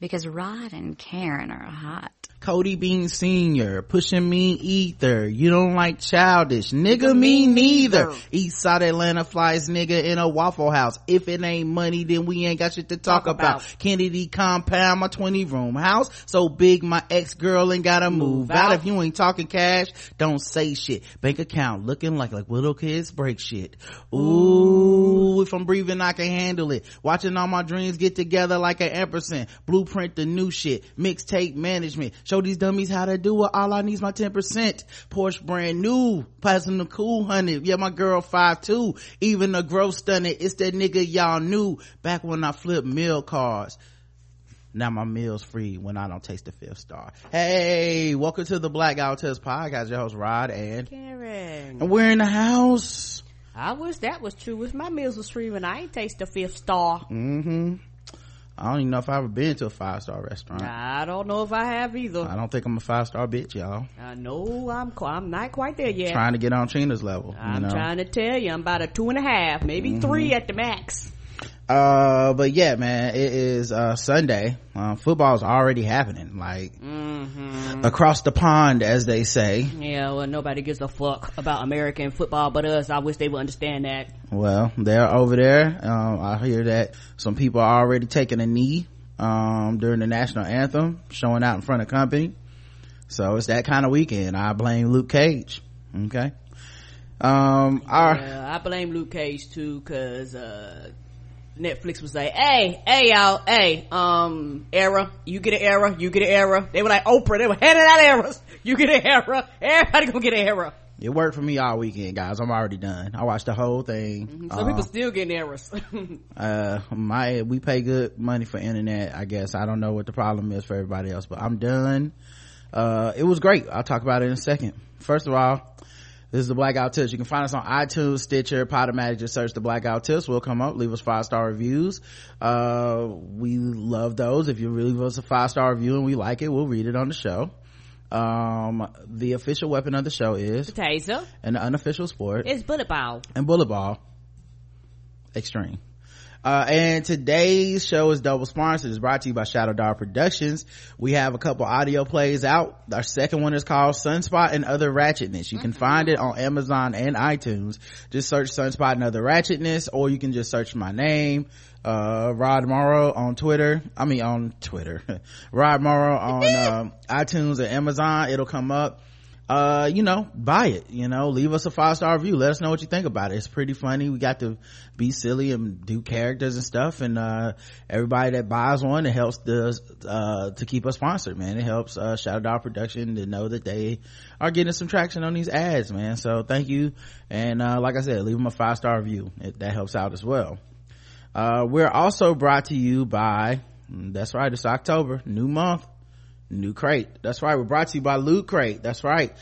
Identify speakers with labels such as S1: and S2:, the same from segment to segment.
S1: because Rod and Karen are hot.
S2: Cody Bean Sr., pushing me ether. You don't like childish. Nigga, me neither. East side Atlanta flies nigga in a Waffle House. If it ain't money, then we ain't got shit to talk,
S3: Talk
S2: about.
S3: about.
S2: Kennedy compound, my 20 room house. So big, my ex girl ain't gotta move,
S3: Move
S2: out.
S3: out.
S2: If you ain't talking cash, don't say shit. Bank account looking like like little kids break shit. Ooh, if I'm breathing, I can handle it. Watching all my dreams get together like an ampersand. Blueprint the new shit. Mixtape management. Show these dummies how to do it. All I need is my 10%. Porsche brand new. Passing the cool hundred. Yeah, my girl five two. Even the growth stunning. It's that nigga y'all knew back when I flipped meal cards. Now my meal's free when I don't taste the fifth star. Hey, welcome to the Black Who Tips podcast. Your host Rod and,
S3: Karen.
S2: and we're in the house.
S3: I wish that was true. Wish my meals was free when I ain't taste the fifth star.
S2: Mm-hmm. I don't even know if I've ever been to a five star restaurant.
S3: I don't know if I have either.
S2: I don't think I'm a five star bitch, y'all.
S3: I know I'm I'm not quite there yet.
S2: Trying to get on Trina's level.
S3: I'm
S2: know?
S3: trying to tell you, I'm about a two and a half, maybe
S2: Mm-hmm.
S3: three at the max.
S2: Uh, but yeah, man, it is, uh, Sunday. Uh, football's already happening, like,
S3: Mm-hmm.
S2: across the pond, as they say.
S3: Yeah, well, nobody gives a fuck about American football but us. I wish they would understand that.
S2: Well, they're over there. Um, I hear that some people are already taking a knee, um, during the national anthem, showing out in front of company. So it's that kind of weekend. I blame Luke Cage. Okay. Um, our,
S3: Yeah, I blame Luke Cage too, cause, uh, Netflix was like, hey, hey y'all, hey, um, error, you get an error, you get an error. They were like Oprah, they were handing out errors. You get an error, everybody gonna get an error.
S2: it worked for me all weekend, guys. I'm already done. I watched the whole thing.
S3: Some
S2: Uh,
S3: people still getting errors.
S2: uh my we pay good money for internet i guess i don't know what the problem is for everybody else but i'm done uh it was great i'll talk about it in a second first of all this is the blackout tips. You can find us on itunes stitcher podomatic. Just search the blackout tips. We'll come up. Leave us five star reviews. Uh we love those. If you really leave us a five star review and we like it we'll read it on the show. Um the official weapon of the show is
S3: Taser,
S2: and the unofficial sport.
S3: Is bullet ball.
S2: and bullet ball. Extreme uh, and today's show is double sponsored. It's brought to you by Shadow Dog Productions. We have a couple audio plays out. Our second one is called Sunspot and Other Ratchetness. You can find it on Amazon and iTunes. Just search Sunspot and Other Ratchetness, or you can just search my name, uh, Rod Morrow on Twitter. I mean, on Twitter. Rod Morrow on, um, iTunes or Amazon. It'll come up uh you know buy it you know leave us a five star review. Let us know what you think about it. It's pretty funny. We got to be silly and do characters and stuff and uh everybody that buys one it helps the uh to keep us sponsored man. It helps uh shadow dog production to know that they are getting some traction on these ads man. So thank you. And uh like i said leave them a five star review. It, that helps out as well. Uh we're also brought to you by that's right it's october new month New Crate. That's right. We're brought to you by Loot Crate. That's right.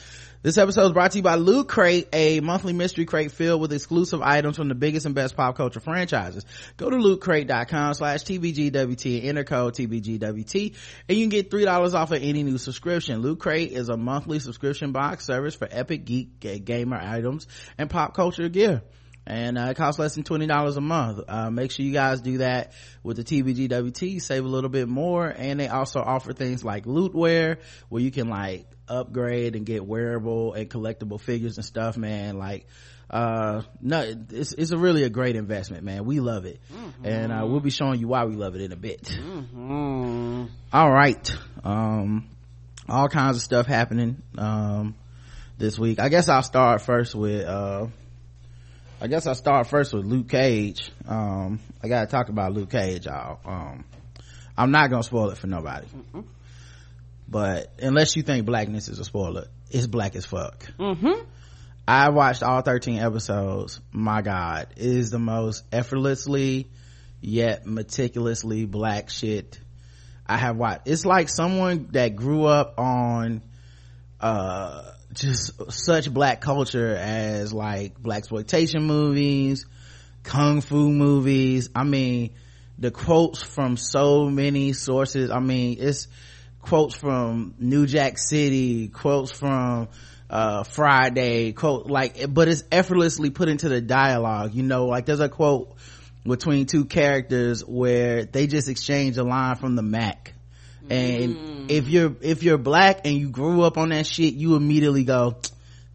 S2: This episode is brought to you by Loot Crate, a monthly mystery crate filled with exclusive items from the biggest and best pop culture franchises. Go to lootcrate.com slash TBGWT and enter code TBGWT and you can get $3 off of any new subscription. Loot Crate is a monthly subscription box service for epic geek gamer items and pop culture gear and uh, it costs less than twenty dollars a month. Uh, make sure you guys do that with the TBGWT. Save a little bit more, and they also offer things like lootware, where you can like upgrade and get wearable and collectible figures and stuff. Man, like uh no it's it's a really a great investment man. We love it. And uh we'll be showing you why we love it in a bit. All right. Um all kinds of stuff happening um this week. I guess i'll start first with uh I guess I'll start first with Luke Cage. Um, I gotta talk about Luke Cage, y'all. Um, I'm not gonna spoil it for nobody. But unless you think blackness is a spoiler, it's black as fuck.
S3: Mm-hmm.
S2: I watched all 13 episodes. My God, it is the most effortlessly yet meticulously black shit I have watched. It's like someone that grew up on, uh, just such black culture as like black exploitation movies, kung fu movies. I mean, the quotes from so many sources. I mean, it's quotes from New Jack City, quotes from uh friday quote like but it's effortlessly put into the dialogue you know like there's a quote between two characters where they just exchange a line from the Mac. And
S3: Mm.
S2: if you're, if you're black and you grew up on that shit, you immediately go,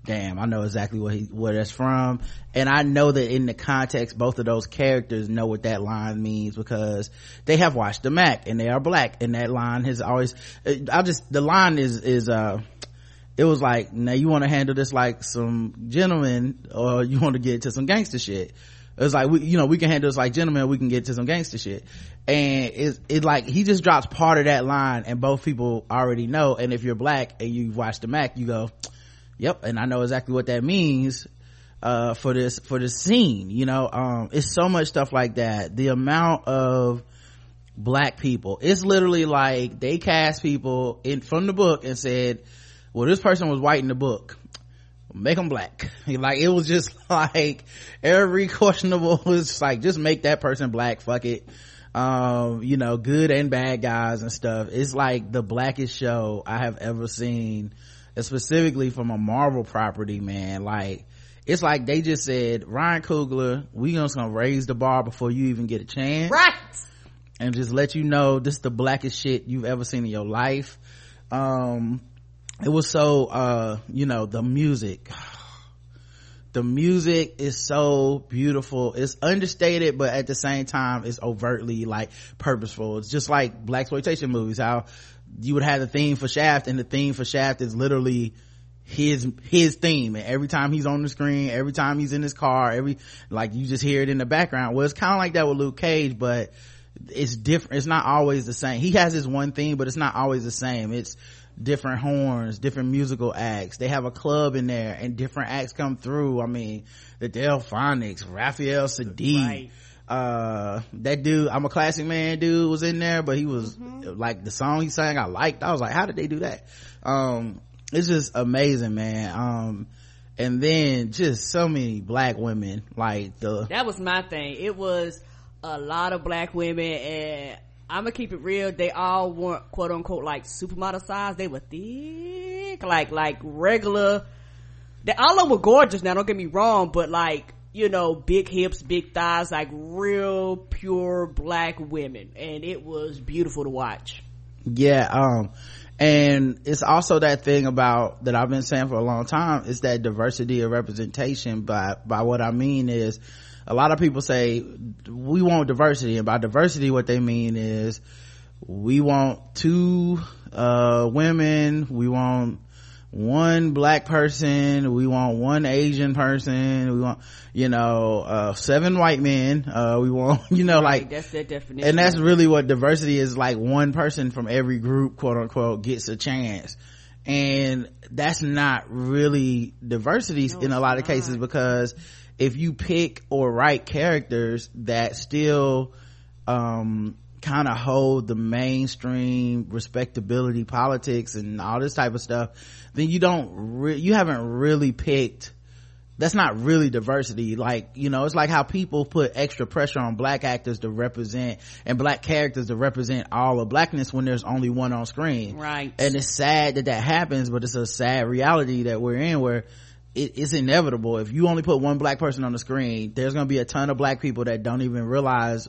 S2: damn, I know exactly where he, where that's from. And I know that in the context, both of those characters know what that line means because they have watched the Mac and they are black. And that line has always, I just, the line is, is, uh, it was like, now you want to handle this like some gentleman or you want to get to some gangster shit. It was like, we, you know, we can handle this like gentlemen, we can get to some gangster shit. And it's, it like, he just drops part of that line and both people already know. And if you're black and you watch the Mac, you go, yep, and I know exactly what that means, uh, for this, for this scene, you know, um, it's so much stuff like that. The amount of, black people. It's literally like they cast people in from the book and said, well, this person was white in the book. Make them black. Like it was just like every questionable was like just make that person black. Fuck it. Um, you know, good and bad guys and stuff. It's like the blackest show I have ever seen, specifically from a Marvel property, man. Like it's like they just said, Ryan Coogler, we just gonna raise the bar before you even get a chance
S3: Right.
S2: and just let you know this is the blackest shit you've ever seen in your life um it was so uh you know the music. The music is so beautiful. It's understated but at the same time it's overtly like purposeful. It's just like black exploitation movies how you would have the theme for shaft and the theme for shaft is literally his his theme. And every time he's on the screen every time he's in his car every like you just hear it in the background. Well it's kind of like that with luke cage but it's different. It's not always the same. He has his one theme but it's not always the same. It's different horns different musical acts. They have a club in there and different acts come through. I mean the Delfonics Raphael Saadiq
S3: Right.
S2: uh that dude i'm a classic man dude was in there but he was like the song he sang i liked. I was like how did they do that? Um it's just amazing man. Um and then just so many black women like the
S3: That was my thing. It was a lot of black women and I'm gonna keep it real. They all weren't quote unquote like supermodel size. They were thick, like, like regular. They all of them were gorgeous now, don't get me wrong, but like, you know, big hips, big thighs, like real pure black women. And it was beautiful to watch.
S2: yeah um and it's also that thing about that i've been saying for a long time is that diversity of representation by by what i mean is a lot of people say we want diversity and by diversity what they mean is we want two uh women we want one black person we want one asian person we want you know uh seven white men uh we want you know like
S3: That's their definition.
S2: and that's really what diversity is like one person from every group quote unquote gets a chance and that's not really diversity in a lot of cases because if you pick or write characters that still um kind of hold the mainstream respectability politics and all this type of stuff then you don't re- you haven't really picked that's not really diversity like you know it's like how people put extra pressure on black actors to represent and black characters to represent all of blackness when there's only one on screen
S3: Right.
S2: and it's sad that that happens but it's a sad reality that we're in where it, it's inevitable. If you only put one black person on the screen there's going to be a ton of black people that don't even realize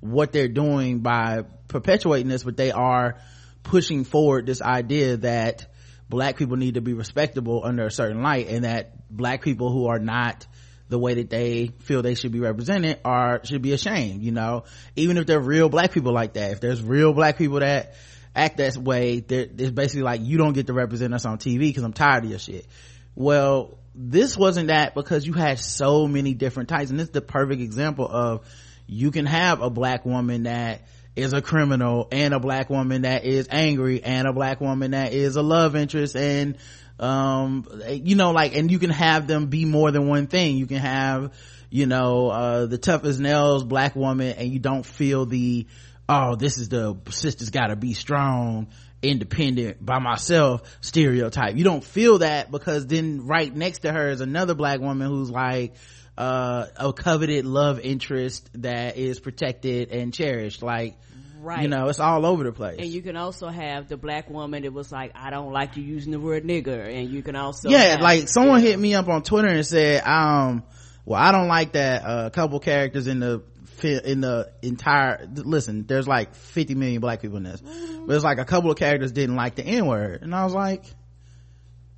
S2: what they're doing by perpetuating this but they are pushing forward this idea that black people need to be respectable under a certain light and that black people who are not the way that they feel they should be represented are should be ashamed you know? Even if they're real black people like that if there's real black people that act that way it's basically like you don't get to represent us on tv because i'm tired of your shit well this wasn't that because you had so many different types. And this is the perfect example of you can have a black woman that is a criminal and a black woman that is angry and a black woman that is a love interest and um you know like and you can have them be more than one thing. You can have you know uh the toughest nails black woman and you don't feel the oh this is the sister's gotta be strong independent by myself stereotype you don't feel that because then right next to her is another black woman who's like uh a coveted love interest that is protected and cherished like
S3: Right.
S2: you know it's all over the place
S3: And you can also have the black woman that was like, I don't like you using the word nigger. And you can also
S2: yeah
S3: have-
S2: like someone
S3: yeah.
S2: hit me up on twitter and said um well i don't like that uh, a couple characters in the in the entire listen there's like 50 million black people in this. But it's like a couple of characters didn't like the n-word. And i was like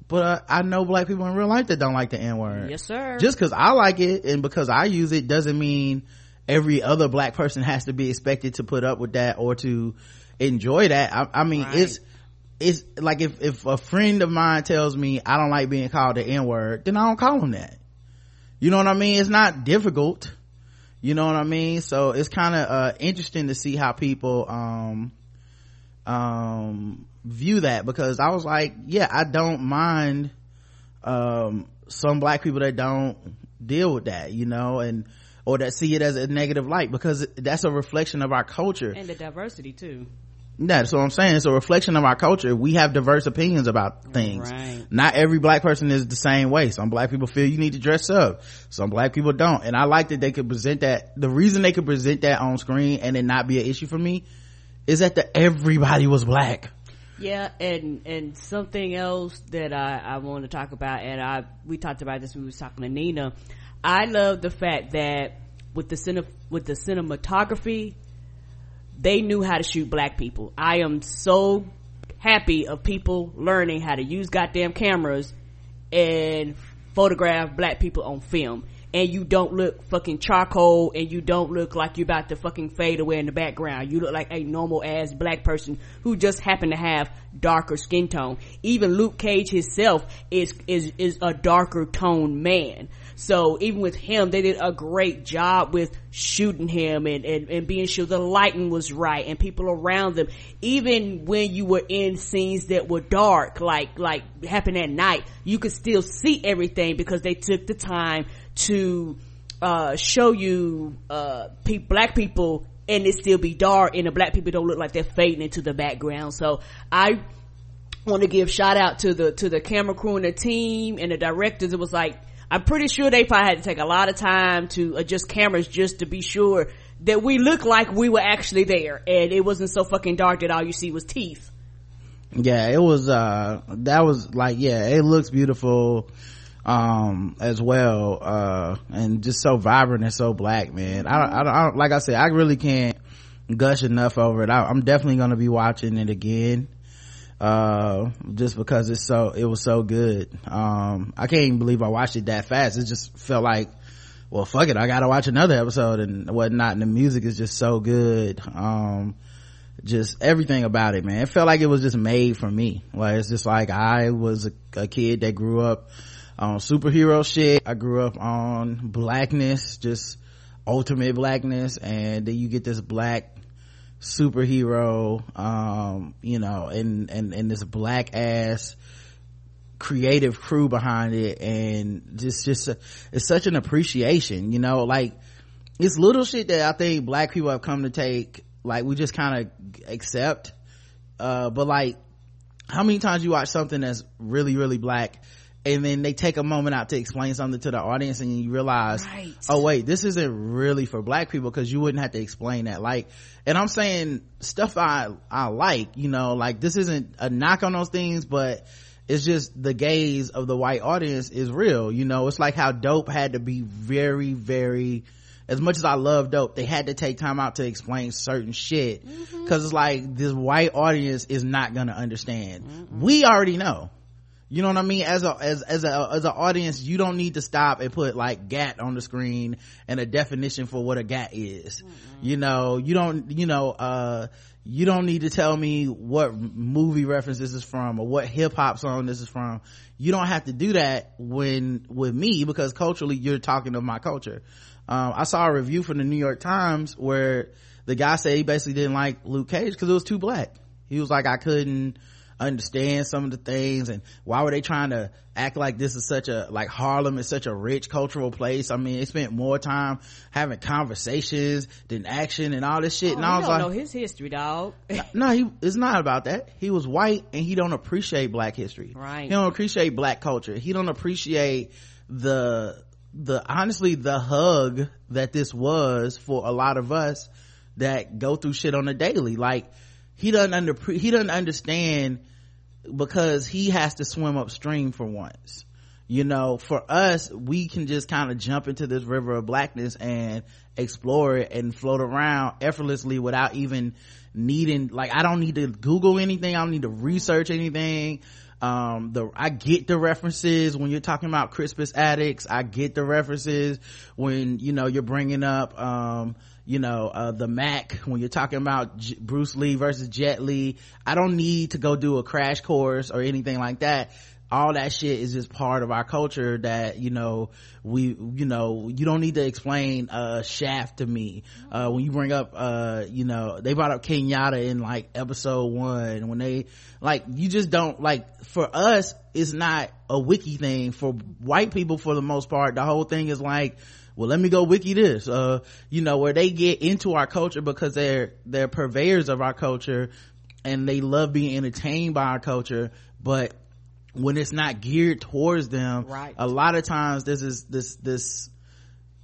S2: but uh, i know black people in real life that don't like the n-word.
S3: Yes sir.
S2: Just because i like it and because i use it doesn't mean every other black person has to be expected to put up with that or to enjoy that. I, I mean
S3: Right.
S2: it's it's like if if a friend of mine tells me i don't like being called the n-word then i don't call him that. You know what i mean? It's not difficult you know what i mean? So it's kind of uh interesting to see how people um um view that because i was like yeah i don't mind um some black people that don't deal with that you know and or that see it as a negative light because that's a reflection of our culture.
S3: And the diversity too
S2: that's what I'm saying. It's a reflection of our culture. We have diverse opinions about things.
S3: Right.
S2: Not every black person is the same way. Some black people feel you need to dress up. Some black people don't. And I like that they could present that. The reason they could present that on screen and it not be an issue for me is that the everybody was black.
S3: Yeah, and and something else that I I want to talk about, and I we talked about this when we was talking to Nina. I love the fact that with the cine, with the cinematography, they knew how to shoot black people. I am so happy of people learning how to use goddamn cameras and photograph black people on film. And you don't look fucking charcoal and you don't look like you're about to fucking fade away in the background. You look like a normal ass black person who just happen to have darker skin tone. Even Luke Cage himself is, is, is a darker toned man. So even with him, they did a great job with shooting him and, and, and being sure the lighting was right and people around them. Even when you were in scenes that were dark, like, like happened at night, you could still see everything because they took the time to, uh, show you, uh, pe- black people and it still be dark and the black people don't look like they're fading into the background. So I, want to give shout out to the to the camera crew and the team and the directors. It was like I'm pretty sure they probably had to take a lot of time to adjust cameras just to be sure that we look like we were actually there and it wasn't so fucking dark that all you see was teeth.
S2: Yeah, it was, uh, that was like, yeah, it looks beautiful, um, as well, uh, and just so vibrant and so black, man. I don't, I I don't like I said, I really can't gush enough over it. I, I'm definitely gonna be watching it again uh just because it's so it was so good. Um i can't even believe i watched it that fast. It just felt like well fuck it. I gotta watch another episode and whatnot. And the music is just so good. Um just everything about it man. It felt like it was just made for me. Like it's just like i was a, a kid that grew up on superhero shit. I grew up on blackness just ultimate blackness. And then you get this black superhero um you know and and and this black ass creative crew behind it. And just just a, it's such an appreciation you know like it's little shit that i think black people have come to take like we just kind of accept. Uh but like how many times you watch something that's really really black and then they take a moment out to explain something to the audience and you realize
S3: Right.
S2: oh wait this isn't really for black people because you wouldn't have to explain that like and i'm saying stuff i i like you know like this isn't a knock on those things but it's just the gaze of the white audience is real you know it's like how dope had to be very very as much as I love dope, they had to take time out to explain certain shit. Mm-hmm. Cause it's like this white audience is not gonna understand. We already know. You know what I mean? As a, as, as a, as an audience, you don't need to stop and put like GAT on the screen and a definition for what a GAT is. You know, you don't, you know, uh, you don't need to tell me what movie reference this is from or what hip hop song this is from. You don't have to do that when, with me because culturally you're talking of my culture. Um, I saw a review from the New York Times where the guy said he basically didn't like Luke Cage because it was too black. He was like, I couldn't understand some of the things and why were they trying to act like this is such a like harlem is such a rich cultural place? I mean they spent more time having conversations than action and all this shit.
S3: Oh,
S2: and i was
S3: don't
S2: like
S3: know his history, dog.
S2: no he it's not about that. He was white and he don't appreciate black history.
S3: Right.
S2: he don't appreciate black culture. He don't appreciate the the honestly the hug that this was for a lot of us that go through shit on a daily. Like he doesn't under he doesn't understand because he has to swim upstream for once. You know for us we can just kind of jump into this river of blackness and explore it and float around effortlessly without even needing like i don't need to google anything. I don't need to research anything. Um the i get the references when you're talking about Crispus Attucks i get the references when you know you're bringing up um you know uh, the mac when you're talking about J- bruce lee versus jet Lee, i don't need to go do a crash course or anything like that. All that shit is just part of our culture that you know we you know you don't need to explain uh shaft to me. Uh when you bring up uh you know they brought up kenyatta in like episode one when they like you just don't like for us it's not a wiki thing. For white people for the most part the whole thing is like well let me go wiki this uh you know where they get into our culture because they're they're purveyors of our culture and they love being entertained by our culture but when it's not geared towards them
S3: right.
S2: a lot of times this is this this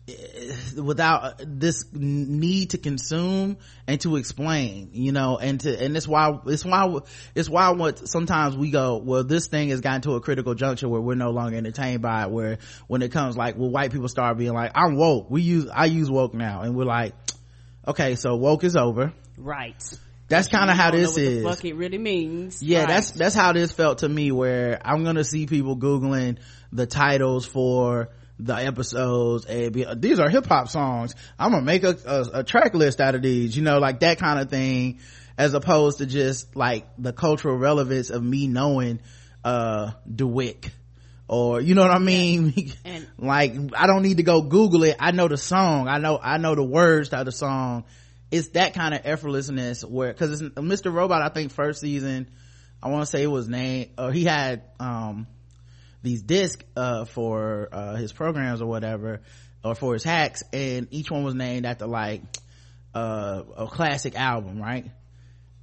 S2: Eh, without uh, this need to consume and to explain you know and to and it's why it's why it's why what sometimes we go well this thing has gotten to a critical juncture where we're no longer entertained by it where when it comes like well white people start being like i'm woke. We use i use woke now and we're like okay so woke is over.
S3: Right.
S2: That's kind of how this
S3: what
S2: is.
S3: the fuck it really means.
S2: Yeah
S3: Right.
S2: that's that's how this felt to me where i'm gonna see people googling the titles for the episodes and be these are hip-hop songs. I'm gonna make a, a, a track list out of these you know like that kind of thing as opposed to just like the cultural relevance of me knowing uh DWYCK or you know what i mean?
S3: And-
S2: like i don't need to go google it. I know the song. I know i know the words to the song. It's that kind of effortlessness where because it's mr robot i think first season i want to say it was named or he had um these discs uh for uh his programs or whatever or for his hacks and each one was named after like uh a classic album right?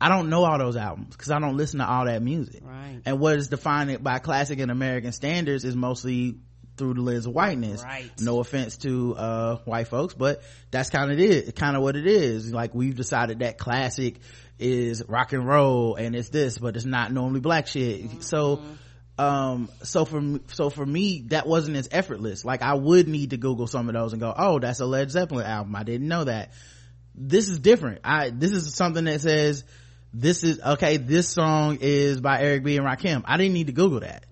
S2: I don't know all those albums because i don't listen to all that music.
S3: Right.
S2: and what is defined by classic and american standards is mostly through the lens of whiteness.
S3: Right.
S2: no offense to uh white folks but that's kind of it kind of what it is. Like we've decided that classic is rock and roll and it's this but it's not normally black shit. So um so for so for me that wasn't as effortless. Like i would need to google some of those and go oh that's a led zeppelin album. I didn't know that. This is different. I this is something that says this is okay this song is by eric b and rakim. I didn't need to google that.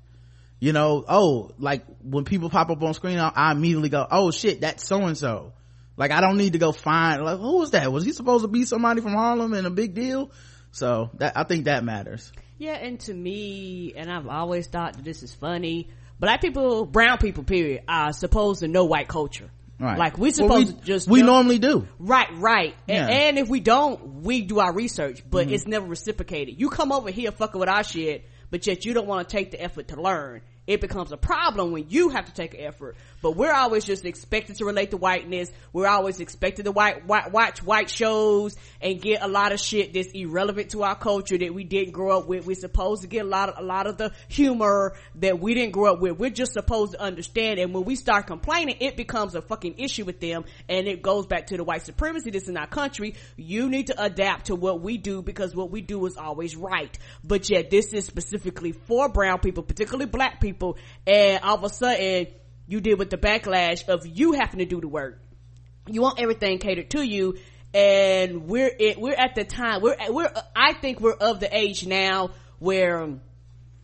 S2: You know oh like when people pop up on screen i, immediately go oh shit that's so and so like i don't need to go find like who was that? Was he supposed to be somebody from harlem and a big deal? So that i think that matters
S3: Yeah, and to me, and I've always thought that this is funny, black people, brown people, period, are supposed to know white culture.
S2: right
S3: Like we're
S2: Well,
S3: supposed
S2: we,
S3: to just
S2: we
S3: jump-
S2: normally do
S3: Right, right. And,
S2: Yeah. Mm-hmm.
S3: and if we don't, we do our research, but it's never reciprocated. You come over here fucking with our shit, but yet you don't want to take the effort to learn. It becomes a problem when you have to take an effort. But we're always just expected to relate to whiteness. We're always expected to white, white, watch white shows and get a lot of shit that's irrelevant to our culture that we didn't grow up with. We're supposed to get a lot of, a lot of the humor that we didn't grow up with. We're just supposed to understand. And when we start complaining, it becomes a fucking issue with them. And it goes back to the white supremacy that's in our country. You need to adapt to what we do because what we do is always right. But yet this is specifically for brown people, particularly black people. And all of a sudden you deal with the backlash of you having to do the work. You want everything catered to you and we're it, we're at the time we're we're I think we're of the age now where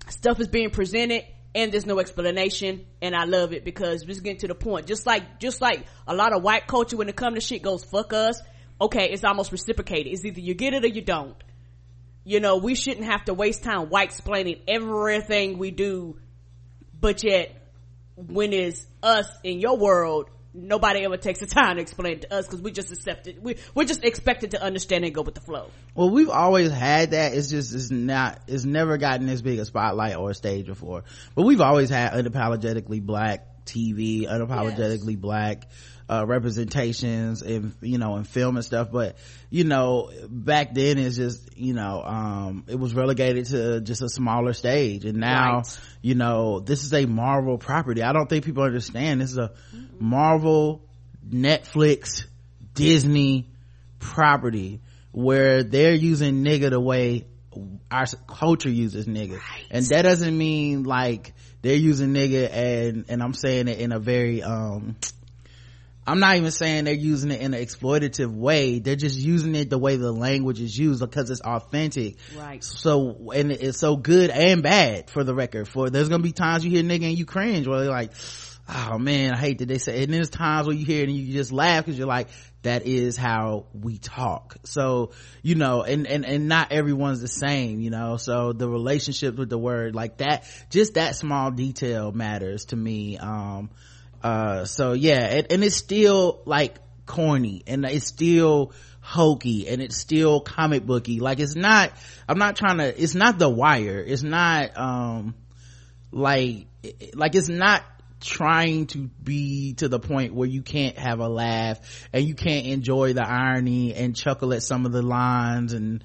S3: stuff is being presented and there's no explanation and I love it because we're getting to the point. Just like just like a lot of white culture when it comes to shit goes fuck us. Okay it's almost reciprocated. It's either you get it or you don't. You know we shouldn't have to waste time white explaining everything we do but yet when it's us in your world nobody ever takes the time to explain it to us because we just accept it we, we're just expected to understand and go with the flow.
S2: Well we've always had that. It's just it's not it's never gotten this big a spotlight or a stage before. But we've always had unapologetically black tv unapologetically black uh representations in you know in film and stuff. But you know back then it's just you know um it was relegated to just a smaller stage. And now
S3: Right.
S2: you know this is a marvel property. I don't think people understand. This is a marvel netflix disney property where they're using nigga the way our culture uses nigga. Right. and that doesn't mean like they're using nigga and and i'm saying it in a very um I'm not even saying they're using it in an exploitative way. They're just using it the way the language is used because it's authentic.
S3: Right.
S2: So, and it's so good and bad for the record. For there's gonna be times you hear nigga and you cringe where you're like, oh man, I hate that they say, and there's times where you hear it and you just laugh because you're like, that is how we talk. So, you know, and, and, and not everyone's the same, you know, so the relationship with the word like that, just that small detail matters to me. Um, uh, so yeah, it, and it's still like corny and it's still hokey and it's still comic booky. Like it's not, I'm not trying to, it's not the wire. It's not, um, like, like it's not trying to be to the point where you can't have a laugh and you can't enjoy the irony and chuckle at some of the lines and,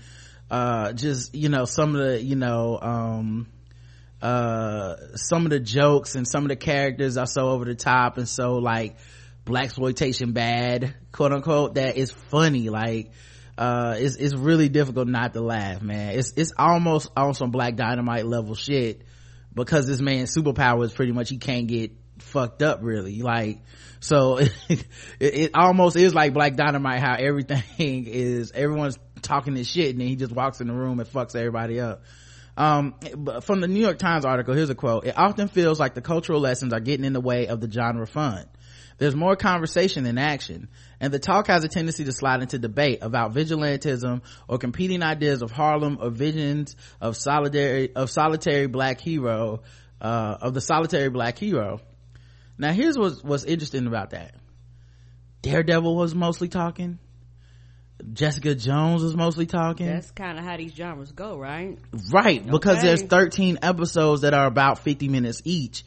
S2: uh, just, you know, some of the, you know, um, uh some of the jokes and some of the characters are so over the top and so like black exploitation bad quote unquote that is funny. Like uh it's it's really difficult not to laugh man. It's it's almost on some black dynamite level shit because this man's superpower is pretty much he can't get fucked up really. Like so it, it almost is like black dynamite how everything is everyone's talking this shit and then he just walks in the room and fucks everybody up um, from the New York Times article, here's a quote. It often feels like the cultural lessons are getting in the way of the genre fun. There's more conversation than action, and the talk has a tendency to slide into debate about vigilantism or competing ideas of Harlem or visions of solitary, of solitary black hero, uh, of the solitary black hero. Now here's what's, what's interesting about that. Daredevil was mostly talking. Jessica Jones is mostly talking.
S3: That's kind of how these genres go, right?
S2: Right, okay. because there's 13 episodes that are about 50 minutes each.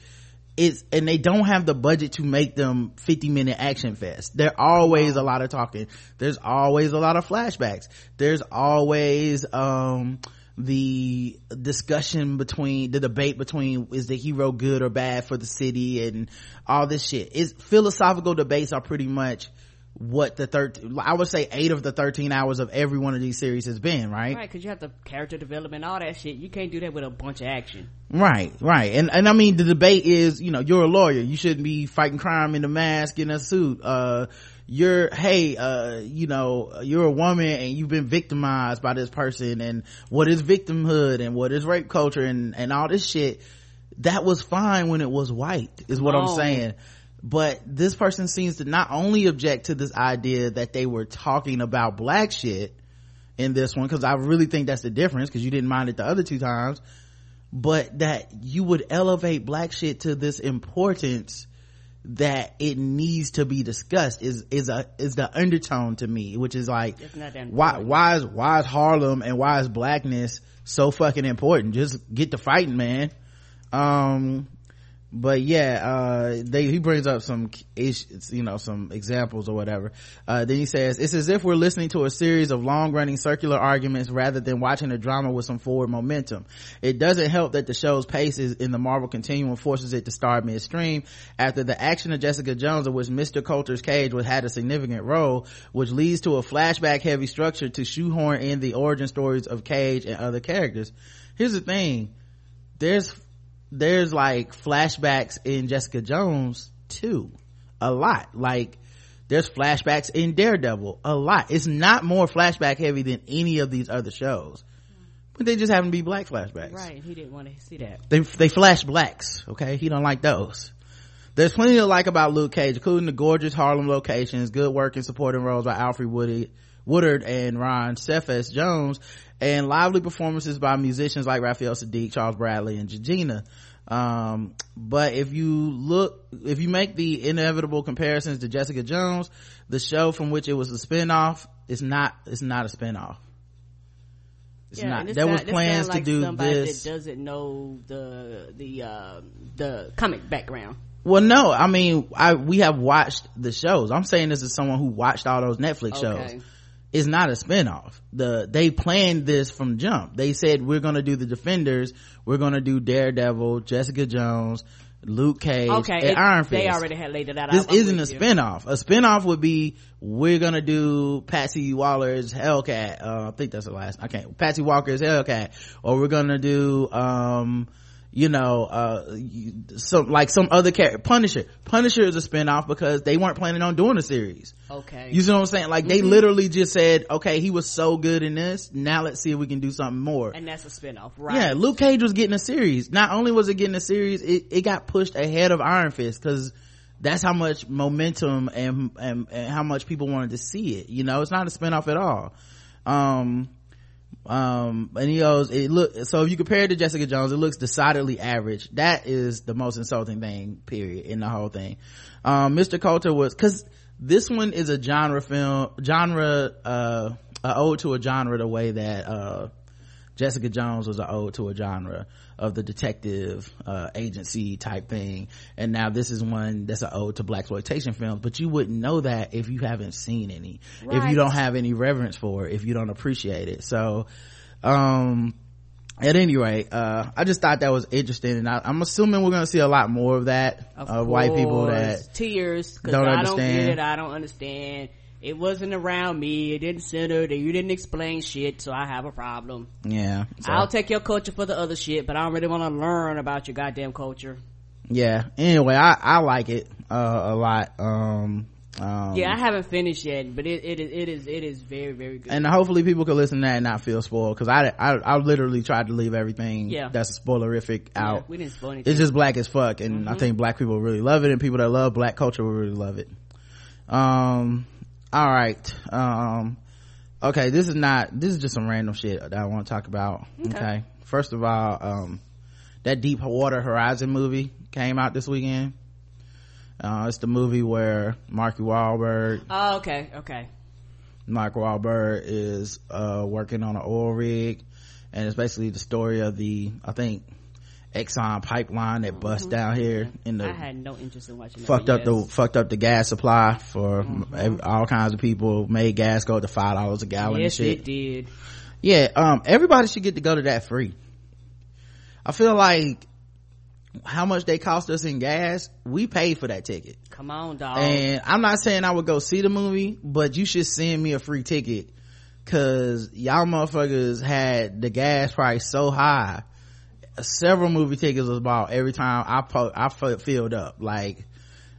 S2: It's, and they don't have the budget to make them 50 minute action fest. There's always a lot of talking. There's always a lot of flashbacks. There's always, um, the discussion between the debate between is the hero good or bad for the city and all this shit is philosophical debates are pretty much what the third i would say eight of the 13 hours of every one of these series has been right?
S3: Right because you have the character development all that shit. You can't do that with a bunch of action.
S2: Right right. And and i mean the debate is you know you're a lawyer. You shouldn't be fighting crime in a mask in a suit. Uh you're hey uh you know you're a woman and you've been victimized by this person and what is victimhood and what is rape culture and and all this shit. That was fine when it was white is what oh. i'm saying but this person seems to not only object to this idea that they were talking about black shit in this one because i really think that's the difference because you didn't mind it the other two times but that you would elevate black shit to this importance that it needs to be discussed is is a is the undertone to me which is like why why is why is harlem and why is blackness so fucking important? Just get to fighting man. Um but yeah uh they he brings up some you know some examples or whatever. Uh then he says it's as if we're listening to a series of long-running circular arguments rather than watching a drama with some forward momentum. It doesn't help that the show's pace is in the marvel continuum forces it to start midstream. After the action of jessica jones in which mr Colter's cage was had a significant role which leads to a flashback heavy structure to shoehorn in the origin stories of cage and other characters. Here's the thing. There's there's like flashbacks in Jessica Jones too. A lot. Like there's flashbacks in Daredevil. A lot. It's not more flashback heavy than any of these other shows. But they just happen to be black flashbacks.
S3: Right. He didn't want to see that.
S2: They, they flash blacks. Okay. He don't like those. There's plenty to like about Luke Cage, including the gorgeous Harlem locations, good work and supporting roles by Alfre Woody, Woodard and Ron Cephas Jones, and lively performances by musicians like Raphael Saadiq, Charles Bradley, and Jidenna. Um, but if you look, if you make the inevitable comparisons to Jessica Jones, the show from which it was a spinoff, it's not, it's not a spinoff.
S3: It's yeah, not. There was plans like to do somebody this. That doesn't know the the uh, the comic background.
S2: Well, no, I mean, I we have watched the shows. I'm saying this is someone who watched all those Netflix okay. shows is not a spinoff. The, they planned this from jump. They said, we're gonna do the Defenders, we're gonna do Daredevil, Jessica Jones, Luke Cage,
S3: Okay,
S2: and
S3: it-
S2: Iron Fist.
S3: they already had laid it out.
S2: This isn't a
S3: you.
S2: spinoff. A spinoff would be we're gonna do Patsy Waller's Hellcat. Uh, I think that's the last. I can't. Patsy Walker's Hellcat, or we're gonna do um, you know, uh, some like some other character. Punisher. Punisher is a spinoff because they weren't planning on doing a series.
S3: Okay.
S2: You see what I'm saying? Like
S3: Mm-hmm.
S2: they literally just said, okay, he was so good in this. Now let's see if we can do something more.
S3: and that's a spinoff, right?
S2: Yeah, Luke Cage was getting a series. Not only was it getting a series, it, it got pushed ahead of Iron Fist because that's how much momentum and, and and how much people wanted to see it. You know, it's not a spinoff at all. Um, um, and he goes, it look. So if you compare it to Jessica Jones, it looks decidedly average. That is the most insulting thing, period, in the whole thing. Um, Mr. Colter was because this one is a genre film, genre, uh, ode to a genre the way that uh Jessica Jones was an ode to a genre of the detective uh, agency type thing, and now this is one that's an ode to black exploitation films. But you wouldn't know that if you haven't seen any, if you don't have any reverence for it, if you don't appreciate it. So, um, at any rate, uh, I just thought that was interesting, and I, I'm assuming we're going to see a lot more of that
S3: Of
S2: of white people that
S3: tears
S2: don't
S3: I don't
S2: understand.
S3: get it. I don't understand. It wasn't around me. It didn't center. That you didn't explain shit, so I have a problem.
S2: yeah. So,
S3: I'll take your culture for the other shit, but I don't really want to learn about your goddamn culture.
S2: yeah. Anyway, I I like it uh, a lot. Um, um,
S3: Yeah, I haven't finished yet, but it, it is it is it is very very good.
S2: and hopefully people can listen to that and not feel spoiled because I, I I literally tried to leave everything
S3: Yeah.
S2: that's spoilerific
S3: Yeah,
S2: out.
S3: we didn't spoil anything.
S2: It's just black as fuck, and
S3: Mm-hmm.
S2: I think black people really love it, and people that love black culture will really love it. Um, all right. Um, okay, this is not. This is just some random shit that I want to talk about. Okay. First of all, um, that Deepwater Horizon movie came out this weekend. Uh, it's the movie where Marky Wahlberg
S3: oh, okay, okay.
S2: Mark Wahlberg is uh, working on an oil rig, and it's basically the story of the I think Exxon pipeline that bust down here in the
S3: I had no interest in watching.
S2: fucked up the fucked up the gas supply for
S3: Mm-hmm.
S2: all kinds of people. Made gas go to five dollars a gallon
S3: Yes,
S2: and shit.
S3: it did.
S2: Yeah, um, everybody should get to go to that free. I feel like how much they cost us in gas, we paid for that ticket.
S3: Come on, dog.
S2: And I'm not saying I would go see the movie, but you should send me a free ticket. Cause y'all motherfuckers had the gas price so high. Several movie tickets was bought every time I po- I filled up. Like,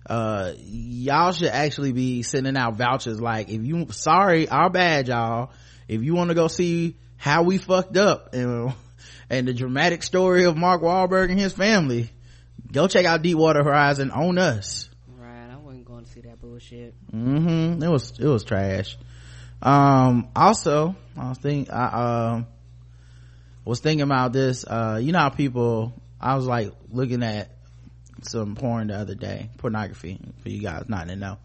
S2: uh, y'all should actually be sending out vouchers. Like, if you, sorry, our bad, y'all. If you want to go see how we fucked up and, and the dramatic story of Mark Wahlberg and his family, go check out Deepwater Horizon on us
S3: right, I wasn't going to see that bullshit.
S2: hmm it was it was trash um also i think, i um was thinking about this uh you know how people i was like looking at some porn the other day pornography for you guys not to know.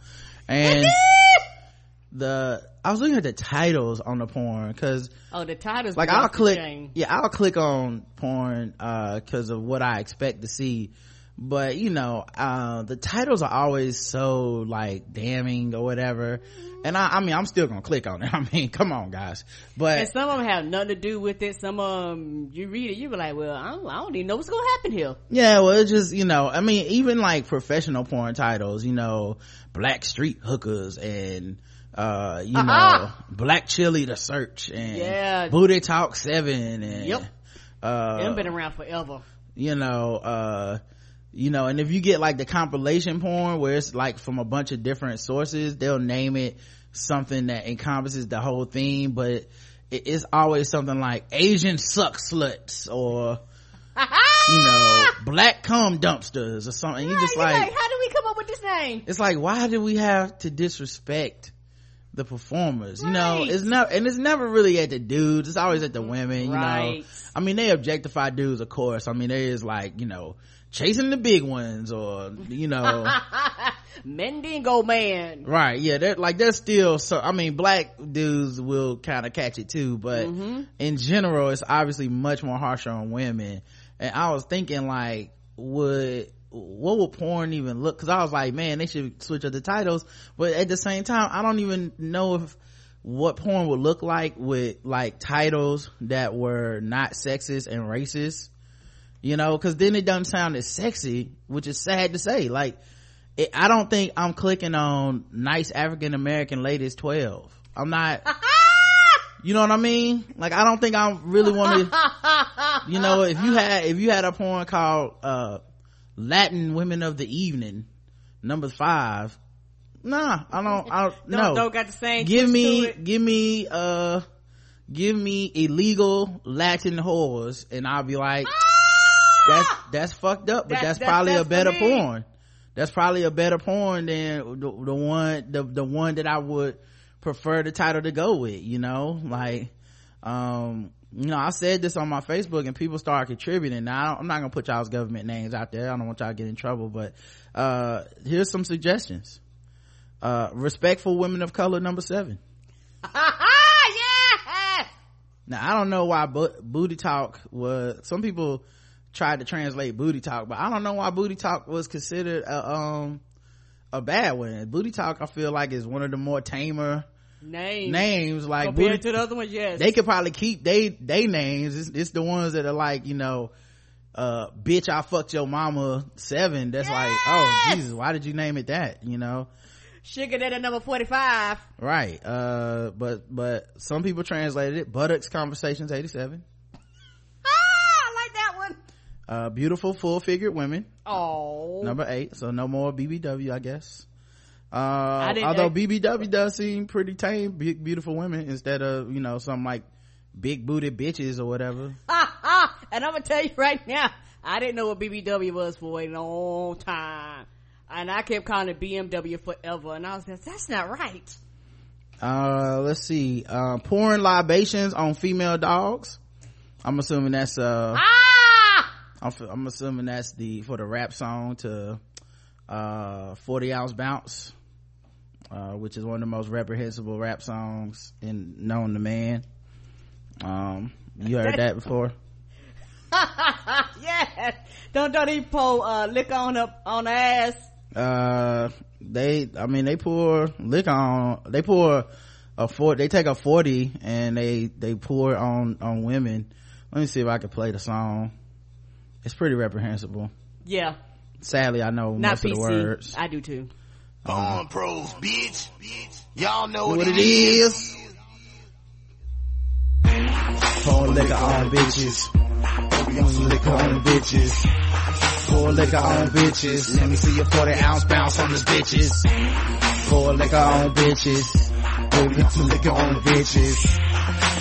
S2: And the i was looking at the titles on the porn because
S3: Oh, the titles.
S2: like i'll click yeah i'll click on porn uh because of what i expect to see. But you know uh the titles are always so like damning or whatever and i i mean i'm still gonna click on it i mean come on guys but
S3: And some of them have nothing to do with it. Some of them, you read it, you be like, well, I don't, I don't even know what's going to happen here.
S2: yeah well it's just you know i mean even like professional porn titles you know black street hookers and uh you know
S3: Uh-uh.
S2: black chili to search and
S3: Yeah.
S2: booty talk seven and
S3: Yep.
S2: uh
S3: Them been around forever.
S2: you know uh you know and if you get like the compilation porn where it's like from a bunch of different sources they'll name it something that encompasses the whole theme but it, it's always something like asian suck sluts or you know black cum dumpsters or something. You just
S3: Right,
S2: like,
S3: you're how do we come up with this name?
S2: it's like why do we have to disrespect the performers? You know it's never and it's never really at the dudes. It's always at the women you know. I mean they objectify dudes of course. I mean there is like you know chasing the big ones or you know
S3: Mandingo man.
S2: right yeah they're like they're still so i mean black dudes will kind of catch it too but
S3: Mm-hmm.
S2: in general it's obviously much more harsher on women and i was thinking like would what would porn even look because i was like man they should switch up the titles but at the same time i don't even know if what porn would look like with like titles that were not sexist and racist you know because then it doesn't sound as sexy which is sad to say. Like it, i don't think i'm clicking on nice african american ladies 12 i'm not you know what i mean? Like i don't think i really want to you know if you had if you had a porn called uh latin women of the evening number five nah i don't i don't, no.
S3: don't got the same.
S2: give me give me uh give me illegal latin whores and i'll be like that's that's fucked up but
S3: That-
S2: that's
S3: that-
S2: probably
S3: that's
S2: a better porn. That's probably a better porn than the, the one the, the one that i would prefer the title to go with you know? Like um you know i said this on my facebook and people started contributing. Now I don't- i'm not gonna put y'all's government names out there. I don't want y'all to get in trouble but uh here's some suggestions. Uh respectful women of color number seven.
S3: Yes.
S2: now I don't know why bo- booty talk was. Some people tried to translate booty talk, but I don't know why booty talk was considered a, um, a bad one. Booty talk, I feel like is one of the more tamer
S3: names.
S2: Names like
S3: compared
S2: booty,
S3: to the other ones, yes.
S2: They could probably keep they they names. It's, it's the ones that are like you know, uh, bitch, I fucked your mama seven. That's yes! like, oh Jesus, why did you name it that? You know.
S3: Sugar that at number 45.
S2: Right. Uh, but, but some people translated it. Buttocks Conversations
S3: 87
S2: uh beautiful full figured women
S3: Oh.
S2: number eight so no more bbw i guess uh although bbw does seem pretty tame big beautiful women instead of you know some like big booted bitches or whatever
S3: Ah, ah. And I'm gonna tell you right now, I didn't know what BBW was for a long time. And I kept calling it BMW forever. And I was like, that's not right.
S2: uh let's see uh pouring libations on female dogs i'm assuming that's uh
S3: Ah!
S2: I'm, f- I'm assuming that's the for the rap song to uh 40 ounce bounce uh which is one of the most reprehensible rap songs in known to man um you heard that before
S3: yes. Don't, don't even pull, uh, lick on up on the ass.
S2: uh they i mean they pour lick on they pour a four they take a 40 and they they pour on on women let me see if i can play the song it's pretty reprehensible
S3: Yeah.
S2: sadly i know
S3: Not
S2: most of the words
S3: I do too.
S4: Porn pros, bitch. Bitch. Y'all know
S2: what it is. Pour liquor on bitches. Pour liquor on bitches. Pour liquor on bitches. Let me see your 40 ounce bounce on these bitches. Pour liquor on bitches. Pour liquor on bitches.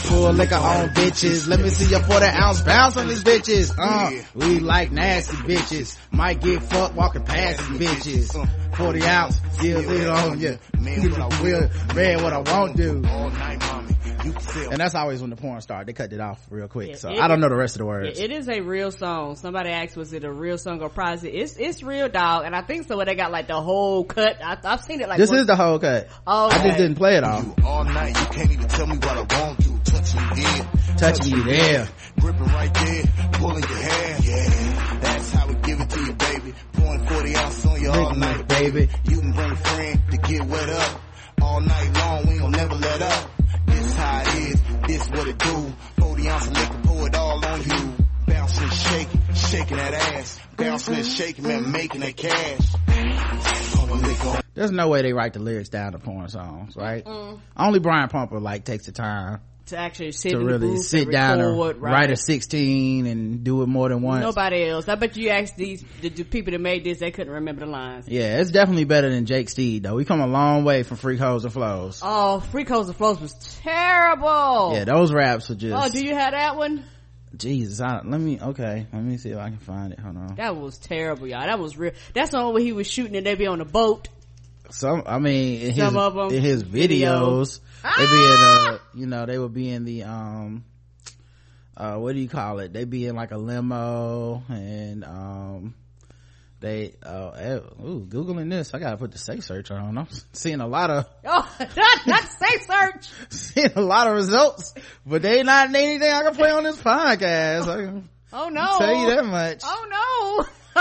S2: Pour liquor on bitches. Let me see your 40 ounce bounce on these bitches. Uh, we like nasty bitches. Might get fucked walking past these bitches. 40 ounce, still it on you.
S4: Man, what I
S2: will, man, what I won't do.
S4: All night, mommy. You.
S2: And that's always when the porn started. They cut it off real quick.
S3: Yeah,
S2: so I don't know the rest of the
S3: Yeah,
S2: words.
S3: it is a real song. Somebody asked, was it a real song or prize? It's, it's real dog. And I think so. Where they got like the whole cut. I, I've seen it like
S2: this
S3: one-
S2: is the whole cut.
S3: Oh,
S2: I just didn't play it all.
S4: All night, you can't even tell me what I want to. Touching you there,
S2: Touching you there.
S4: gripping right there, pulling your hair. Yeah, that's how we give it to you, baby. Pouring 40 ounces on you all night,
S2: night, baby.
S4: You can bring a friend to get wet up. All night long, we don't never let up. This how it is, this what it do. 40 ounces of liquor, pour it all on you. Bouncing, shaking, shaking that ass. Bouncing and shaking, man, making that cash. Pouring liquor on
S2: There's no way they write the lyrics down to porn songs, right? Mm. Only Brian Pumper like takes the time
S3: to actually sit
S2: to really sit down
S3: record,
S2: and
S3: right?
S2: write a 16 and do it more than once.
S3: Nobody else. I bet you asked these the, the people that made this, they couldn't remember the lines.
S2: Yeah, it's definitely better than Jake Steed though. We come a long way from Freak Hoes and Flows.
S3: Oh, Freak Hoes and Flows was terrible.
S2: Yeah, those raps are just,
S3: Oh, do you have that one?
S2: Jesus, I, let me, okay, let me see if I can find it. Hold on.
S3: That was terrible, y'all. That was real. That's the only where he was shooting and they be on the boat.
S2: some i mean in his,
S3: Some of 'em
S2: in his videos they be in uh you know they would be in the um uh what do you call it They'd be in like a limo and um they uh eh, ooh googling this i gotta put the safe search on i'm seeing a lot of
S3: Oh, not, not safe search.
S2: seeing a lot of results but they not anything i can play on this podcast i can
S3: Oh no.
S2: tell you that much
S3: Oh no.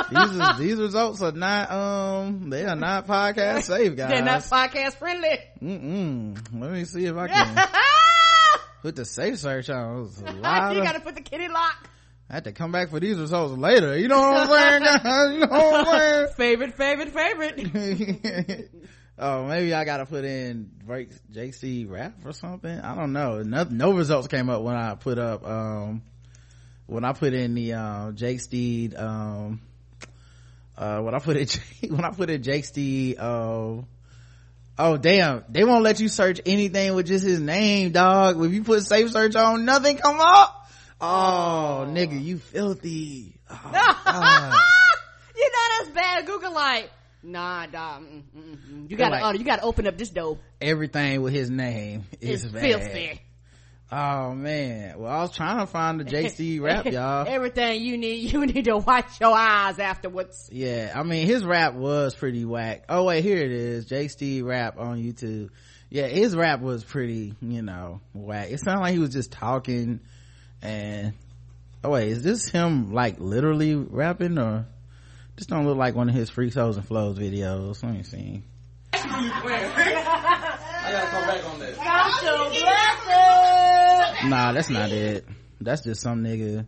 S2: These are, these results are not um they are not podcast safe guys
S3: They're not podcast friendly.
S2: Mm-mm. Let me see if I can put the safe search on. There's a lot of,
S3: gotta put the kitty lock.
S2: I had to come back for these results later. You know what I'm saying? you know what I'm
S3: favorite, favorite, favorite.
S2: oh, maybe I gotta put in JC rap or something. I don't know. No, no results came up when I put up, um, when I put in the, um, Jake Steed, um, uh, when I put it, when I put in Jake Steed, um, Oh damn, they won't let you search anything with just his name, dog. If you put safe search on, nothing come up. Oh, nigga, you filthy. Oh, God.
S3: you know that's bad. Google like, nah, dog. Mm, mm, mm. You gotta,
S2: like-
S3: uh, you gotta open up this door.
S2: Everything with his name is
S3: It's
S2: bad.
S3: filthy.
S2: Oh man. Well, I was trying to find the JC rap, y'all.
S3: Everything you need, you need to watch your eyes afterwards.
S2: Yeah, I mean his rap was pretty whack. Oh wait, here it is. JC rap on YouTube. Yeah, his rap was pretty, you know, whack. It sounded like he was just talking and oh wait, is this him like literally rapping or this don't look like one of his freaks hoes and flows videos. Let me see. I gotta come back on that.
S3: Count your blessings.
S2: Nah, that's not it. That's just some nigga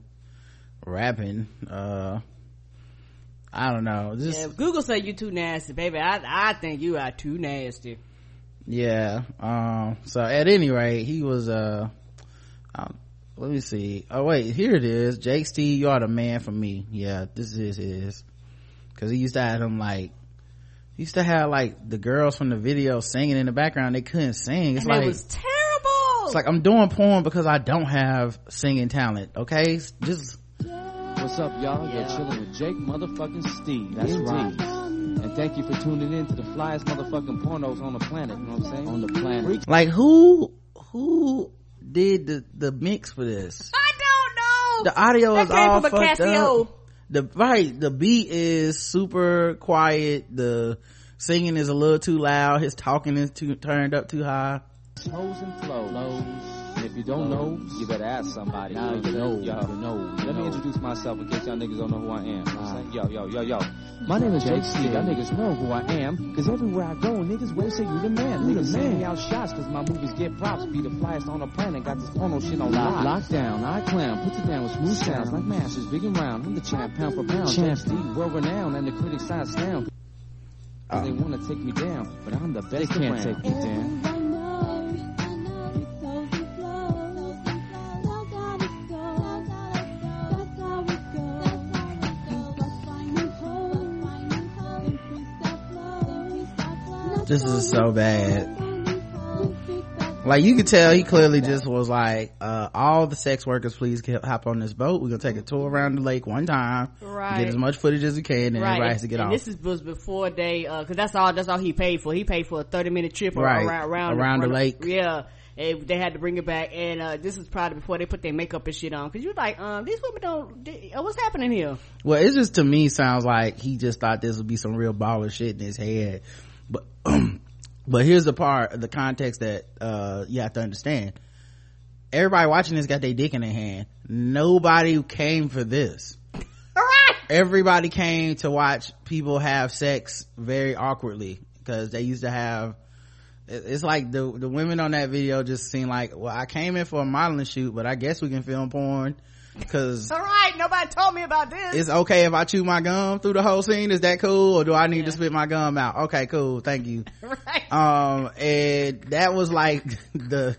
S2: rapping. Uh I don't know. Just
S3: Yeah, Google say you too nasty, baby. I I think you are too nasty.
S2: yeah um so at any rate he was uh um, let me see oh wait here it is jake steed you are the man for me yeah this is his because he used to have him like he used to have like the girls from the video singing in the background they couldn't sing it's
S3: and
S2: like
S3: it was terrible.
S2: It's like i'm doing porn because i don't have singing talent okay just
S5: What's up, y'all? You're chilling with Jake motherfucking Steed. That's right. And thank you for tuning in to the flyest motherfucking pornos on the planet. You know what I'm saying? On the planet.
S2: like who who did the the mix for this
S3: I don't know.
S2: the audio
S3: that
S2: is
S3: came
S2: all
S3: from a
S2: fucked
S3: Casio.
S2: up the right the beat is super quiet the singing is a little too loud his talking is too turned up too high
S5: Hoes and flows. And if you don't know, you better ask somebody. Now you know. Y'all know. Let me introduce myself in case y'all niggas don't know who I am. You I'm saying? Ah. Yo, yo, yo, yo. My name is Jake Steed. Y'all niggas know who I am. Cause everywhere I go, niggas will say you the man. Niggas send me out shots cause my movies get props. Be the flyest on the planet. Got this porno shit on lock. Lockdown, I clown. Put it down with smooth sounds like masters. Big and round. I'm the champ, pound for pound. Champ Steed, world renowned. And the critics I astound. Cause um. they wanna take me down. But I'm the best They can't take me down.
S2: This is so bad like you could tell he clearly just was like uh all the sex workers please get, hop on this boat we're gonna take a tour around the lake one time
S3: Right.
S2: get as much footage as we can and everybody has to get
S3: and
S2: off
S3: this is, was before they, uh, cause that's all, that's all he paid for. He paid for a 30 minute trip
S2: Right.
S3: around, around,
S2: Around the lake.
S3: Yeah. And they had to bring it back. And, uh, this is probably before they put their makeup and shit on. Cause you're like, um, these women don't, they, uh, what's happening here?
S2: Well, it just to me sounds like he just thought this would be some real baller shit in his head. But, but here's the part, the context that, uh, you have to understand. Everybody watching this got their dick in their hand. Nobody came for this.
S3: Alright!
S2: Everybody came to watch people have sex very awkwardly because they used to have, it's like the, the women on that video just seem like, well, I came in for a modeling shoot, but I guess we can film porn because
S3: Alright, nobody told me about this.
S2: it's okay if I chew my gum through the whole scene. Is that cool? Or do I need to spit my gum out? Okay, cool. Thank you.
S3: right.
S2: Um, and that was like the,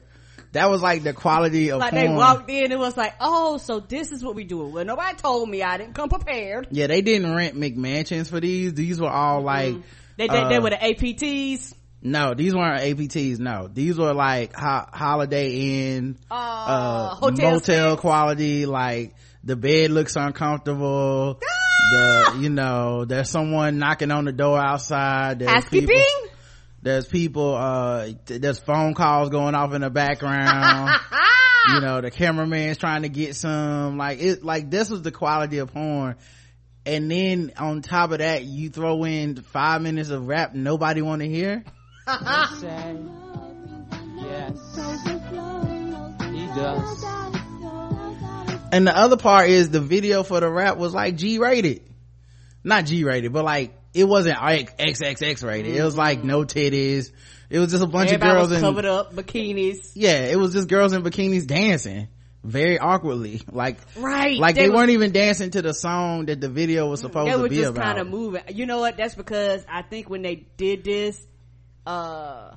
S2: that was like the quality of
S3: like
S2: porn.
S3: they walked in it was like, oh, so this is what we do Well, nobody told me. I didn't come prepared.
S2: yeah, they didn't rent McMansions for these. These were all like,
S3: They, they, they
S2: uh,
S3: were the APTs.
S2: No, these weren't APTs. No, these were like ho- Holiday Inn,
S3: Uh,
S2: uh,
S3: hotel
S2: motel
S3: stays.
S2: quality. Like the bed looks uncomfortable.
S3: Ah!
S2: The, you know, there's someone knocking on the door outside. There's people- there's people uh th- there's phone calls going off in the background you know the cameraman's trying to get some like it like this was the quality of porn and then on top of that you throw in five minutes of rap nobody want to hear
S5: say yes. He does.
S2: and the other part is the video for the rap was like g-rated not g-rated but like it wasn't like xxx rated it was like no titties it was just a bunch
S3: Everybody
S2: of girls
S3: was
S2: in
S3: covered up, bikinis.
S2: yeah it was just girls in bikinis dancing very awkwardly like
S3: Right.
S2: like they,
S3: They was-
S2: weren't even dancing to the song that the video was supposed to be
S3: they
S2: to
S3: were
S2: be
S3: just
S2: about
S3: kind of moving. You know what? That's because I think when they did this, uh,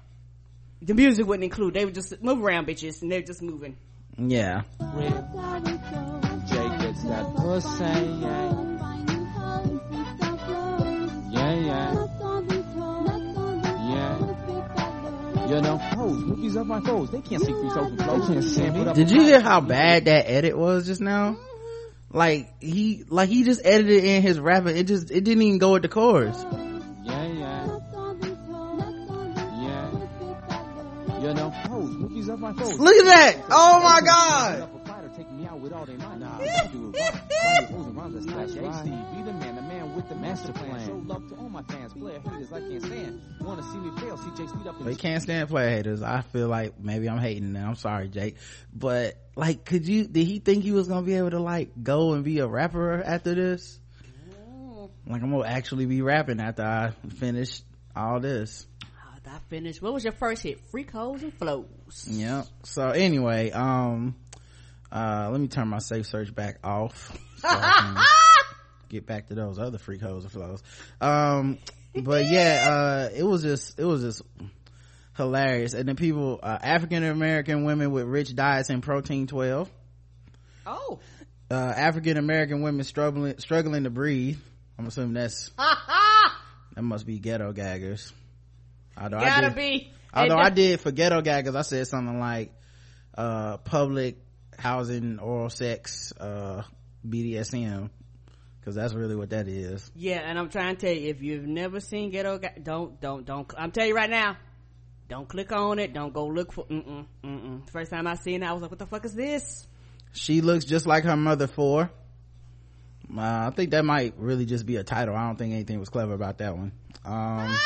S3: the music wouldn't include. They would just move around, bitches, and they're just moving.
S2: yeah
S5: Jay gets that pussy, yeah. Yeah, yeah. Yeah. You know, hoes, rookies of my foes. They can't see through social flows. They can't stand me.
S2: did you hear how bad that edit was just now like he like he just edited in his rapping it just it didn't even go with the chorus
S5: to all my fans, player haters I can't stand. Wanna see me fail? CJ speed up in
S2: we can't stand play haters. I feel like maybe i'm hating now i'm sorry jake but like could you did he think he was gonna be able to like go and be a rapper after this? Like i'm gonna actually be rapping after i finish all this
S3: I finished. What was your first hit? Freak hoes and flows.
S2: Yep. So anyway, um, uh, let me turn my safe search back off. So get back to those other freak hoes and flows. Um, but yeah, uh, it was just, it was just hilarious. And then people, uh, African American women with rich diets and protein 12.
S3: Oh,
S2: Uh, African American women struggling, struggling to breathe. I'm assuming that's, that must be ghetto gaggers. Although I
S3: gotta
S2: did-
S3: be.
S2: Although I did for ghetto gaggers, I said something like, uh, public housing, oral sex, uh, BDSM. Cause that's really what that is.
S3: Yeah, and I'm trying to tell you, if you've never seen Ghetto, Ga- don't, don't, don't. I'm telling you right now, don't click on it. Don't go look for. Mm-mm, mm-mm. First time I seen it, I was like, "What the fuck is this?"
S2: She looks just like her mother four. Uh, I think that might really just be a title. I don't think anything was clever about that one. Um,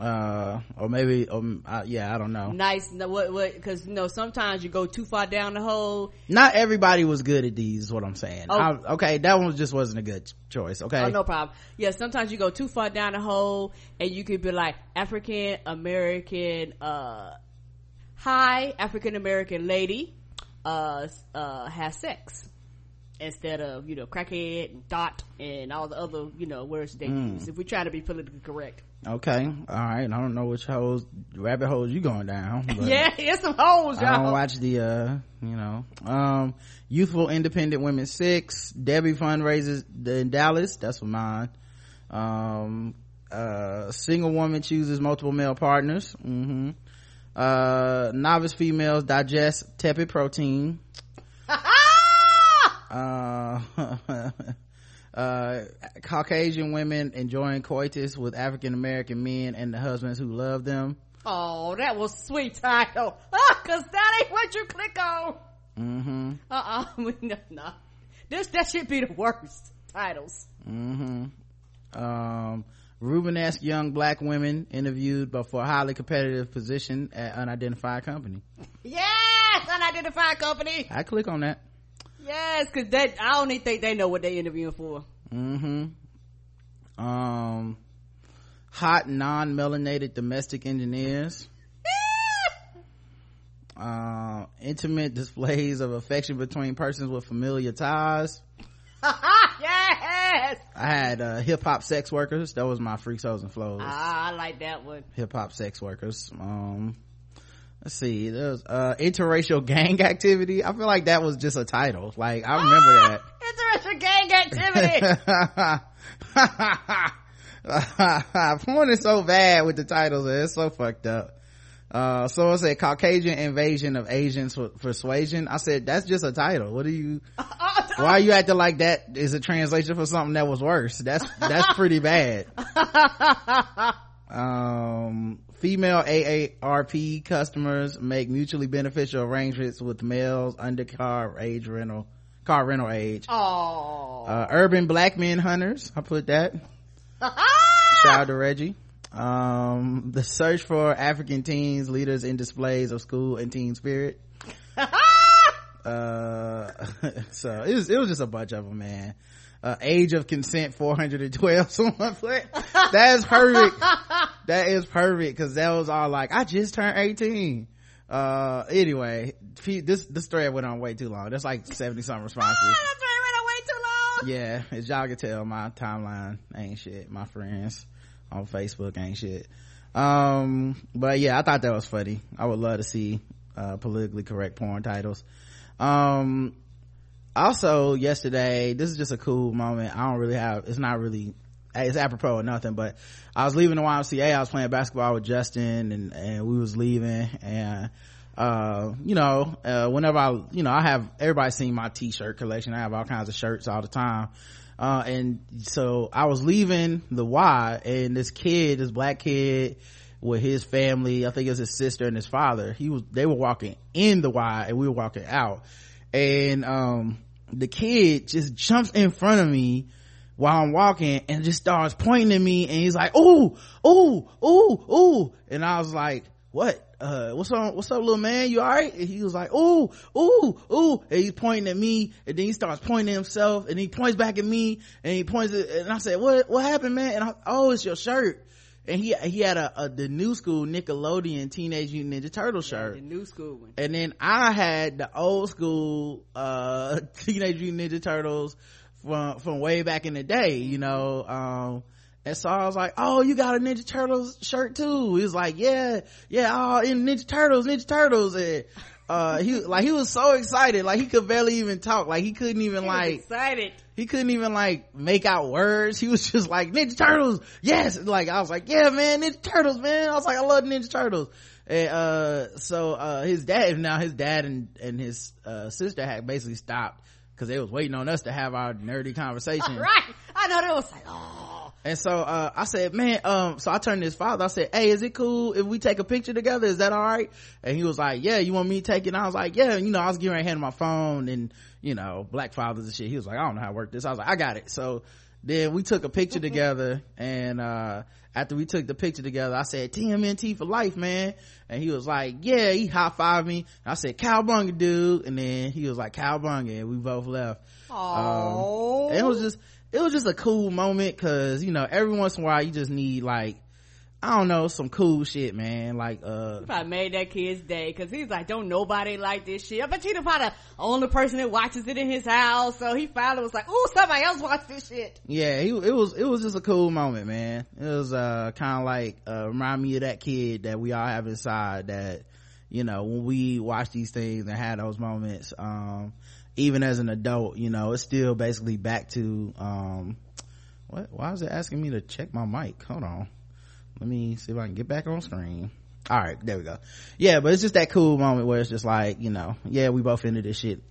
S2: uh, or maybe, um, uh, yeah, I don't know.
S3: Nice. No, what? What? Because you know, sometimes you go too far down the hole.
S2: Not everybody was good at these, is what I'm saying.
S3: Oh.
S2: I- okay, that one just wasn't a good choice, okay?
S3: Oh, no problem. Yeah, sometimes you go too far down the hole, and you could be like African American, uh, hi, African American lady, uh, uh, has sex. Instead of, you know, crackhead and dot and all the other, you know, words they use. If we try to be politically correct.
S2: Okay, alright, I don't know which holes, rabbit holes you going down.
S3: Yeah, it's some hoes,
S2: I don't watch the, uh, you know, um, Youthful Independent Women 6, Debbie fundraisers in Dallas, that's for mine. Um, uh, single woman chooses multiple male partners. hmm Uh, novice females digest tepid protein. uh, uh, Caucasian women enjoying coitus with African American men and the husbands who love them.
S3: Oh, that was sweet title. Ah, cause that ain't what you click on.
S2: hmm
S3: Uh-uh. no, no. This, that should be the worst titles.
S2: hmm Um, Rubenesque young black women interviewed but for a highly competitive position at unidentified company.
S3: Yes, unidentified company.
S2: I click on that.
S3: Yes, cause that, I don't even think they know what they interviewing for.
S2: Mm-hmm. Um, hot non-melanated domestic engineers. uh, intimate displays of affection between persons with familiar ties.
S3: yes!
S2: I had uh, hip hop sex workers. That was my freaks, hoes, and flows.
S3: Ah, I like that one.
S2: hip hop sex workers. Um, let's see. There's uh, interracial gang activity. I feel like that was just a title. Like I remember
S3: that interracial gang activity.
S2: Porn is so bad with the titles. It's so fucked up. Uh, so i said Caucasian invasion of Asian su- persuasion. I said, that's just a title. What are you, why are you acting like that is a translation for something that was worse? That's, that's pretty bad. um, female AARP customers make mutually beneficial arrangements with males under car age rental, car rental age.
S3: oh.
S2: Uh, urban black men hunters. I put that. Shout out to Reggie. Um, the search for African teens, leaders in displays of school and teen spirit. uh, so it was, it was just a bunch of them, man. Uh, age of consent 412 someone put that is perfect. That is perfect because that was all like i just turned 18 uh anyway this this story went on way too long. That's like 70 something responses.
S3: oh, that's right went on way too long.
S2: Yeah as y'all can tell my timeline ain't shit. My friends on facebook ain't shit. Um but yeah i thought that was funny. I would love to see uh politically correct porn titles. Um also yesterday this is just a cool moment. I don't really have it's not really it's apropos or nothing but i was leaving the ymca i was playing basketball with justin and and we was leaving and uh, you know uh, whenever i you know i have everybody seen my t-shirt collection. I have all kinds of shirts all the time. Uh, and so i was leaving the y and this kid this black kid with his family i think it was his sister and his father he was they were walking in the y and we were walking out. And um the kid just jumps in front of me while I'm walking and just starts pointing at me and he's like, "Ooh, ooh, ooh, ooh," and I was like, "What? Uh, what's up? What's up, little man? You all right?" And he was like, "Ooh, ooh, ooh," and he's pointing at me and then he starts pointing at himself and he points back at me and he points at, and I said, "What? What happened, man?" And I, oh, it's your shirt. And he he had a, a the new school Nickelodeon Teenage Mutant Ninja Turtle shirt.
S3: Yeah, the new school one.
S2: And then I had the old school uh Teenage Mutant Ninja Turtles from from way back in the day you know um and so I was like, "Oh, you got a Ninja Turtles shirt too?" He was like, "Yeah, yeah, oh, in Ninja Turtles, Ninja Turtles." And uh, he like he was so excited, like he could barely even talk, like he couldn't even
S3: He was
S2: like
S3: excited.
S2: He couldn't even like make out words. He was just like Ninja Turtles, yes. Like I was like, yeah, man, Ninja Turtles, man. I was like, I love Ninja Turtles. And uh, so uh, his dad now his dad and and his uh, sister had basically stopped because they was waiting on us to have our nerdy conversation.
S3: Right. I know that was like, oh.
S2: And so uh, I said, man, um, so I turned to his father. I said, hey, is it cool if we take a picture together? Is that all right? And he was like, yeah, you want me to take it? And I was like, yeah, you know, I was getting to hand him my phone and, you know, black fathers and shit. He was like, I don't know how to work this. I was like, I got it. So then we took a picture together and, uh, after we took the picture together, I said, TMNT for life, man. And he was like, yeah, he high fived me. And I said, cowbunga dude. And then he was like, cowbunga. And we both left.
S3: Oh.
S2: Um, it was just, it was just a cool moment cause, you know, every once in a while you just need like, I don't know, some cool shit, man. Like, uh,
S3: Probably made that kid's day because he's like, don't nobody like this shit. I bet you the probably the only person that watches it in his house. So he finally was like, ooh, somebody else watch this shit.
S2: yeah, he, it was, it was just a cool moment, man. It was, uh, kind of like, uh, remind me of that kid that we all have inside that, you know, when we watch these things and had those moments, um, even as an adult, you know, it's still basically back to, um, what, why is it asking me to check my mic? Hold on. Let me see if I can get back on screen. All right, there we go. Yeah, but it's just that cool moment where it's just like, you know, yeah, we both into this shit.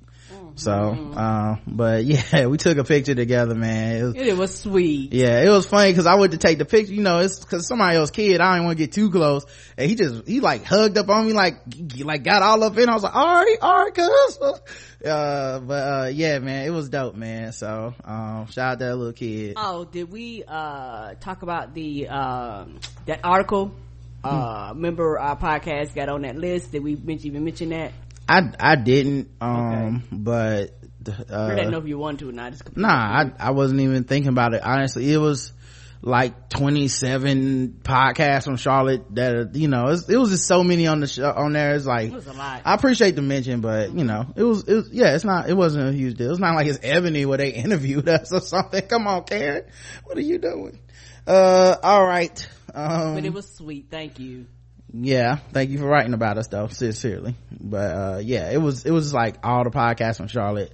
S2: So, uh, but yeah, we took a picture together, man. It was,
S3: It was sweet.
S2: yeah, it was funny because I went to take the picture. You know, it's because somebody else's kid. I didn't want to get too close, and he just he like hugged up on me, like like got all up in. I was like, all right, all right, cuz. Uh, but uh, yeah, man, it was dope, man. So, um, shout out to that little kid.
S3: Oh, did we uh talk about the um that article? Uh, remember our podcast got on that list? Did we mention, even mention that?
S2: I I didn't, um, but
S3: I didn't know
S2: uh,
S3: if you wanted to or not. It's
S2: nah, I I wasn't even thinking about it. Honestly, it was like 27 podcasts from Charlotte that are, you know it's, it was just so many on the show on there. It's like
S3: It was a lot.
S2: I appreciate the mention, but you know, it was, it was, yeah, it's not, it wasn't a huge deal. It's not like it's Ebony where they interviewed us or something. Come on, Karen. What are you doing? Uh, all right. Um,
S3: but it was sweet. Thank you.
S2: Yeah, thank you for writing about us though, sincerely. But, uh, yeah, it was, it was like all the podcasts from Charlotte,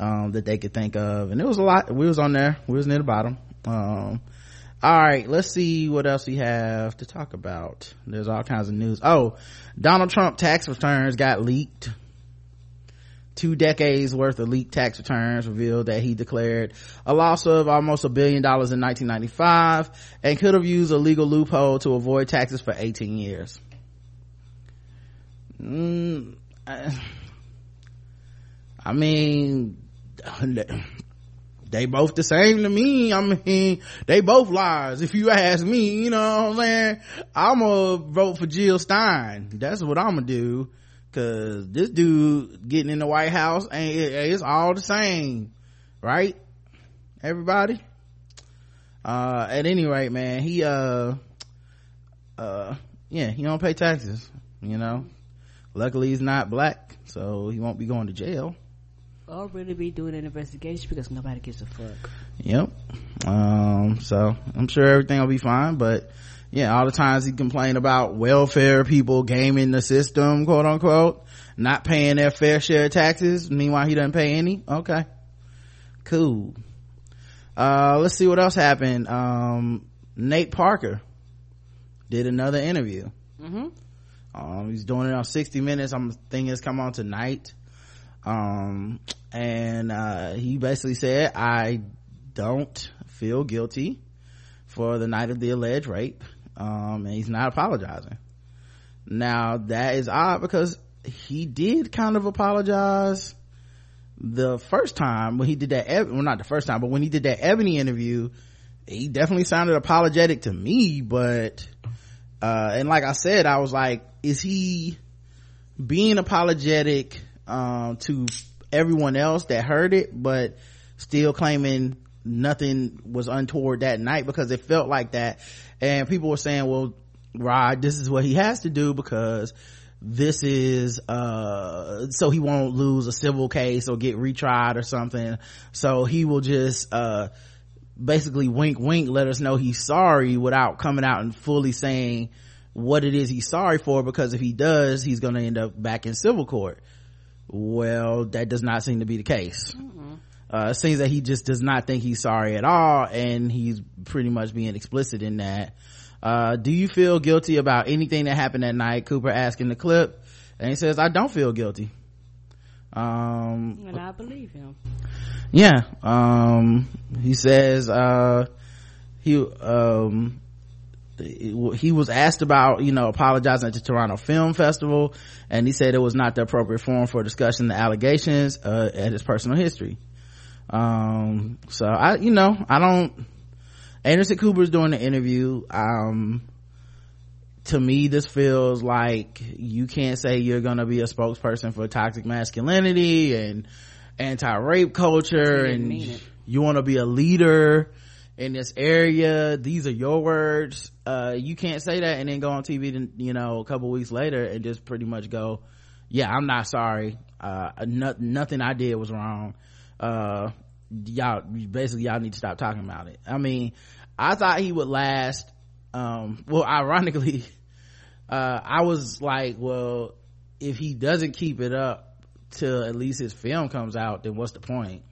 S2: um, that they could think of. And it was a lot. We was on there. We was near the bottom. Um, all right, let's see what else we have to talk about. There's all kinds of news. Oh, Donald Trump tax returns got leaked. Two decades worth of leaked tax returns revealed that he declared a loss of almost a billion dollars in 1995 and could have used a legal loophole to avoid taxes for 18 years. Mm, I, I mean, they both the same to me. I mean, they both lies. If you ask me, you know what I'm saying? I'm gonna vote for Jill Stein. That's what I'm gonna do. Cause this dude getting in the White House ain't, it's all the same. Right? Everybody? Uh, at any rate, man, he, uh, uh, yeah, he don't pay taxes, you know? luckily he's not black so he won't be going to jail
S3: Or really be doing an investigation because nobody gives a fuck.
S2: Yep. Um, so I'm sure everything will be fine, but yeah, all the times he complained about welfare people gaming the system, quote unquote, not paying their fair share of taxes. Meanwhile, he doesn't pay any. Okay. Cool. Uh, let's see what else happened. Um, Nate Parker did another interview.
S3: Mm-hmm.
S2: Um, he's doing it on 60 minutes. I'm thinking it's come on tonight. Um, and, uh, he basically said, I don't feel guilty for the night of the alleged rape. Um, and he's not apologizing. Now that is odd because he did kind of apologize the first time when he did that, well not the first time, but when he did that Ebony interview, he definitely sounded apologetic to me, but, uh, and like I said, I was like, is he being apologetic, um, to everyone else that heard it, but still claiming nothing was untoward that night because it felt like that. And people were saying, well, Rod, this is what he has to do because this is uh so he won't lose a civil case or get retried or something. So he will just uh basically wink wink let us know he's sorry without coming out and fully saying what it is he's sorry for because if he does he's going to end up back in civil court. Well that does not seem to be the case uh seems that he just does not think he's sorry at all and he's pretty much being explicit in that. Uh do you feel guilty about anything that happened that night? Cooper asked in the clip and he says i don't feel guilty. Um
S3: And I believe him.
S2: yeah um he says uh he um he was asked about you know apologizing at the toronto film festival and he said it was not the appropriate forum for discussing the allegations uh, at his personal history um so i you know i don't anderson cooper's doing the interview. Um to me this feels like you can't say you're gonna be a spokesperson for toxic masculinity and anti-rape culture and you want to be a leader in this area. These are your words. Uh you can't say that and then go on tv to, you know a couple weeks later and just pretty much go yeah i'm not sorry. Uh no, nothing i did was wrong uh y'all basically y'all need to stop talking about it i mean i thought he would last um well ironically uh i was like well if he doesn't keep it up till at least his film comes out then what's the point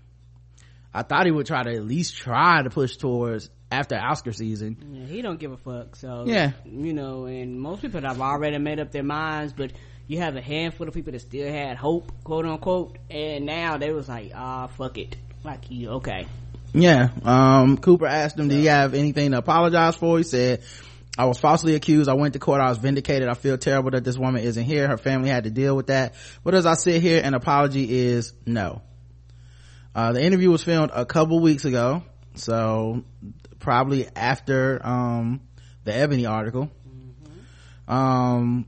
S2: i thought he would try to at least try to push towards after oscar season
S3: Yeah, he don't give a fuck. So
S2: Yeah.
S3: you know, and most people have already made up their minds, but you have a handful of people that still had hope, quote unquote, and now they was like, ah, fuck it, like you, okay.
S2: Yeah. Um, Cooper asked him, did he have anything to apologize for? He said, I was falsely accused. I went to court. I was vindicated. I feel terrible that this woman isn't here. Her family had to deal with that. But as I sit here, an apology is no. Uh, the interview was filmed a couple weeks ago. So probably after, um, the Ebony article. Um,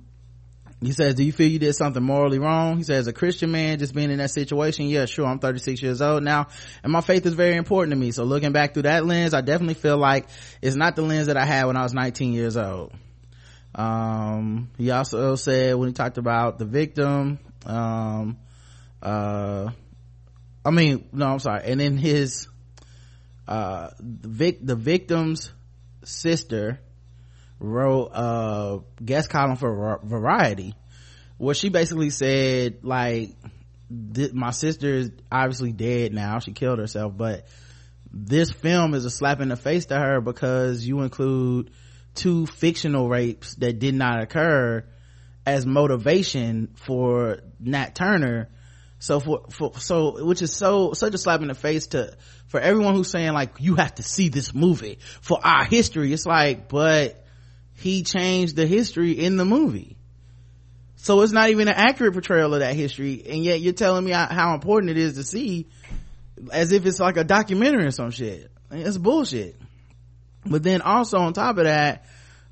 S2: he says, do you feel you did something morally wrong? He says, a Christian man just being in that situation. Yeah, sure. I'm 36 years old now and my faith is very important to me. So looking back through that lens, I definitely feel like it's not the lens that I had when I was 19 years old. Um, he also said when he talked about the victim, um, uh, I mean, no, I'm sorry. And in his, uh, the vic, the victim's sister, wrote a guest column for variety where she basically said like my sister is obviously dead now. She killed herself but this film is a slap in the face to her because you include two fictional rapes that did not occur as motivation for Nat Turner. So for, for so which is so such a slap in the face to for everyone who's saying like you have to see this movie for our history. It's like but he changed the history in the movie. So it's not even an accurate portrayal of that history and yet you're telling me how, important it is to see as if it's like a documentary or some shit. It's bullshit. But then also on top of that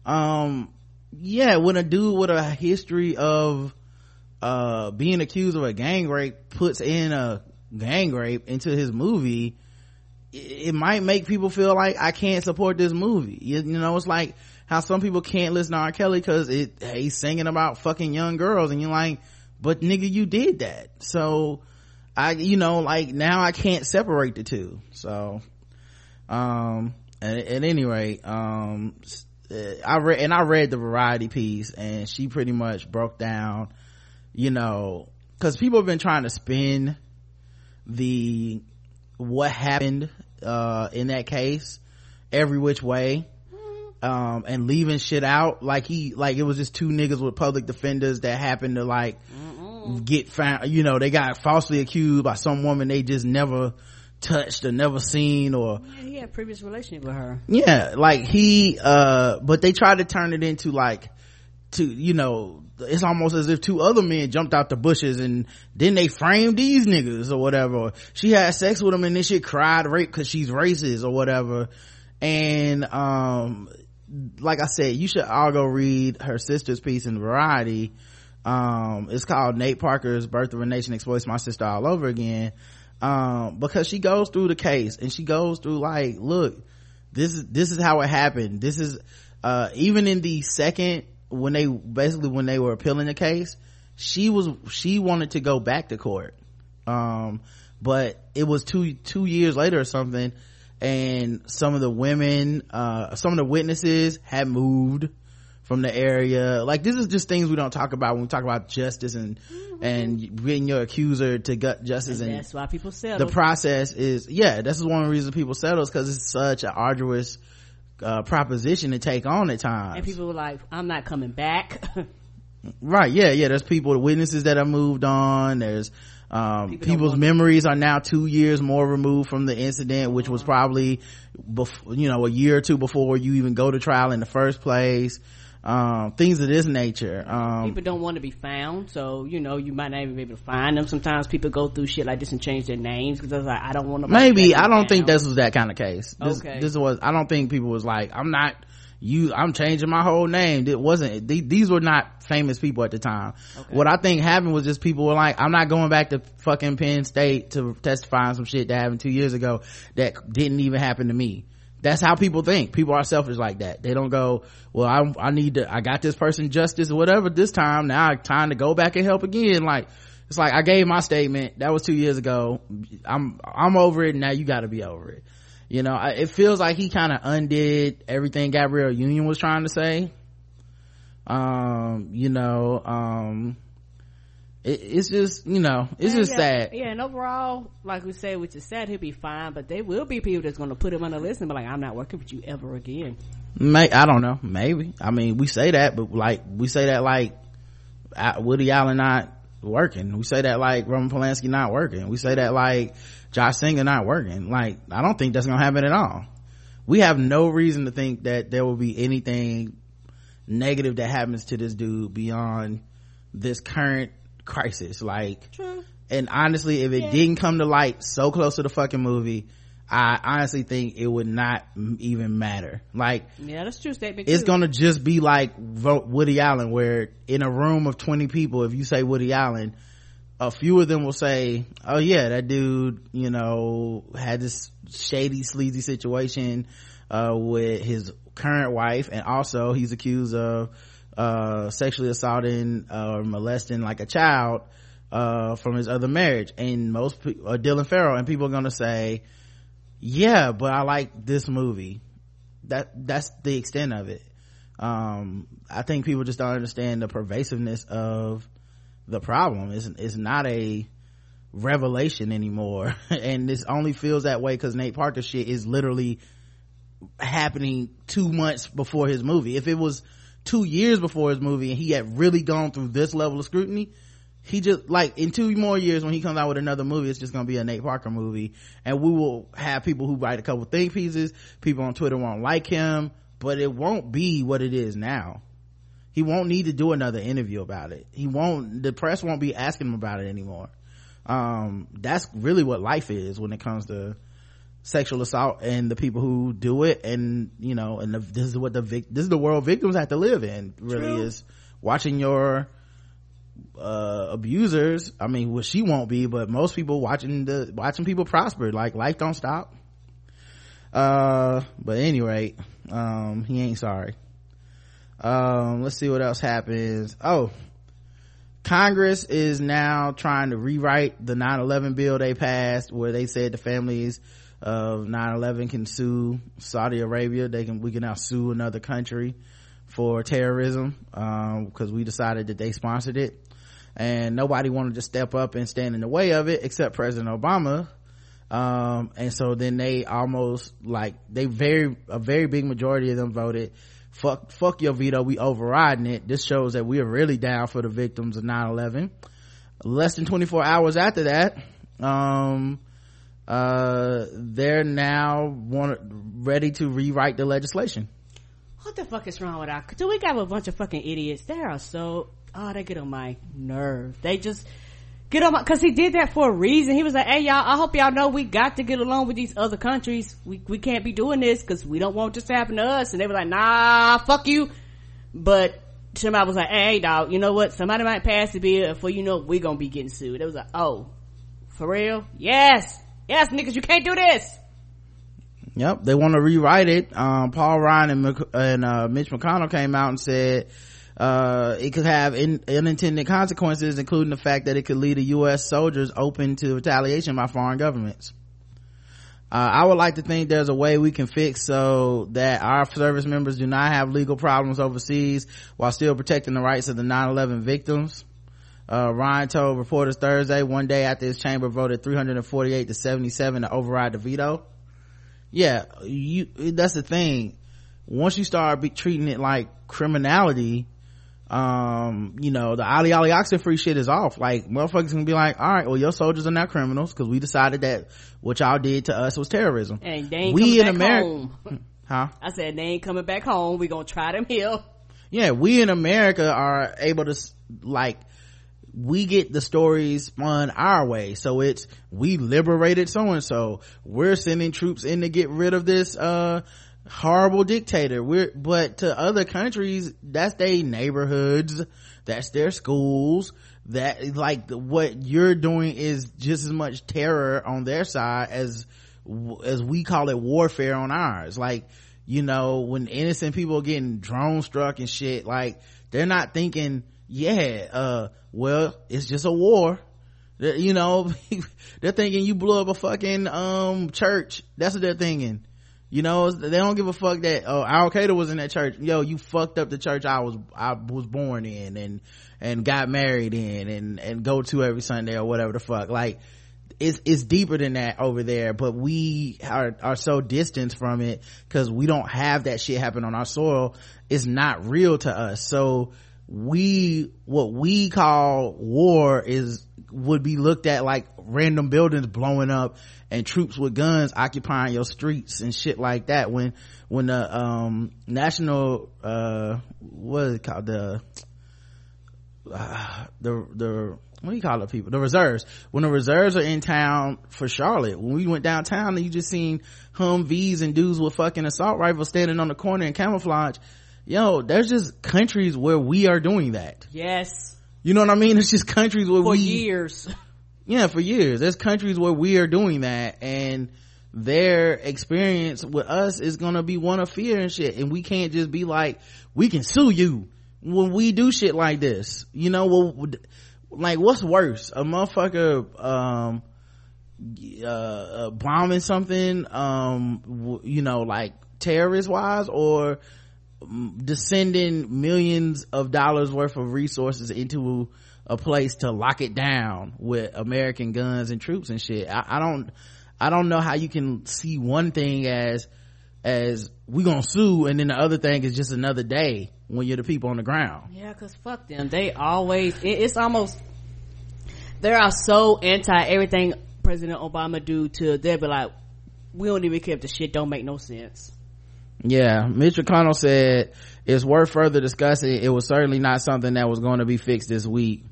S2: um yeah when a dude with a history of uh being accused of a gang rape puts in a gang rape into his movie it, it might make people feel like i can't support this movie. You, you know it's like how some people can't listen to R. Kelly because it he's singing about fucking young girls, and you're like, but nigga, you did that. So I, you know, like now I can't separate the two. So, um, at, at any rate, um, I read and I read the variety piece, and she pretty much broke down, you know, because people have been trying to spin the what happened uh in that case every which way um and leaving shit out. Like he like it was just two niggas with public defenders that happened to like get found you know they got falsely accused by some woman they just never touched or never seen or
S3: Yeah, he had previous relationship with her.
S2: yeah like he uh but they tried to turn it into like to you know it's almost as if two other men jumped out the bushes and then they framed these niggas or whatever. She had sex with him and then she cried rape because she's racist or whatever. And um like i said you should all go read her sister's piece in variety. Um it's called nate parker's birth of a nation exploits my sister all over again. Um because she goes through the case and she goes through like look this is this is how it happened. This is uh even in the second when they basically when they were appealing the case she was she wanted to go back to court. Um but it was two two years later or something and some of the women uh some of the witnesses had moved from the area like this is just things we don't talk about when we talk about justice and and getting your accuser to gut justice and
S3: That's why people settle.
S2: the process is yeah this is one of the reasons people settle because it's such an arduous uh, proposition to take on at times
S3: and people were like, I'm not coming back.
S2: right yeah yeah there's people the witnesses that have moved on there's um,
S3: People
S2: people's memories are now two years more removed from the incident which was probably bef- you know a year or two before you even go to trial in the first place um, things of this nature um,
S3: people don't want to be found, so you know you might not even be able to find them. Sometimes people go through shit like this and change their names because like I don't want to.
S2: maybe i don't think this was that kind of case this,
S3: Okay.
S2: this was i don't think people was like i'm not you i'm changing my whole name. It wasn't these were not famous people at the time. What i think happened was just people were like i'm not going back to fucking penn state to testify on some shit that happened two years ago that didn't even happen to me. That's how people think. People are selfish like that. They don't go well i, I need to i got this person justice or whatever this time. Now time to go back and help again. Like it's like i gave my statement. That was two years ago. I'm i'm over it. Now you got to be over it you know I, it feels like he kind of undid everything gabrielle union was trying to say um you know um it, it's just you know it's
S3: Yeah,
S2: just
S3: yeah,
S2: sad
S3: Yeah, and overall, like we said, which is sad, he'll be fine. But there will be people that's going to put him on the list and be like, "I'm not working with you ever again."
S2: May I don't know. Maybe. I mean, we say that, but like we say that like uh, Woody Allen not working. We say that like Roman Polanski not working. We say that like Josh Singer not working. Like I don't think that's gonna happen at all. We have no reason to think that there will be anything negative that happens to this dude beyond this current crisis. Like,
S3: True.
S2: and honestly, if it didn't come to light so close to the fucking movie, I honestly think it would not even matter. Like,
S3: Yeah, that's true statement.
S2: it's
S3: too.
S2: gonna just be like Woody Allen, where in a room of 20 people, if you say Woody Allen, a few of them will say, oh yeah, that dude, you know, had this shady, sleazy situation, uh, with his current wife, and also he's accused of, uh, sexually assaulting, uh, or molesting like a child, uh, from his other marriage. And most or Dylan Farrow, and people are gonna say, yeah, but I like this movie that that's the extent of it um i think people just don't understand the pervasiveness of the problem. Is it's not a revelation anymore. And this only feels that way because nate parker shit is literally happening two months before his movie. If it was two years before his movie and he had really gone through this level of scrutiny he just like in two more years when he comes out with another movie it's just gonna be a nate parker movie. And we will have people who write a couple think pieces. People on twitter won't like him but it won't be what it is now he won't need to do another interview about it. He won't the press won't be asking him about it anymore. Um that's really what life is when it comes to sexual assault and the people who do it and you know and the, this is what the vic this is the world victims have to live in really
S3: True.
S2: is watching your uh abusers. I mean well she won't be but most people watching the watching people prosper. Like life don't stop. Uh but anyway, um he ain't sorry um let's see what else happens. Oh congress is now trying to rewrite the 9-11 bill they passed where they said the families of 9-11 can sue saudi arabia. They can we can now sue another country for terrorism because um, we decided that they sponsored it. And nobody wanted to step up and stand in the way of it except president obama. Um, and so then they almost like they very a very big majority of them voted fuck fuck your veto. We overriding it. This shows that we are really down for the victims of 9-11 less than 24 hours after that um, uh, they're now want ready to rewrite the legislation.
S3: What the fuck is wrong with our do we got a bunch of fucking idiots. They are so oh they get on my nerve. They just get on my because he did that for a reason. He was like hey y'all i hope y'all know we got to get along with these other countries. We, we can't be doing this because we don't want this to happen to us. And they were like nah fuck you. But somebody was like hey dog you know what? Somebody might pass the bill before you know we gonna be getting sued. It was like oh for real? Yes. Yes niggas you can't do this.
S2: Yep they want to rewrite it. Um, paul ryan and, and uh, mitch mcconnell came out and said uh, it could have in, unintended consequences, including the fact that it could lead to U.S. soldiers open to retaliation by foreign governments. Uh, I would like to think there's a way we can fix so that our service members do not have legal problems overseas while still protecting the rights of the 9-11 victims. Uh, Ryan told reporters Thursday, one day after his chamber voted 348 to 77 to override the veto. Yeah, you, that's the thing. Once you start treating it like criminality, um you know the ali ali oxenfree shit is off. Like motherfuckers gonna be like all right well your soldiers are now criminals because we decided that what y'all did to us was terrorism.
S3: And they ain't we in america huh? I said they ain't coming back home. We gonna try them here.
S2: Yeah we in america are able to like we get the stories spun our way. So it's we liberated so and so we're sending troops in to get rid of this uh horrible dictator. We're but to other countries that's their neighborhoods that's their schools that like what you're doing is just as much terror on their side as as we call it warfare on ours. Like you know when innocent people are getting drone struck and shit like they're not thinking yeah uh well it's just a war. You know they're thinking you blew up a fucking um church. That's what they're thinking you know, they don't give a fuck that oh Al Qaeda was in that church. Yo, you fucked up the church I was I was born in and and got married in and and go to every Sunday or whatever the fuck. Like it's it's deeper than that over there, but we are are so distant from it because we don't have that shit happen on our soil. It's not real to us. So we what we call war is would be looked at like random buildings blowing up and troops with guns occupying your streets and shit like that. When when the um national uh what is it called? The uh, the the what do you call it people? The reserves. When the reserves are in town for charlotte when we went downtown and you just seen humvees and dudes with fucking assault rifles standing on the corner in camouflage yo there's just countries where we are doing that.
S3: Yes.
S2: You know what i mean? It's just countries where
S3: for
S2: we
S3: years
S2: yeah for years. There's countries where we are doing that and their experience with us is gonna be one of fear and shit. And we can't just be like we can sue you when we do shit like this. You know like what's worse? A motherfucker um uh, uh bombing something um you know like terrorist wise or descending millions of dollars worth of resources into a place to lock it down with American guns and troops and shit. I, I don't, I don't know how you can see one thing as, as we gonna sue and then the other thing is just another day when you're the people on the ground.
S3: Yeah, cause fuck them. They always, it, it's almost, they are so anti everything President Obama do to, they'll be like, we don't even care if the shit don't make no sense.
S2: Yeah, Mitch McConnell said it's worth further discussing. It was certainly not something that was going to be fixed this week.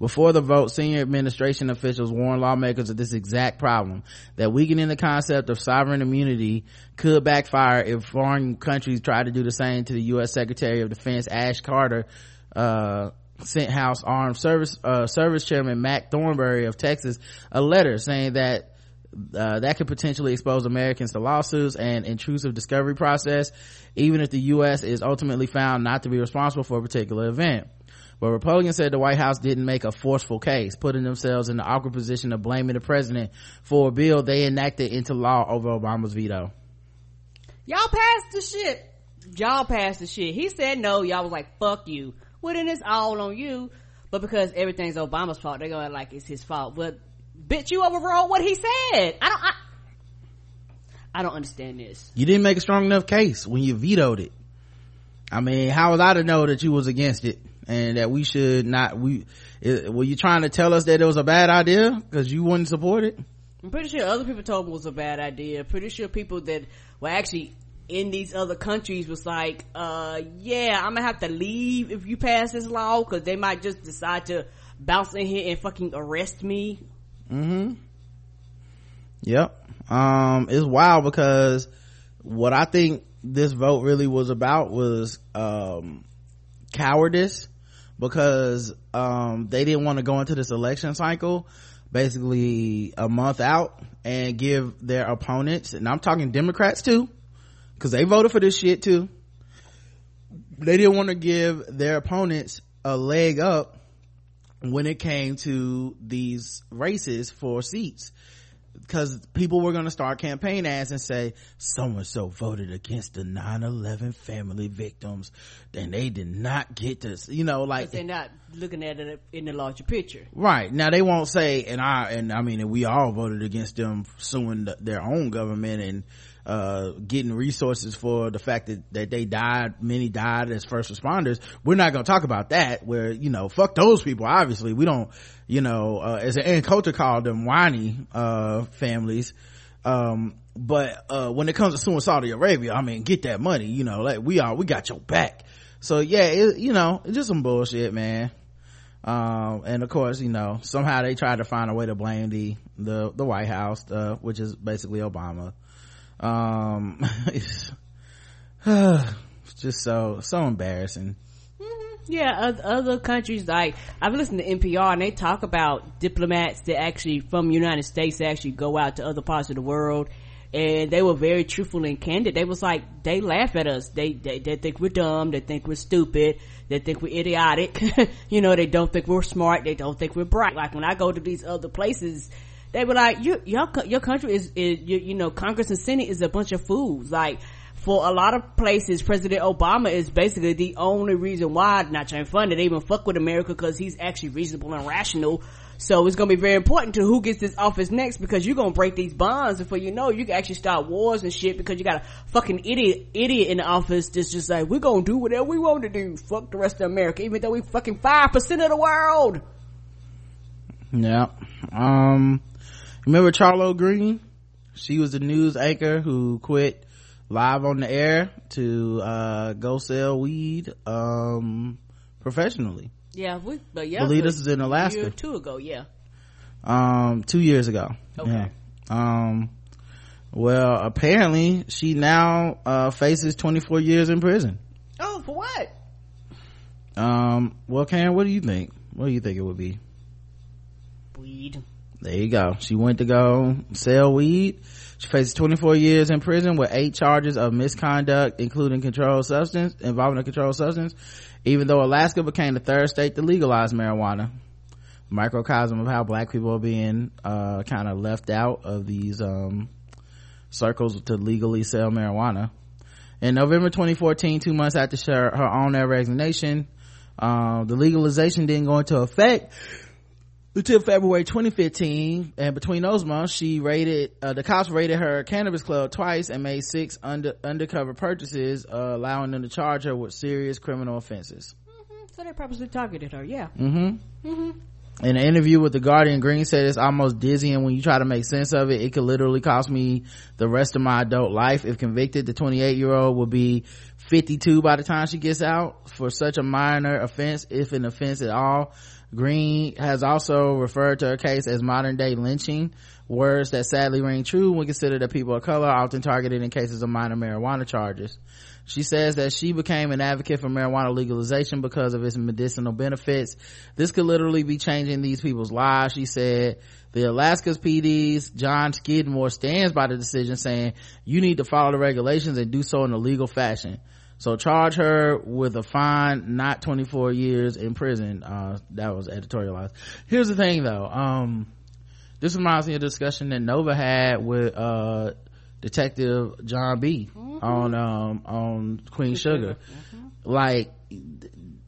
S2: Before the vote, senior administration officials warned lawmakers of this exact problem, that weakening the concept of sovereign immunity could backfire if foreign countries try to do the same to the U.S. Secretary of Defense Ash Carter, uh, sent House Armed Service, uh, Service Chairman Mac Thornberry of Texas a letter saying that uh, that could potentially expose Americans to lawsuits and intrusive discovery process, even if the U.S. is ultimately found not to be responsible for a particular event. But Republicans said the White House didn't make a forceful case, putting themselves in the awkward position of blaming the president for a bill they enacted into law over Obama's veto.
S3: Y'all passed the shit. Y'all passed the shit. He said no. Y'all was like, fuck you. Well, then it's all on you. But because everything's Obama's fault, they're going like it's his fault. But bitch, you overrode what he said. I don't, I, I don't understand this.
S2: You didn't make a strong enough case when you vetoed it. I mean, how was I to know that you was against it and that we should not, we, it, were you trying to tell us that it was a bad idea because you wouldn't support it?
S3: I'm pretty sure other people told me it was a bad idea. Pretty sure people that were actually in these other countries was like, uh, yeah, I'm gonna have to leave if you pass this law because they might just decide to bounce in here and fucking arrest me.
S2: Mm-hmm. Yep. Um, it's wild because what I think this vote really was about was, um, cowardice because, um, they didn't want to go into this election cycle basically a month out and give their opponents, and I'm talking Democrats too, because they voted for this shit too. They didn't want to give their opponents a leg up when it came to these races for seats because people were going to start campaign ads and say someone so voted against the 9-11 family victims then they did not get this you know like
S3: they're not looking at it in the larger picture.
S2: Right. Now they won't say and i and i mean and we all voted against them suing the, their own government and uh, getting resources for the fact that, that they died, many died as first responders. We're not going to talk about that where, you know, fuck those people. Obviously, we don't, you know, uh, as an culture called them whiny, uh, families. Um, but, uh, when it comes to suing Saudi Arabia, I mean, get that money, you know, like we are, we got your back. So yeah, it, you know, it's just some bullshit, man. Um, and of course, you know, somehow they tried to find a way to blame the, the, the White House, uh, which is basically Obama um it's, it's just so so embarrassing.
S3: Yeah other countries like i've listened to npr and they talk about diplomats that actually from the united states actually go out to other parts of the world. And they were very truthful and candid. They was like they laugh at us. They they, they think we're dumb. They think we're stupid. They think we're idiotic. You know they don't think we're smart. They don't think we're bright. Like when i go to these other places they were like, you, your, your country is, is you, you know, Congress and Senate is a bunch of fools. Like, for a lot of places, President Obama is basically the only reason why, not trying fun, that they even fuck with America because he's actually reasonable and rational. So it's gonna be very important to who gets this office next because you're gonna break these bonds before you know you can actually start wars and shit because you got a fucking idiot, idiot in the office that's just like, we're gonna do whatever we want to do. Fuck the rest of America, even though we fucking 5% of the world.
S2: Yeah. Um, remember Charlo Green? She was the news anchor who quit live on the air to uh, go sell weed um, professionally.
S3: Yeah, we, but yeah,
S2: believe this is in Alaska.
S3: Year two ago, yeah.
S2: Um, two years ago.
S3: Okay.
S2: Yeah. Um, well, apparently she now uh, faces 24 years in prison.
S3: Oh, for what?
S2: Um, well, Karen, what do you think? What do you think it would be? There you go. She went to go sell weed. She faces 24 years in prison with eight charges of misconduct, including controlled substance, involving a controlled substance, even though Alaska became the third state to legalize marijuana. Microcosm of how black people are being, uh, kind of left out of these, um, circles to legally sell marijuana. In November 2014, two months after her, her own resignation, um, the legalization didn't go into effect until February 2015, and between those months, she raided, uh, the cops raided her cannabis club twice and made six under, undercover purchases, uh, allowing them to charge her with serious criminal offenses.
S3: Mm-hmm. So they purposely targeted her, yeah.
S2: Mm-hmm. Mm-hmm. In an interview with the Guardian, Green said it's almost dizzying when you try to make sense of it. It could literally cost me the rest of my adult life. If convicted, the 28 year old will be 52 by the time she gets out for such a minor offense, if an offense at all Green has also referred to her case as modern day lynching, words that sadly ring true when considered that people of color are often targeted in cases of minor marijuana charges. She says that she became an advocate for marijuana legalization because of its medicinal benefits. This could literally be changing these people's lives, she said. The Alaska's PD's John Skidmore stands by the decision saying you need to follow the regulations and do so in a legal fashion. So charge her with a fine, not 24 years in prison. Uh, that was editorialized. Here's the thing though. Um, this reminds me of a discussion that Nova had with, uh, Detective John B
S3: Mm-hmm.
S2: on, um, on Queen Sugar. Like,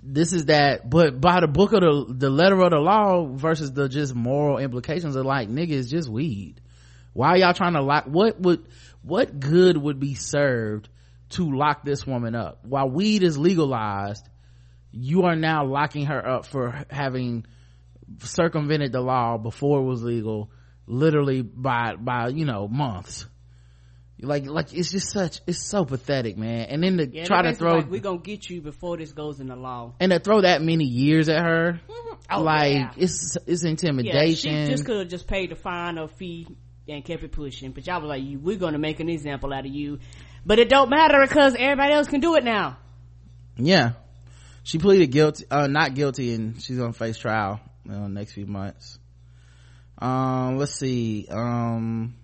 S2: this is that, but by the book of the, the letter of the law versus the just moral implications of like, niggas just weed. Why are y'all trying to lock, what would, what good would be served to lock this woman up? While weed is legalized, you are now locking her up for having circumvented the law before it was legal, literally by, by, you know, months. Like, like, it's just such, it's so pathetic, man. And then to
S3: Yeah,
S2: try to throw,
S3: like, we're gonna get you before this goes in the law.
S2: and to throw that many years at her,
S3: Oh,
S2: like,
S3: yeah.
S2: it's, it's
S3: Yeah,
S2: intimidation.
S3: she just could have just paid the fine or fee and kept it pushing. But y'all was like, we're gonna make an example out of you. But it don't matter because everybody else can do it now.
S2: yeah. She pleaded guilty, uh, not guilty and she's gonna face trial in the next few months. Um, let's see, um,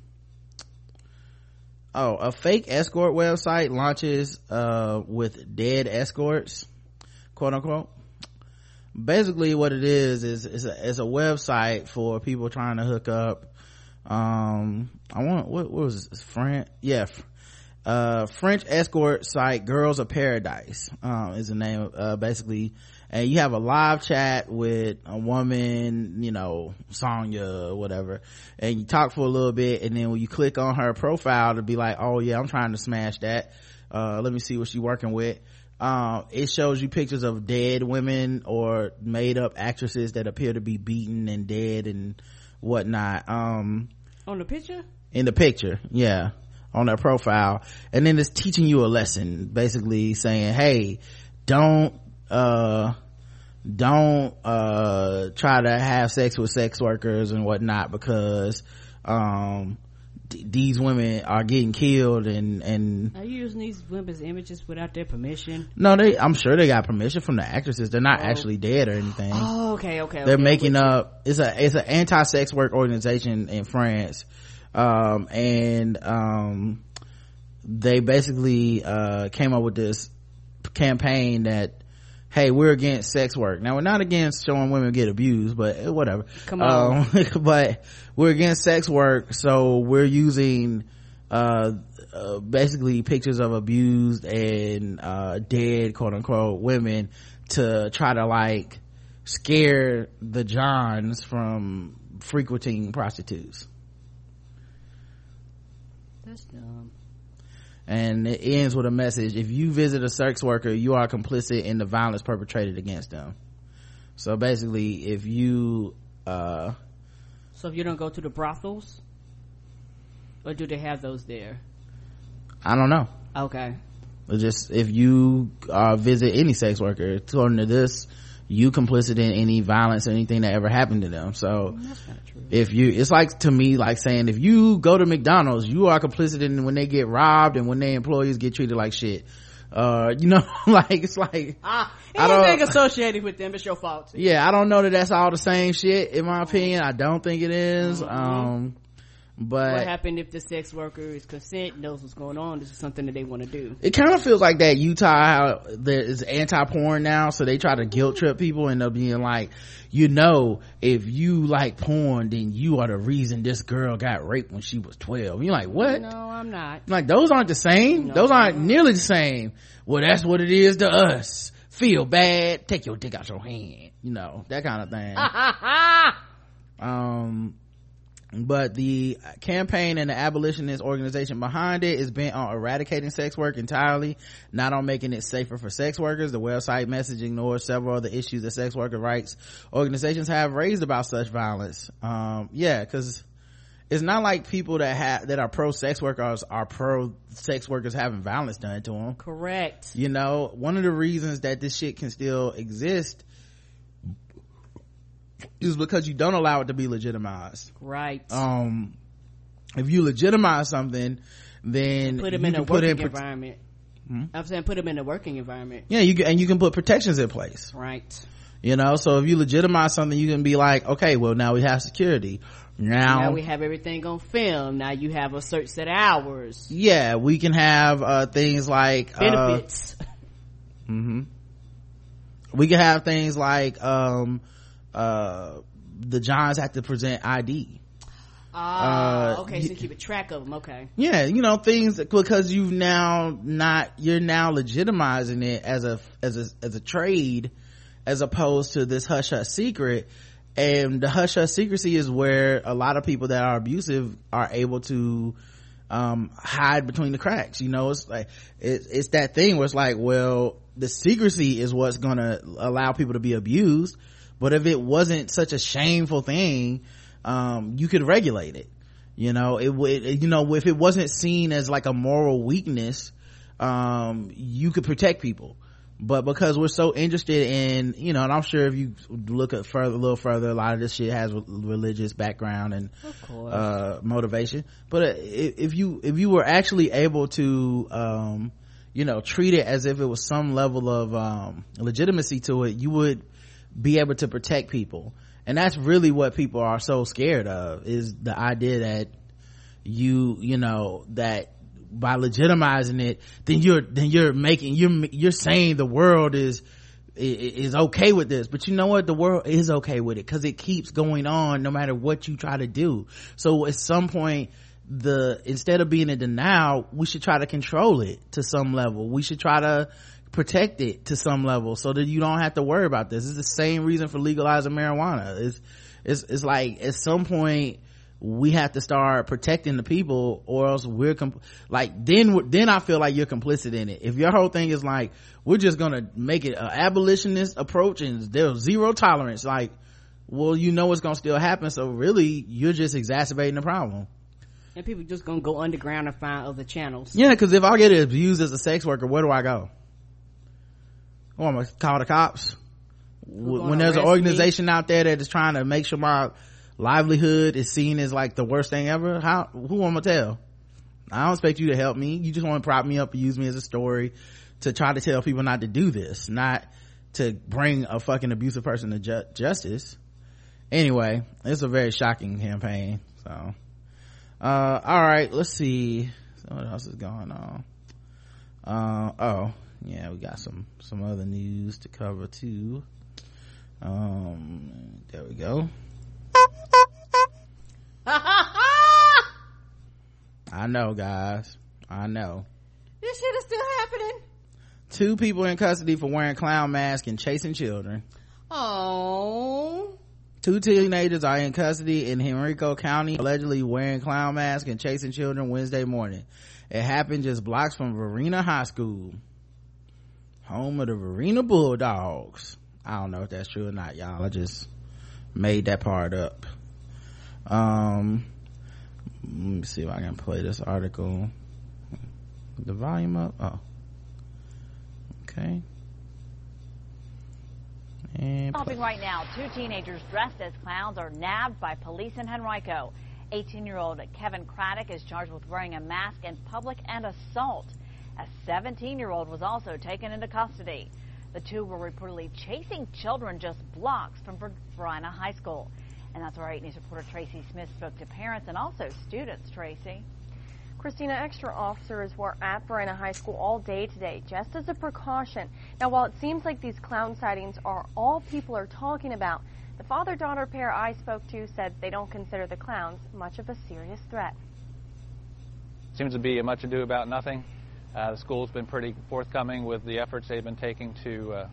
S2: oh, a fake escort website launches, uh, with dead escorts, quote unquote. Basically what it is, is, is a, it's a website for people trying to hook up, um, I want, what, what was this? French? Yeah. Uh, French escort site Girls of Paradise, um, is the name, uh, basically, and you have a live chat with a woman, you know, Sonya or whatever, and you talk for a little bit, and then when you click on her profile to be like, oh yeah, I'm trying to smash that, uh, let me see what she's working with. Um, it shows you pictures of dead women or made up actresses that appear to be beaten and dead and whatnot. Um,
S3: On the picture?
S2: in the picture yeah on their profile and then it's teaching you a lesson basically saying hey don't uh don't uh try to have sex with sex workers and whatnot because um d- these women are getting killed and and
S3: Are you using these women's images without their permission?
S2: no they i'm sure they got permission from the actresses they're not
S3: Oh.
S2: actually dead or anything
S3: Oh, okay, okay.
S2: they're
S3: okay,
S2: making up it's a it's an anti-sex work organization in france um and um they basically uh came up with this campaign that hey we're against sex work. Now we're not against showing women get abused but eh, whatever.
S3: Come on.
S2: um, but we're against sex work so we're using uh, uh basically pictures of abused and uh dead quote unquote women to try to like scare the johns from frequenting prostitutes And it ends with a message if you visit a sex worker you are complicit in the violence perpetrated against them so basically if you uh
S3: So if you don't go to the brothels, or do they have those there?
S2: i don't know
S3: Okay.
S2: Just if you uh visit any sex worker according to this you complicit in any violence or anything that ever happened to them so
S3: That's not true.
S2: if you it's like to me like saying if you go to mcdonald's you are complicit in when they get robbed and when their employees get treated like shit uh you know like it's like
S3: Ah,
S2: I don't-
S3: anything associated with them, it's your fault.
S2: yeah i don't know that that's all the same shit in my opinion i don't think it is. um But what
S3: happened if the sex worker is consent, knows what's going on? This is something that they want to do.
S2: it kind of feels like that utah how there is anti-porn now so they try to guilt trip people and they're being like you know if you like porn then you are the reason this girl got raped when she was 12 you're like what
S3: No, I'm not.
S2: like those aren't the same
S3: No.
S2: those aren't nearly the same well that's what it is to us feel bad take your dick out your hand you know that kind of thing um but the campaign and the abolitionist organization behind it is bent on eradicating sex work entirely not on making it safer for sex workers. The website message ignores several of the issues that sex worker rights organizations have raised about such violence. Um yeah because it's not like people that have that are pro sex workers are pro sex workers having violence done to them
S3: Correct.
S2: you know one of the reasons that this shit can still exist is because you don't allow it to be legitimized.
S3: Right.
S2: Um if you legitimize something then
S3: put them
S2: you
S3: in a
S2: put
S3: working
S2: in
S3: environment.
S2: Hmm?
S3: i'm saying? Put them in a working environment.
S2: Yeah you can and you can put protections in place.
S3: Right.
S2: You know so if you legitimize something you can be like okay well now we have security. Now,
S3: now we have everything on film. Now you have a certain set of hours.
S2: Yeah we can have uh things like uh,
S3: benefits.
S2: Hmm we can have things like um uh the johns have to present id
S3: ah
S2: uh,
S3: okay so keep a track of them okay.
S2: Yeah you know things because you've now not you're now legitimizing it as a as a as a trade as opposed to this hush hush secret. And the hush hush secrecy is where a lot of people that are abusive are able to um hide between the cracks you know? It's like it, it's that thing where it's like well the secrecy is what's gonna allow people to be abused but if it wasn't such a shameful thing um you could regulate it. You know it would you know if it wasn't seen as like a moral weakness um you could protect people. But because we're so interested in you know and i'm sure if you look at further a little further a lot of this shit has religious background and uh motivation. But uh, if, if you if you were actually able to um you know treat it as if it was some level of um legitimacy to it you would be able to protect people. And that's really what people are so scared of is the idea that you you know that by legitimizing it then you're then you're making you're you're saying the world is is okay with this. But you know what? The world is okay with it because it keeps going on no matter what you try to do. So at some point the instead of being in denial we should try to control it to some level. We should try to protect it to some level so that you don't have to worry about this. It's the same reason for legalizing marijuana. It's it's, it's like at some point we have to start protecting the people or else we're comp- like then then i feel like you're complicit in it. If your whole thing is like we're just gonna make it an abolitionist approach and there's zero tolerance like well you know it's gonna still happen. So really you're just exacerbating the problem.
S3: And people just gonna go underground and find other channels.
S2: Yeah because if i get abused as a sex worker where do i go i'm gonna call the cops. When there's an organization out there that is trying to make sure my livelihood is seen as like the worst thing ever how who am i gonna tell? I don't expect you to help me. You just want to prop me up and use me as a story to try to tell people not to do this not to bring a fucking abusive person to ju- justice. Anyway it's a very shocking campaign so. Uh all right let's see. What else is going on? Uh oh yeah we got some some other news to cover too. Um there we go. I know guys. I know.
S3: This shit is still happening.
S2: Two people in custody for wearing clown masks and chasing children.
S3: Oh.
S2: Two teenagers are in custody in Henrico County, allegedly wearing clown masks and chasing children Wednesday morning. It happened just blocks from Varina High School, home of the Arena Bulldogs. I don't know if that's true or not, y'all. I just made that part up. Um, let me see if I can play this article. The volume up. Oh, okay. And.
S6: Stopping right now, two teenagers dressed as clowns are nabbed by police in Henrico. 18-year-old Kevin Craddock is charged with wearing a mask in public and assault. A 17-year-old was also taken into custody. The two were reportedly chasing children just blocks from Ver- Varina High School. And that's where 8 News reporter Tracy Smith spoke to parents and also students, Tracy.
S7: Christina, extra officers were at Varina High School all day today, just as a precaution. Now, while it seems like these clown sightings are all people are talking about, the father-daughter pair I spoke to said they don't consider the clowns much of a serious threat.
S8: seems to be a much ado about nothing. Uh, the school's been pretty forthcoming with the efforts they've been taking to uh,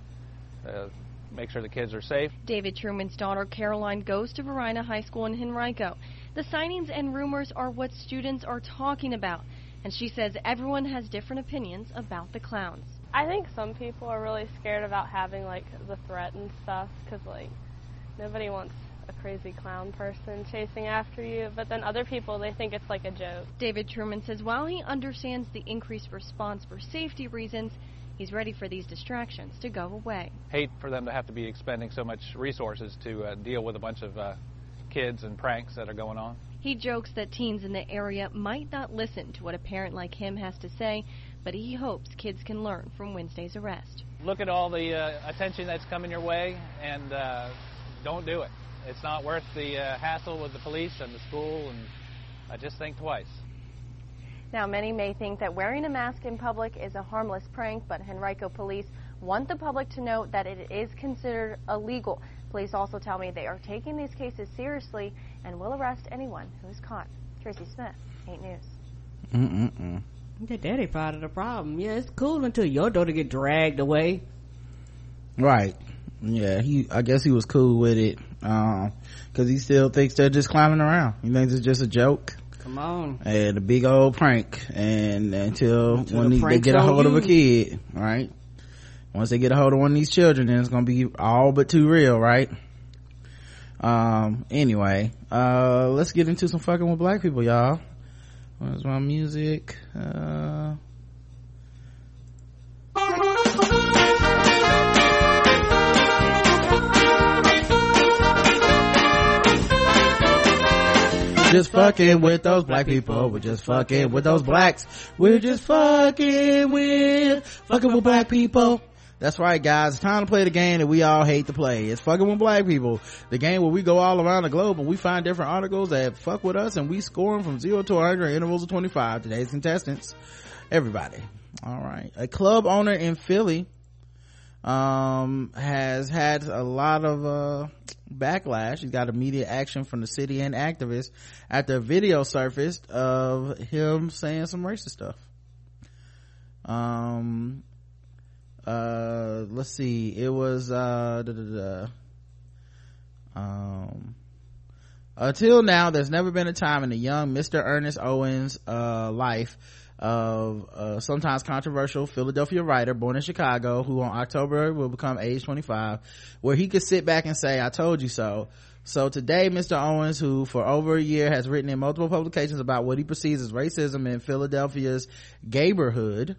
S8: uh, make sure the kids are safe.
S7: David Truman's daughter Caroline goes to Varina High School in Henrico. The sightings and rumors are what students are talking about, and she says everyone has different opinions about the clowns.
S9: I think some people are really scared about having like the threat and stuff because like nobody wants a crazy clown person chasing after you. But then other people they think it's like a joke.
S7: David Truman says while he understands the increased response for safety reasons, He's ready for these distractions to go away.
S8: Hate for them to have to be expending so much resources to uh, deal with a bunch of uh, kids and pranks that are going on.
S7: He jokes that teens in the area might not listen to what a parent like him has to say, but he hopes kids can learn from Wednesday's arrest.
S8: Look at all the uh, attention that's coming your way and uh, don't do it. It's not worth the uh, hassle with the police and the school, and I just think twice.
S7: Now, many may think that wearing a mask in public is a harmless prank, but Henrico police want the public to know that it is considered illegal. Police also tell me they are taking these cases seriously and will arrest anyone who is caught. Tracy Smith, 8 News.
S2: Mm-mm-mm.
S3: The daddy part of the problem. Yeah, it's cool until your daughter get dragged away.
S2: Right. Yeah, he, I guess he was cool with it. Um, cause he still thinks they're just clowning around. He thinks it's just a joke.
S3: Come on.
S2: And a big old prank. And until,
S3: Until
S2: when
S3: the
S2: he, they get a hold of a kid, right? Once they get a hold of one of these children, then it's gonna be all but too real, right? Um, anyway, uh, let's get into some fucking with black people, y'all. Where's my music? Uh, just fucking with those black people. We're just fucking with those blacks. We're just fucking with, fucking with black people. That's right, guys. It's time to play the game that we all hate to play. It's fucking with black people. The game where we go all around the globe and we find different articles that fuck with us and we score them from zero to 100 in intervals of 25. Today's contestants, everybody. All right. A club owner in Philly, um, has had a lot of, uh, backlash. He's got immediate action from the city and activists after a video surfaced of him saying some racist stuff. Um, uh, let's see. It was, uh, da, da, da. um, until now, there's never been a time in the young Mr. Ernest Owens, uh, life of uh, sometimes controversial Philadelphia writer born in Chicago who on October will become age 25 where he could sit back and say I told you so so today Mr. Owens who for over a year has written in multiple publications about what he perceives as racism in Philadelphia's neighborhood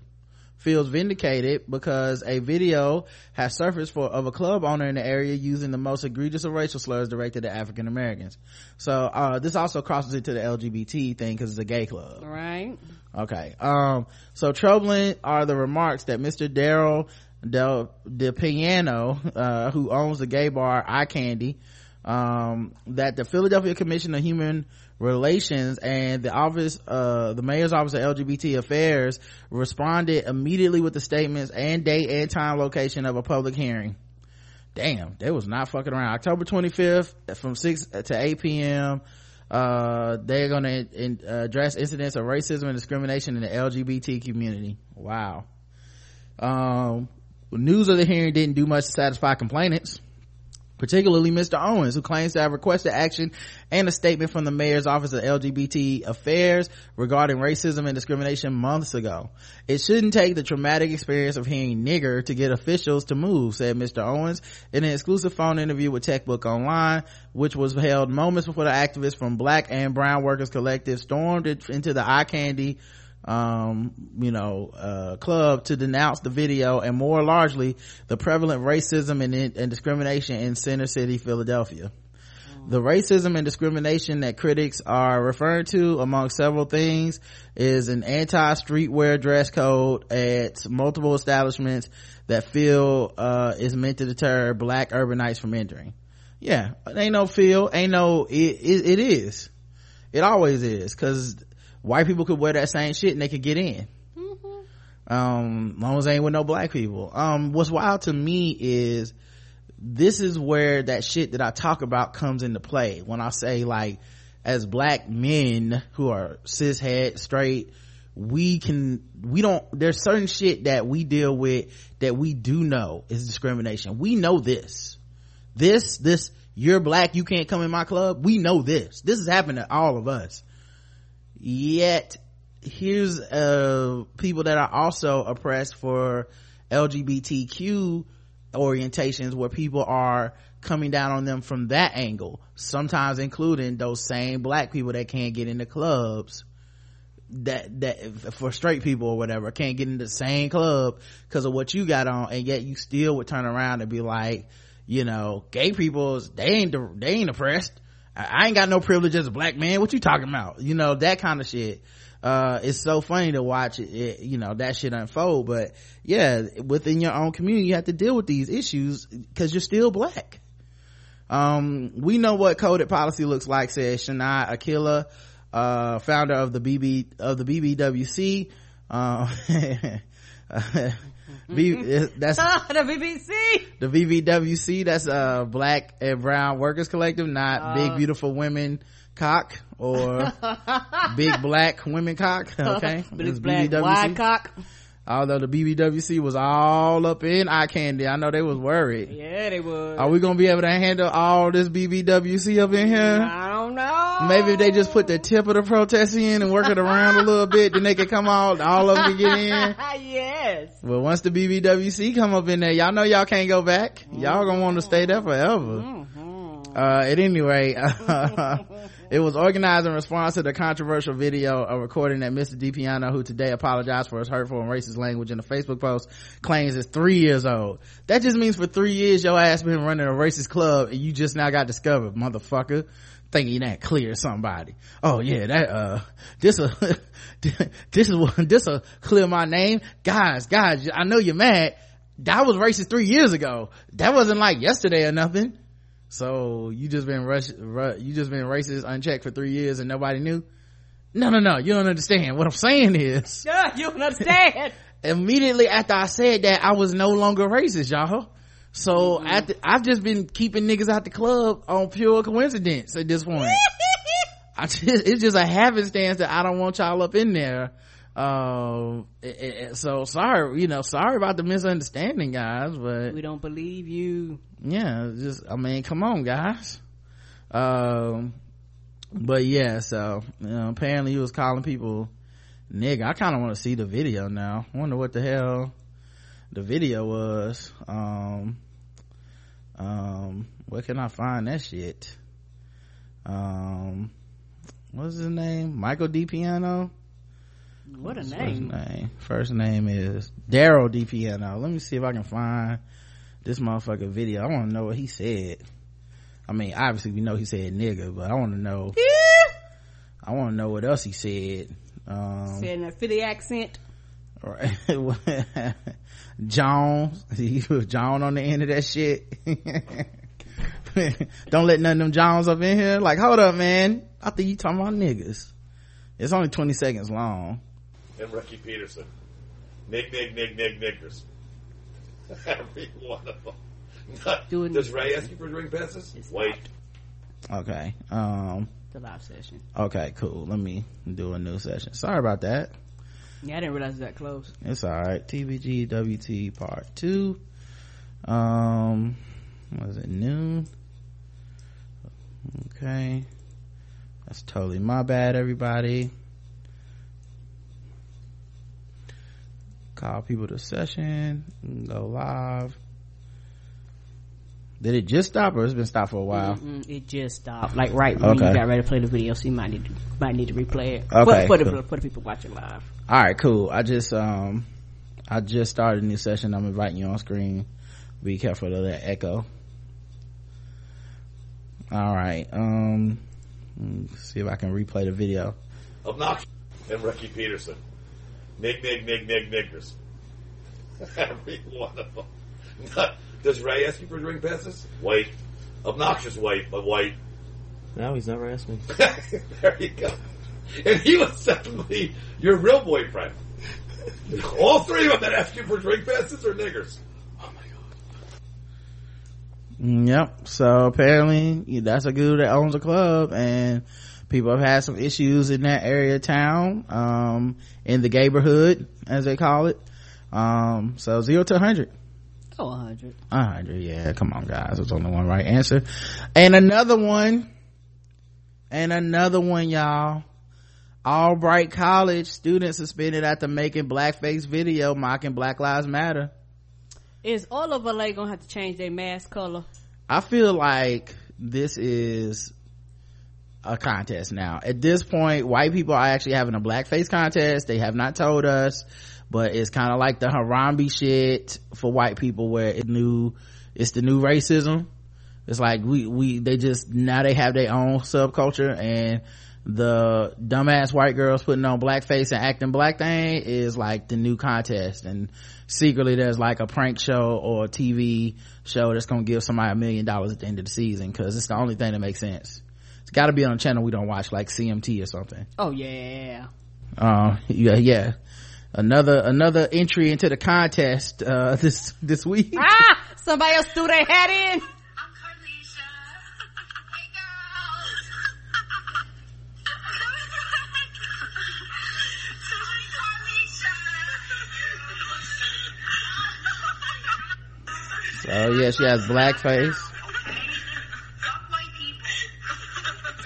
S2: feels vindicated because a video has surfaced for of a club owner in the area using the most egregious of racial slurs directed at African Americans. So uh, this also crosses into the LGBT thing because it's a gay club.
S3: Right.
S2: Okay. Um, so troubling are the remarks that Mr. Daryl Del, DiPiano, uh, who owns the gay bar Eye Candy, um, that the Philadelphia Commission of Human Relations and the office, uh, the mayor's office of LGBT affairs responded immediately with the statements and date and time location of a public hearing. Damn, they was not fucking around. October 25th from 6 to 8 p.m uh they're gonna in, uh, address incidents of racism and discrimination in the lgbt community wow um news of the hearing didn't do much to satisfy complainants particularly Mr. Owens, who claims to have requested action and a statement from the mayor's office of LGBT affairs regarding racism and discrimination months ago. It shouldn't take the traumatic experience of hearing nigger to get officials to move, said Mr. Owens in an exclusive phone interview with TechBook Online, which was held moments before the activists from Black and Brown Workers Collective stormed into the eye candy um you know uh club to denounce the video and more largely the prevalent racism and, and discrimination in center city philadelphia. The racism and discrimination that critics are referring to among several things is an anti-streetwear dress code at multiple establishments that feel uh is meant to deter black urbanites from entering. Yeah ain't no feel ain't no it, it, it is. It always is because white people could wear that same shit and they could get in. Um long as they ain't with no black people. Um what's wild to me is this is where that shit that i talk about comes into play. When i say like as black men who are cis het straight we can we don't there's certain shit that we deal with that we do know is discrimination. We know this. This this you're black you can't come in my club. We know this. This has happened to all of us yet here's uh people that are also oppressed for lgbtq orientations where people are coming down on them from that angle sometimes including those same black people that can't get into clubs that that for straight people or whatever can't get into the same club because of what you got on and yet you still would turn around and be like you know gay people they ain't they ain't oppressed I, ain't got no privilege as a black man. What you talking about? You know that kind of shit. Uh it's so funny to watch it, it, you know that shit unfold. But yeah within your own community you have to deal with these issues because you're still black. Um we know what coded policy looks like says shani akilah uh, founder of the bb of the bbwc uh, B, that's
S3: the BBC.
S2: the BBWC. That's uh Black and Brown Workers Collective, not
S3: Uh.
S2: Big Beautiful Women Cock or Big Black Women Cock. Okay,
S3: Big
S2: It's
S3: black
S2: BBWC.
S3: wide cock.
S2: Although the BBWC was all up in eye candy, I know they was worried.
S3: Yeah, they would.
S2: Are we gonna be able to handle all this BBWC up in here?
S3: I don't know.
S2: Maybe if they just put the tip of the protest in and work it around a little bit, then they can come out. All of them can get in.
S3: yes.
S2: Well, once the BBWC come up in there, y'all know y'all can't go back. Y'all gonna want to stay there forever. Uh, at any rate, it was organized in response to the controversial video, a recording that Mr. DiPiano, who today apologized for his hurtful and racist language in a Facebook post, claims is three years old. That just means for three years your ass been running a racist club and you just now got discovered, motherfucker. Thinking that clear somebody. Oh yeah, that, uh, this, uh, this is, this will clear my name. Guys, guys, I know you're mad. That was racist three years ago. That wasn't like yesterday or nothing. So you just been rush, ru- you just been racist unchecked for three years and nobody knew? No, no, no. You don't understand. What I'm saying is,
S3: Yeah, you don't understand.
S2: immediately after I said that, I was no longer racist, y'all. So mm-hmm. after, I've just been keeping niggas out the club on pure coincidence at this point. I just, it's just a happenstance that I don't want y'all up in there. Um, it- it- so sorry, you know, sorry about the misunderstanding, guys, but
S3: we don't believe you.
S2: yeah just i mean come on guys. Um but yeah so you know apparently he was calling people nigga. I kind of want to see the video now. Wonder what the hell the video was. Um um where can i find that shit? Um what's his name? Michael DiPiano.
S3: What a name.
S2: First name. First name is Daryl DiPiano. Let me see if I can find this motherfucker video. I want to know what he said. I mean, obviously we know he said nigga, but I want to know. I want to know what else he said. Um,
S3: Saying that Philly accent.
S2: right. Jones. He was John on the end of that shit. Don't let none of them Jones up in here. Like, hold up, man. I think you talking about niggas. It's only 20 seconds long.
S10: And Ricky Peterson. Nig, nig, nig, nig, niggers. Every one of them.
S3: Doing-
S10: Does Ray ask you for drink passes? Wait.
S2: Okay. Um,
S3: The live session.
S2: okay, cool. Let me do a new session. Sorry about that.
S3: Yeah, I didn't realize it was that close.
S2: It's alright. TBG WT part two. Um, was it noon? Okay. That's totally my bad, everybody. Call people to session. Go live. Did it just stop or it's been stopped for a while?
S3: Mm-mm, it just stopped. Like right when
S2: Okay.
S3: you got ready to play the video, so you might need to might need to replay it.
S2: Okay,
S3: For, for,
S2: cool.
S3: the, for the people watching live.
S2: all right cool i just um i just started a new session i'm inviting you on screen be careful of that echo all right um let's see if i can replay the video
S10: Obnoxious. And Ricky Peterson. Nig, nig, nig, nig, niggers. Every one of them. Does Ray ask you for drink passes? White. Obnoxious white, but white.
S11: No, he's never asked me.
S10: there you go. And he was definitely your real boyfriend. All three of them that ask you for drink passes are niggers.
S2: Mm, Yep. So apparently that's a dude that owns a club and people have had some issues in that area of town, um, in the neighborhood, as they call it. Um, so zero to 100.
S3: Oh, 100.
S2: 100, yeah. Come on, guys. There's only one right answer. And another one. And another one, y'all. Albright College students suspended after making blackface video mocking Black Lives Matter.
S3: Is all of LA gonna have to change their mask color?
S2: I feel like this is a contest now. At this point, white people are actually having a blackface contest. They have not told us, but it's kind of like the Harambe shit for white people where it new, it's the new racism. It's like we, we, they just, now they have their own subculture and the dumbass white girls putting on blackface and acting black thing is like the new contest and secretly there's like a prank show or a tv show that's gonna give somebody a million dollars at the end of the season because it's the only thing that makes sense it's got to be on a channel we don't watch like cmt or something
S3: Oh yeah.
S2: uh yeah yeah another another entry into the contest uh this this week
S3: Ah! Somebody else threw their hat in. I'm Carnisha. Hey, girls.
S2: So yeah she has blackface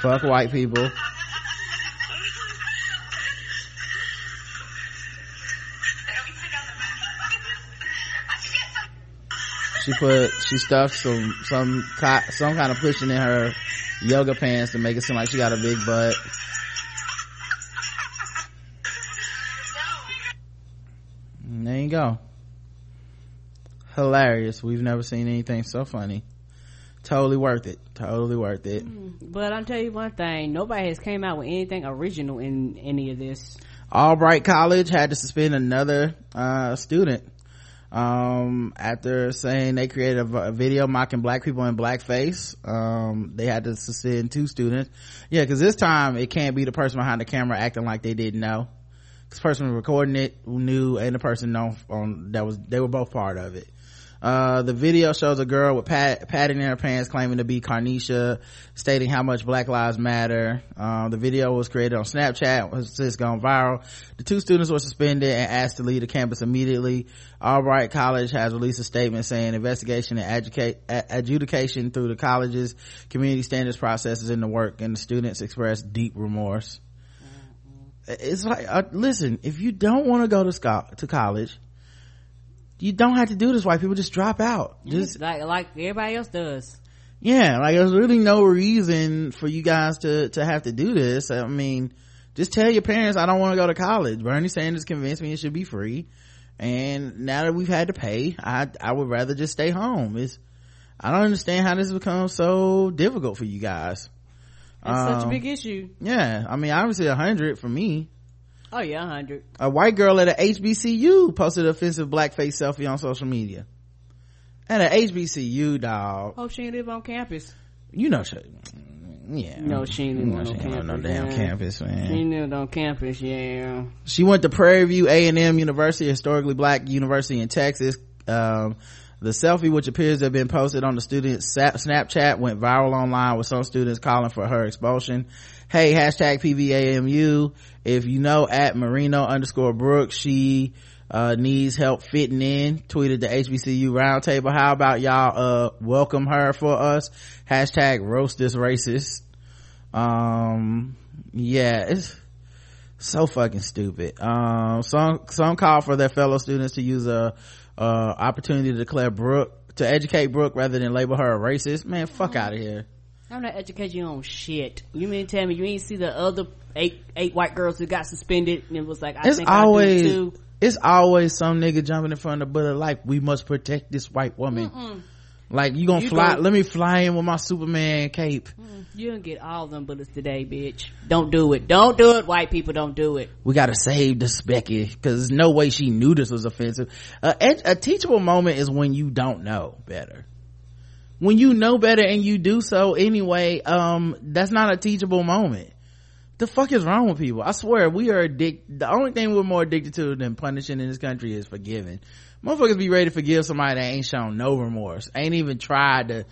S2: fuck white people. She put she stuffed some some some kind of cushion in her yoga pants to make it seem like she got a big butt. And there you go. Hilarious. We've never seen anything so funny totally worth it totally worth it
S3: But I'll tell you one thing, nobody has came out with anything original in any of this.
S2: Albright College had to suspend another uh, student um, after saying they created a video mocking black people in blackface. Um, they had to suspend two students. Yeah, because this time it can't be the person behind the camera acting like they didn't know. Because the person was recording it knew, and the person on that was they were both part of it. Uh, the video shows a girl with pad, padding in her pants claiming to be Carnisha, stating how much Black Lives Matter. Uh, the video was created on Snapchat, was just gone viral. The two students were suspended and asked to leave the campus immediately. Albright College has released a statement saying investigation and adjudication through the college's community standards process is in the work and the students expressed deep remorse. It's like, uh, listen, if you don't want to go to sco- to college, you don't have to do this. White people just drop out. Just
S3: like like everybody else does.
S2: yeah like there's really no reason for you guys to to have to do this. I mean just tell your parents i don't want to go to college. Bernie sanders convinced me it should be free. And now that we've had to pay i i would rather just stay home. It's i don't understand how this has become so difficult for you guys.
S3: It's such a
S2: Um,
S3: big issue.
S2: yeah i mean obviously a hundred for me
S3: Oh yeah, hundred.
S2: a white girl at a HBCU posted an offensive blackface selfie on social media. At a HBCU, dog.
S3: Hope she ain't live on campus.
S2: You know she, yeah.
S3: No, she ain't live
S2: know
S3: on
S2: she
S3: no
S2: on
S3: campus.
S2: no damn
S3: yeah.
S2: campus, man.
S3: She ain't lived on campus, yeah.
S2: She went to Prairie View A&M University, historically black university in Texas. Um, the selfie, which appears to have been posted on the student's Snapchat, went viral online with some students calling for her expulsion. Hey, hashtag PVAMU. If you know at Marino underscore Brooks, she, uh, needs help fitting in, tweeted the HBCU roundtable. How about y'all, uh, welcome her for us? Hashtag roast this racist. Um, yeah, it's, so fucking stupid um some some call for their fellow students to use a uh opportunity to declare brooke to educate brooke rather than label her a racist man fuck out of here
S3: I'm not educating you on shit. You mean tell me you ain't see the other eight eight white girls who got suspended and it was like I
S2: it's
S3: think I do
S2: always
S3: too.
S2: it's always some nigga jumping in front of the bullet like we must protect this white woman
S3: Mm-mm.
S2: like you gonna
S3: You
S2: fly let me fly in with my superman cape
S3: You don't get all them bullets today, bitch. Don't do it. Don't do it, white people. Don't do it.
S2: we gotta save this Becky because there's no way she knew this was offensive. Uh, ed- a teachable moment is when you don't know better. When you know better and you do so anyway, um, that's not a teachable moment. The fuck is wrong with people? I swear we are addicted. The only thing we're more addicted to than punishing in this country is forgiving. Motherfuckers be ready to forgive somebody that ain't shown no remorse, ain't even tried to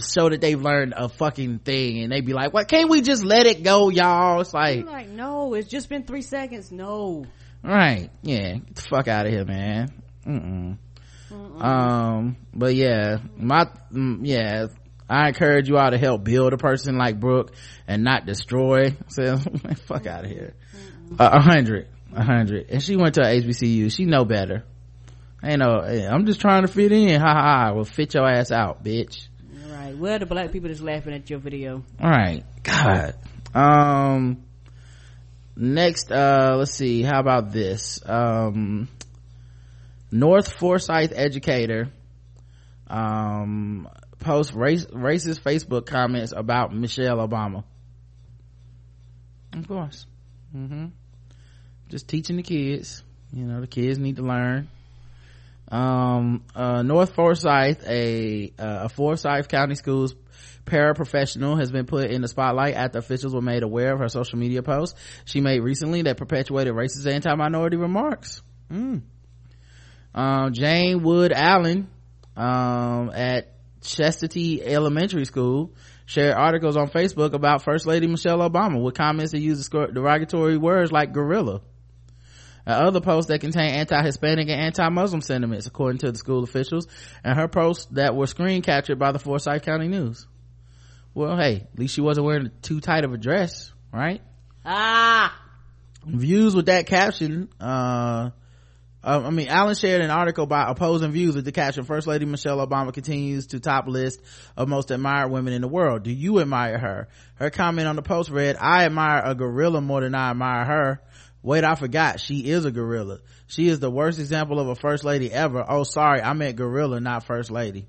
S2: show that they've learned a fucking thing, and they be like, "What? Can't we just let it go, y'all?" It's like,
S3: I'm like, no, it's just been three seconds. No.
S2: Right. Yeah. Get the fuck out of here, man. Mm-mm. Um, but yeah, my, mm, yeah, I encourage you all to help build a person like Brooke and not destroy. So, fuck out of here. A hundred. A hundred. And she went to a HBCU. She know better. Ain't no, I'm just trying to fit in. Ha ha ha. Well, fit your ass out, bitch.
S3: Right. right. Well, the black people just laughing at your video.
S2: All right. God. Um, next, uh, let's see. How about this? Um, North Forsyth educator, um, post race, racist Facebook comments about Michelle Obama. Of course. Mm-hmm. Just teaching the kids. You know, the kids need to learn. Um, uh, North Forsyth, a, uh, a Forsyth County Schools paraprofessional has been put in the spotlight after officials were made aware of her social media post she made recently that perpetuated racist anti-minority remarks. Mm. Um, Jane Wood Allen, um, at Chestatee Elementary School shared articles on Facebook about First Lady Michelle Obama with comments that use derogatory words like gorilla. Uh, other posts that contain anti-Hispanic and anti-Muslim sentiments, according to the school officials, and her posts that were screen captured by the Forsyth County News. Well, hey, at least she wasn't wearing too tight of a dress, right?
S3: Ah!
S2: Views with that caption, uh, uh, I mean, Allen shared an article by opposing views with the caption, First Lady Michelle Obama continues to top list of most admired women in the world. Do you admire her? Her comment on the post read, I admire a gorilla more than I admire her. Wait, I forgot. She is a gorilla. She is the worst example of a first lady ever. Oh, sorry. I meant gorilla, not first lady.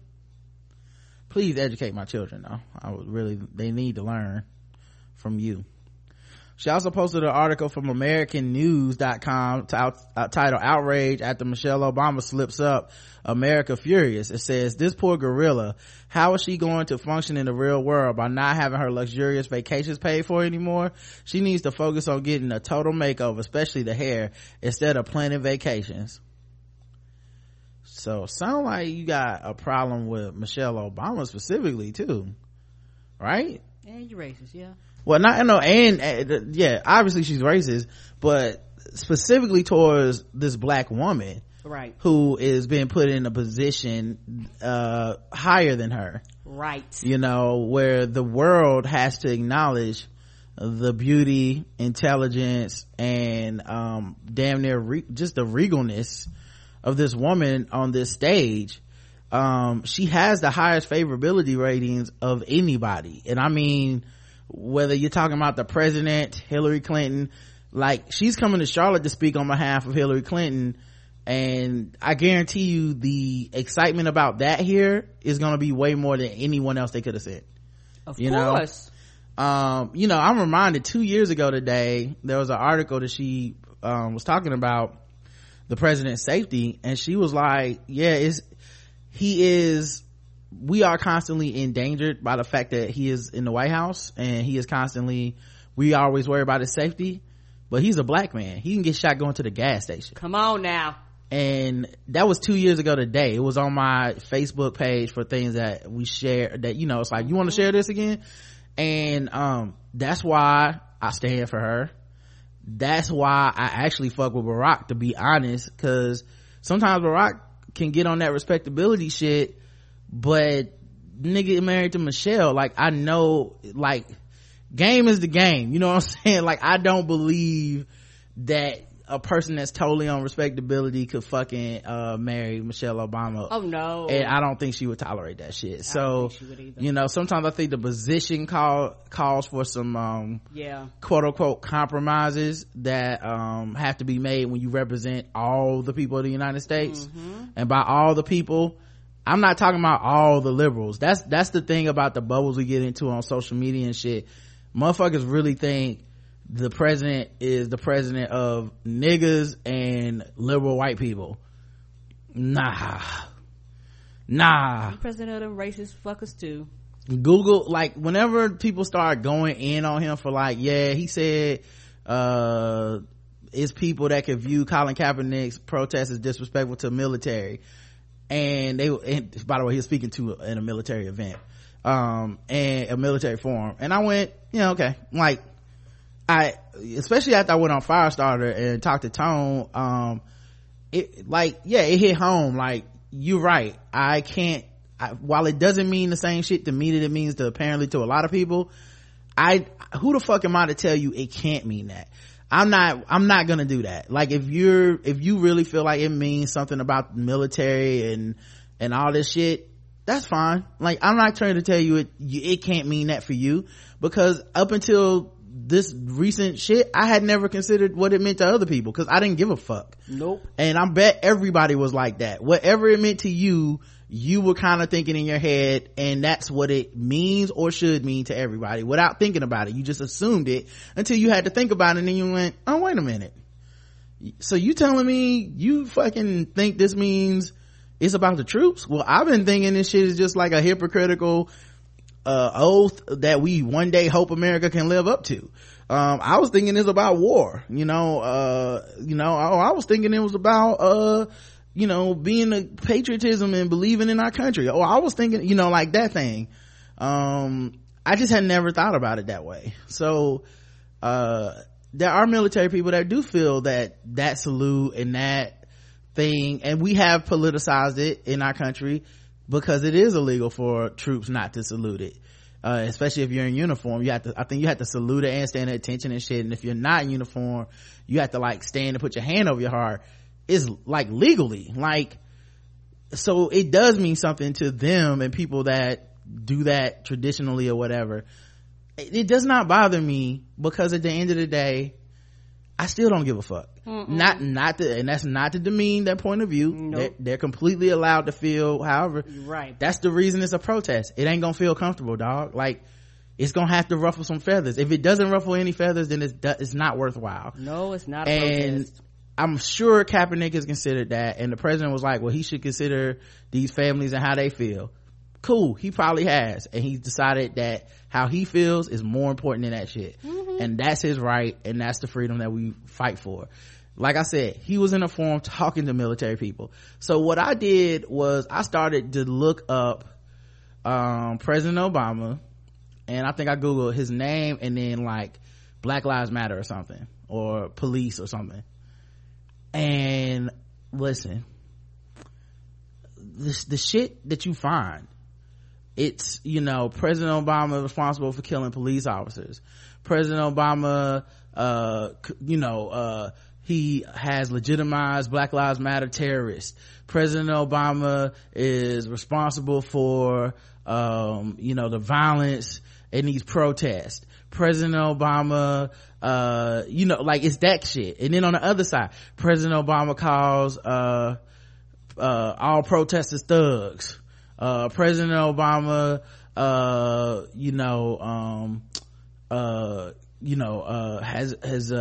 S2: Please educate my children though. I would really, they need to learn from you. She also posted an article from AmericanNews.com t- uh, titled Outrage after Michelle Obama slips up America Furious. It says, this poor gorilla, how is she going to function in the real world by not having her luxurious vacations paid for anymore? She needs to focus on getting a total makeover, especially the hair, instead of planning vacations. So sound like you got a problem with Michelle Obama specifically too, right?
S3: And you're racist, yeah.
S2: Well, not no, and uh, yeah, obviously she's racist, but specifically towards this black woman,
S3: right,
S2: who is being put in a position uh higher than her,
S3: right?
S2: You know, where the world has to acknowledge the beauty, intelligence, and um damn near re- just the regalness of this woman on this stage. Um she has the highest favorability ratings of anybody. And i mean whether you're talking about the president hillary clinton like she's coming to charlotte to speak on behalf of hillary clinton. And i guarantee you the excitement about that here is going to be way more than anyone else they could have said.
S3: Of
S2: you
S3: course.
S2: Know? um you know i'm reminded two years ago today there was an article that she um, was talking about the president's safety and she was like yeah it's he is we are constantly endangered by the fact that he is in the white house and he is constantly we always worry about his safety but he's a black man. He can get shot going to the gas station.
S3: Come on now.
S2: And that was two years ago today. It was on my facebook page for things that we share that you know it's like you want to share this again? And um that's why i stand for her. That's why I actually fuck with Barack to be honest cause sometimes Barack can get on that respectability shit but nigga married to Michelle like I know like game is the game you know what I'm saying like I don't believe that a person that's totally on respectability could fucking uh marry Michelle Obama.
S3: Oh no.
S2: And I don't think she would tolerate that shit. so you know, sometimes I think the position call calls for some um
S3: yeah
S2: quote unquote compromises that um have to be made when you represent all the people of the United States.
S3: Mm-hmm.
S2: And by all the people, I'm not talking about all the liberals. That's that's the thing about the bubbles we get into on social media and shit. Motherfuckers really think the president is the president of niggas and liberal white people. Nah. Nah.
S3: President of them racist fuckers too.
S2: Google, like, whenever people start going in on him for like, yeah, he said, uh, it's people that could view Colin Kaepernick's protest as disrespectful to military. And they, and by the way, he was speaking to in a military event, um, and a military forum. And I went, you know, okay, like, I, especially after I went on Firestarter and talked to Tone, um, it, like, yeah, it hit home. Like, you're right. I can't, I, while it doesn't mean the same shit to me that it means to apparently to a lot of people, I, who the fuck am I to tell you it can't mean that? I'm not, I'm not gonna do that. Like, if you're, if you really feel like it means something about military and, and all this shit, that's fine. Like i'm not trying to tell you it it can't mean that for you. Because up until this recent shit i had never considered what it meant to other people. Because i didn't give a fuck.
S3: Nope.
S2: and i bet everybody was like that. Whatever it meant to you you were kind of thinking in your head and that's what it means or should mean to everybody without thinking about it. You just assumed it until you had to think about it and then you went oh wait a minute. So you telling me you fucking think this means it's about the troops? Well i've been thinking this shit is just like a hypocritical uh oath that we one day hope america can live up to. Um i was thinking it's about war you know uh you know oh, i was thinking it was about uh you know being a patriotism and believing in our country. Oh i was thinking you know like that thing. Um i just had never thought about it that way. So uh there are military people that do feel that that salute and that thing and we have politicized it in our country because it is illegal for troops not to salute it. Uh, especially if you're in uniform you have to i think you have to salute it and stand at attention and shit. And if you're not in uniform you have to like stand and put your hand over your heart it's like legally like so it does mean something to them and people that do that traditionally or whatever. It, it does not bother me because at the end of the day i still don't give a fuck. Not not to and that's not to demean their point of view.
S3: Nope.
S2: they're, they're completely allowed to feel however.
S3: Right.
S2: that's the reason it's a protest. It ain't gonna feel comfortable dog. Like it's gonna have to ruffle some feathers. If it doesn't ruffle any feathers then it's it's not worthwhile.
S3: No, it's not a
S2: and
S3: protest.
S2: I'm sure Kaepernick has considered that, and the president was like, "Well, he should consider these families and how they feel." Cool, he probably has, and he's decided that how he feels is more important than that shit, and that's his right, and that's the freedom that we fight for. Like I said, he was in a forum talking to military people. So what I did was I started to look up um, President Obama, and I think I googled his name and then like Black Lives Matter or something, or police or something and listen this the shit that you find it's you know president obama responsible for killing police officers. President obama uh you know uh he has legitimized black lives matter terrorists. President obama is responsible for um you know the violence in these protests president obama uh you know like it's that shit. And then on the other side president obama calls uh uh all protesters thugs. Uh president obama uh you know um uh you know has has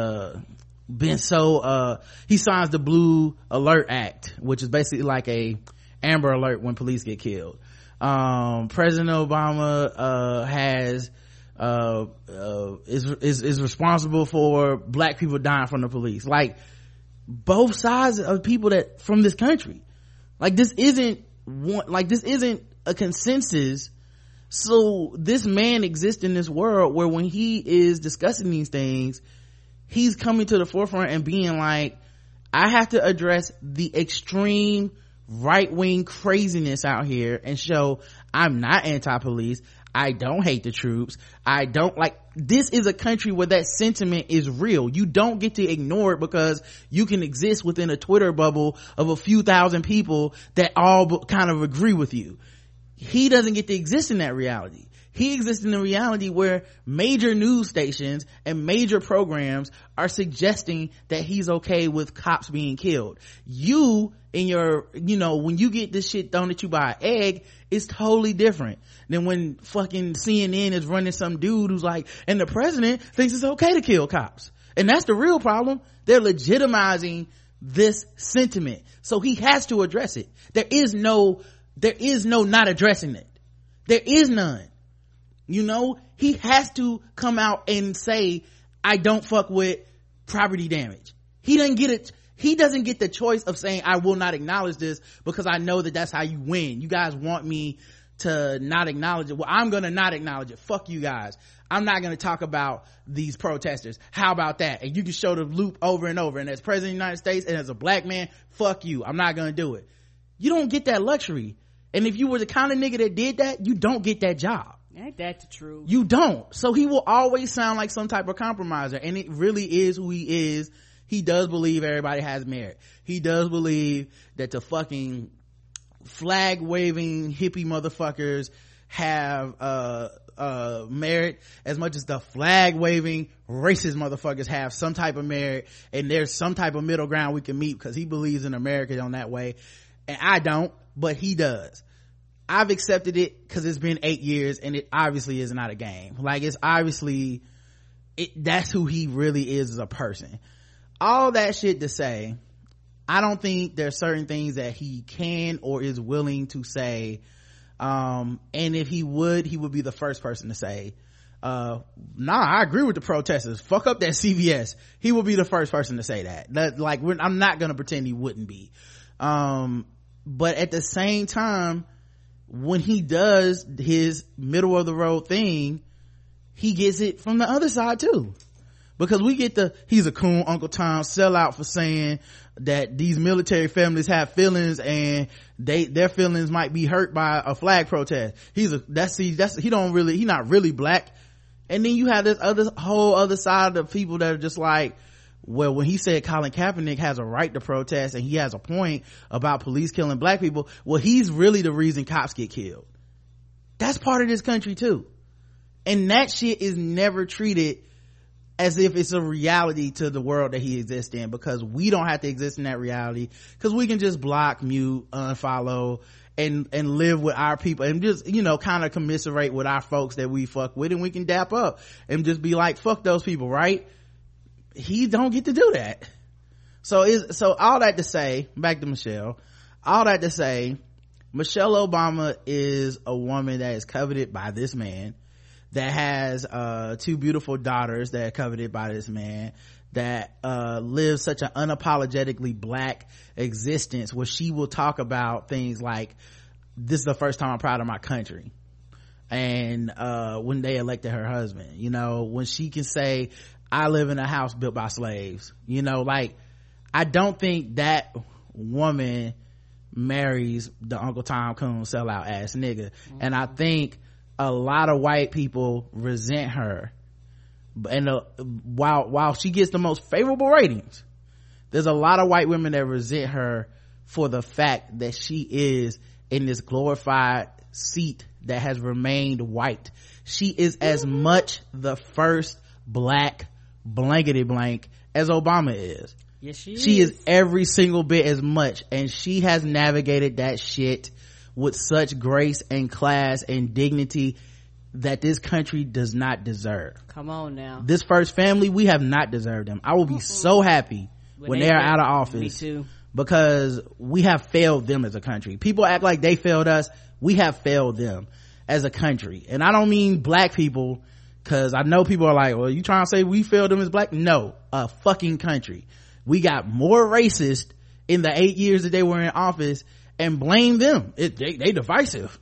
S2: been so he signs the blue alert act which is basically like a amber alert when police get killed. Um president obama has uh, uh is is is responsible for black people dying from the police. Like both sides of people that from this country. Like this isn't one like this isn't a consensus. So this man exists in this world where when he is discussing these things he's coming to the forefront and being like i have to address the extreme right-wing craziness out here and show i'm not anti-police i don't hate the troops. I don't like this is a country where that sentiment is real. You don't get to ignore it because you can exist within a twitter bubble of a few thousand people that all kind of agree with you. He doesn't get to exist in that reality he exists in a reality where major news stations and major programs are suggesting that he's okay with cops being killed. You in your you know when you get this shit thrown at you by an egg it's totally different than when fucking cnn is running some dude who's like and the president thinks it's okay to kill cops. And that's the real problem. They're legitimizing this sentiment. So he has to address it. There is no there is no not addressing it. There is none you know he has to come out and say i don't fuck with property damage. He doesn't get it he doesn't get the choice of saying i will not acknowledge this because i know that that's how you win. You guys want me to not acknowledge it. Well i'm gonna not acknowledge it. Fuck you guys. I'm not gonna talk about these protesters. How about that? And you can show the loop over and over. And as president of the united states and as a black man fuck you. I'm not gonna do it. You don't get that luxury. And if you were the kind of nigga that did that you don't get that job
S3: Ain't that the truth?
S2: you don't. So he will always sound like some type of compromiser and it really is who he is. He does believe everybody has merit. He does believe that the fucking flag waving hippie motherfuckers have uh uh merit as much as the flag waving racist motherfuckers have some type of merit and there's some type of middle ground we can meet because he believes in america on that way. And i don't but he does i've accepted it because it's been eight years and it obviously is not a game. Like it's obviously it that's who he really is as a person. All that shit to say i don't think there's certain things that he can or is willing to say um, and if he would he would be the first person to say uh, nah i agree with the protesters. Fuck up that cvs he would be the first person to say that. That like i'm not gonna pretend he wouldn't be. Um, but at the same time when he does his middle of the road thing he gets it from the other side too. Because we get the he's a coon uncle tom sellout for saying that these military families have feelings and they their feelings might be hurt by a flag protest. He's a that's see that's he don't really he not really black. And then you have this other whole other side of people that are just like well when he said colin kaepernick has a right to protest and he has a point about police killing black people well he's really the reason cops get killed. That's part of this country too. And that shit is never treated as if it's a reality to the world that he exists in because we don't have to exist in that reality because we can just block mute unfollow and and live with our people and just you know kind of commiserate with our folks that we fuck with and we can dap up and just be like fuck those people right he don't get to do that. So is so all that to say back to michelle all that to say michelle obama is a woman that is coveted by this man that has uh, two beautiful daughters that are coveted by this man that uh, lives such an unapologetically black existence where she will talk about things like this is the first time i'm proud of my country. And uh, when they elected her husband you know when she can say i live in a house built by slaves. You know like i don't think that woman marries the uncle tom coon sellout ass nigga. And i think a lot of white people resent her. And uh, while while she gets the most favorable ratings there's a lot of white women that resent her for the fact that she is in this glorified seat that has remained white. She is as much the first black blankety blank as obama is
S3: yes she,
S2: she
S3: is.
S2: is every single bit as much and she has navigated that shit with such grace and class and dignity that this country does not deserve.
S3: Come on now.
S2: This first family, we have not deserved them. I will be so happy when, when they, they are out of office.
S3: Me too.
S2: Because we have failed them as a country. People act like they failed us. We have failed them as a country. And I don't mean black people cause I know people are like, well, you trying to say we failed them as black? No, a fucking country. We got more racist in the eight years that they were in office and blame them. It, they, they divisive.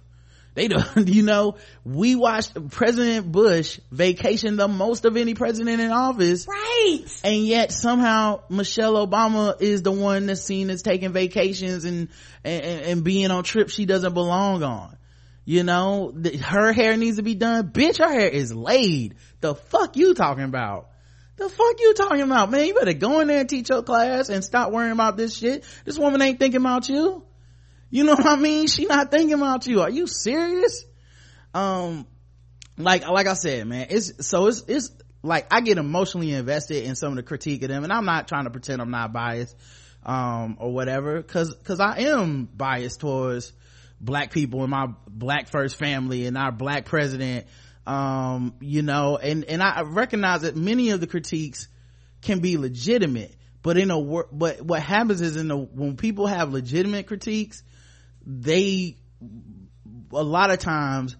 S2: They do, you know, we watched President Bush vacation the most of any president in office.
S3: Right.
S2: And yet somehow Michelle Obama is the one that's seen as taking vacations and, and, and being on trips she doesn't belong on. You know, her hair needs to be done. Bitch, her hair is laid. The fuck you talking about? The fuck you talking about, man? You better go in there and teach your class and stop worrying about this shit. This woman ain't thinking about you you know what i mean she not thinking about you are you serious um like like i said man it's so it's it's like i get emotionally invested in some of the critique of them and i'm not trying to pretend i'm not biased um or whatever because because i am biased towards black people and my black first family and our black president um you know and and i recognize that many of the critiques can be legitimate but in a but what happens is in the when people have legitimate critiques they a lot of times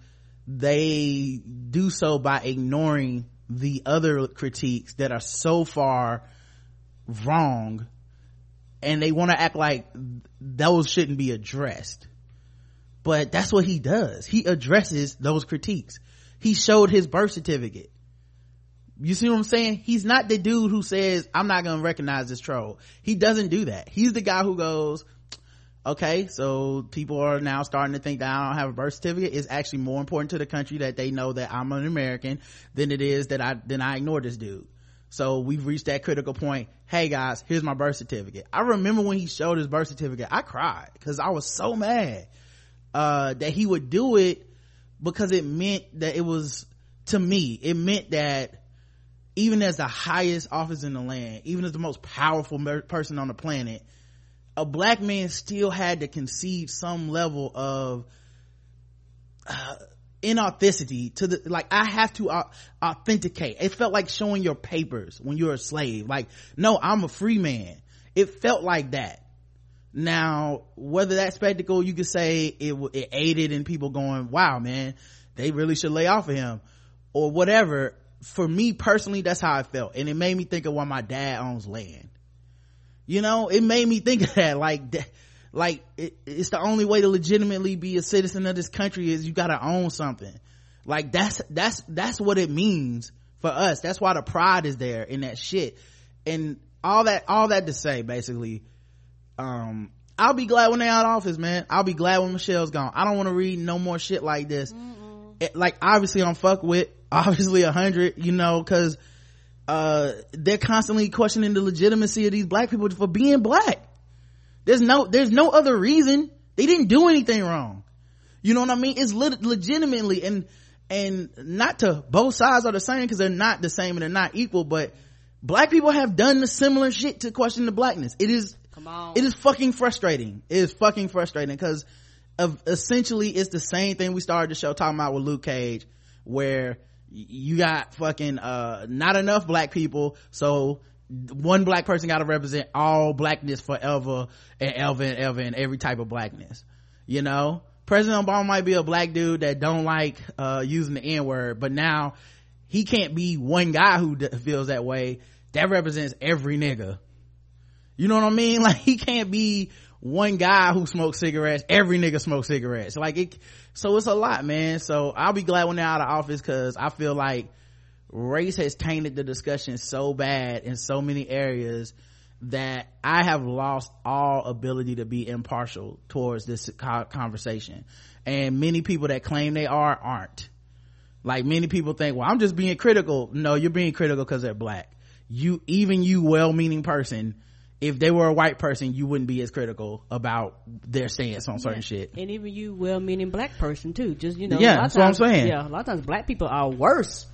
S2: they do so by ignoring the other critiques that are so far wrong and they want to act like those shouldn't be addressed but that's what he does. He addresses those critiques. He showed his birth certificate. You see what i'm saying? He's not the dude who says i'm not gonna recognize this troll. He doesn't do that. He's the guy who goes okay so people are now starting to think that i don't have a birth certificate. It's actually more important to the country that they know that i'm an american than it is that i then i ignore this dude. So we've reached that critical point. Hey guys here's my birth certificate. I remember when he showed his birth certificate i cried because i was so mad uh, that he would do it because it meant that it was to me it meant that even as the highest office in the land even as the most powerful person on the planet a black man still had to concede some level of uh, inauthenticity to the like i have to uh, authenticate. It felt like showing your papers when you're a slave. Like no i'm a free man. It felt like that now whether that spectacle you could say it, it aided in people going wow man they really should lay off of him or whatever. For me personally that's how i felt and it made me think of why my dad owns land. You know it made me think of that like that like it, it's the only way to legitimately be a citizen of this country is you gotta own something. Like that's that's that's what it means for us. That's why the pride is there in that shit. And all that all that to say basically um i'll be glad when they out of office man i'll be glad when michelle's gone i don't want to read no more shit like this it, like obviously i'm fuck with obviously a hundred you know because uh they're constantly questioning the legitimacy of these black people for being black there's no, there's no other reason. They didn't do anything wrong. You know what I mean? It's lit- legitimately and, and not to both sides are the same because they're not the same and they're not equal, but black people have done the similar shit to question the blackness. It is,
S3: Come on.
S2: it is fucking frustrating. It is fucking frustrating because essentially it's the same thing we started the show talking about with Luke Cage where you got fucking uh not enough black people so one black person got to represent all blackness forever and ever and ever and every type of blackness you know president obama might be a black dude that don't like uh using the n-word but now he can't be one guy who feels that way that represents every nigga you know what i mean like he can't be one guy who smokes cigarettes every nigga smokes cigarettes like it so it's a lot man so i'll be glad when they're out of office because i feel like race has tainted the discussion so bad in so many areas that I have lost all ability to be impartial towards this conversation. And many people that claim they are aren't. Like many people think, well, I'm just being critical. No, you're being critical because they're black. You, even you well-meaning person, if they were a white person, you wouldn't be as critical about their stance on certain
S3: Yeah.
S2: shit.
S3: And even you well-meaning black person too. Just, you know.
S2: Yeah,
S3: a lot of
S2: that's what I'm saying.
S3: Yeah, a lot of times black people are worse.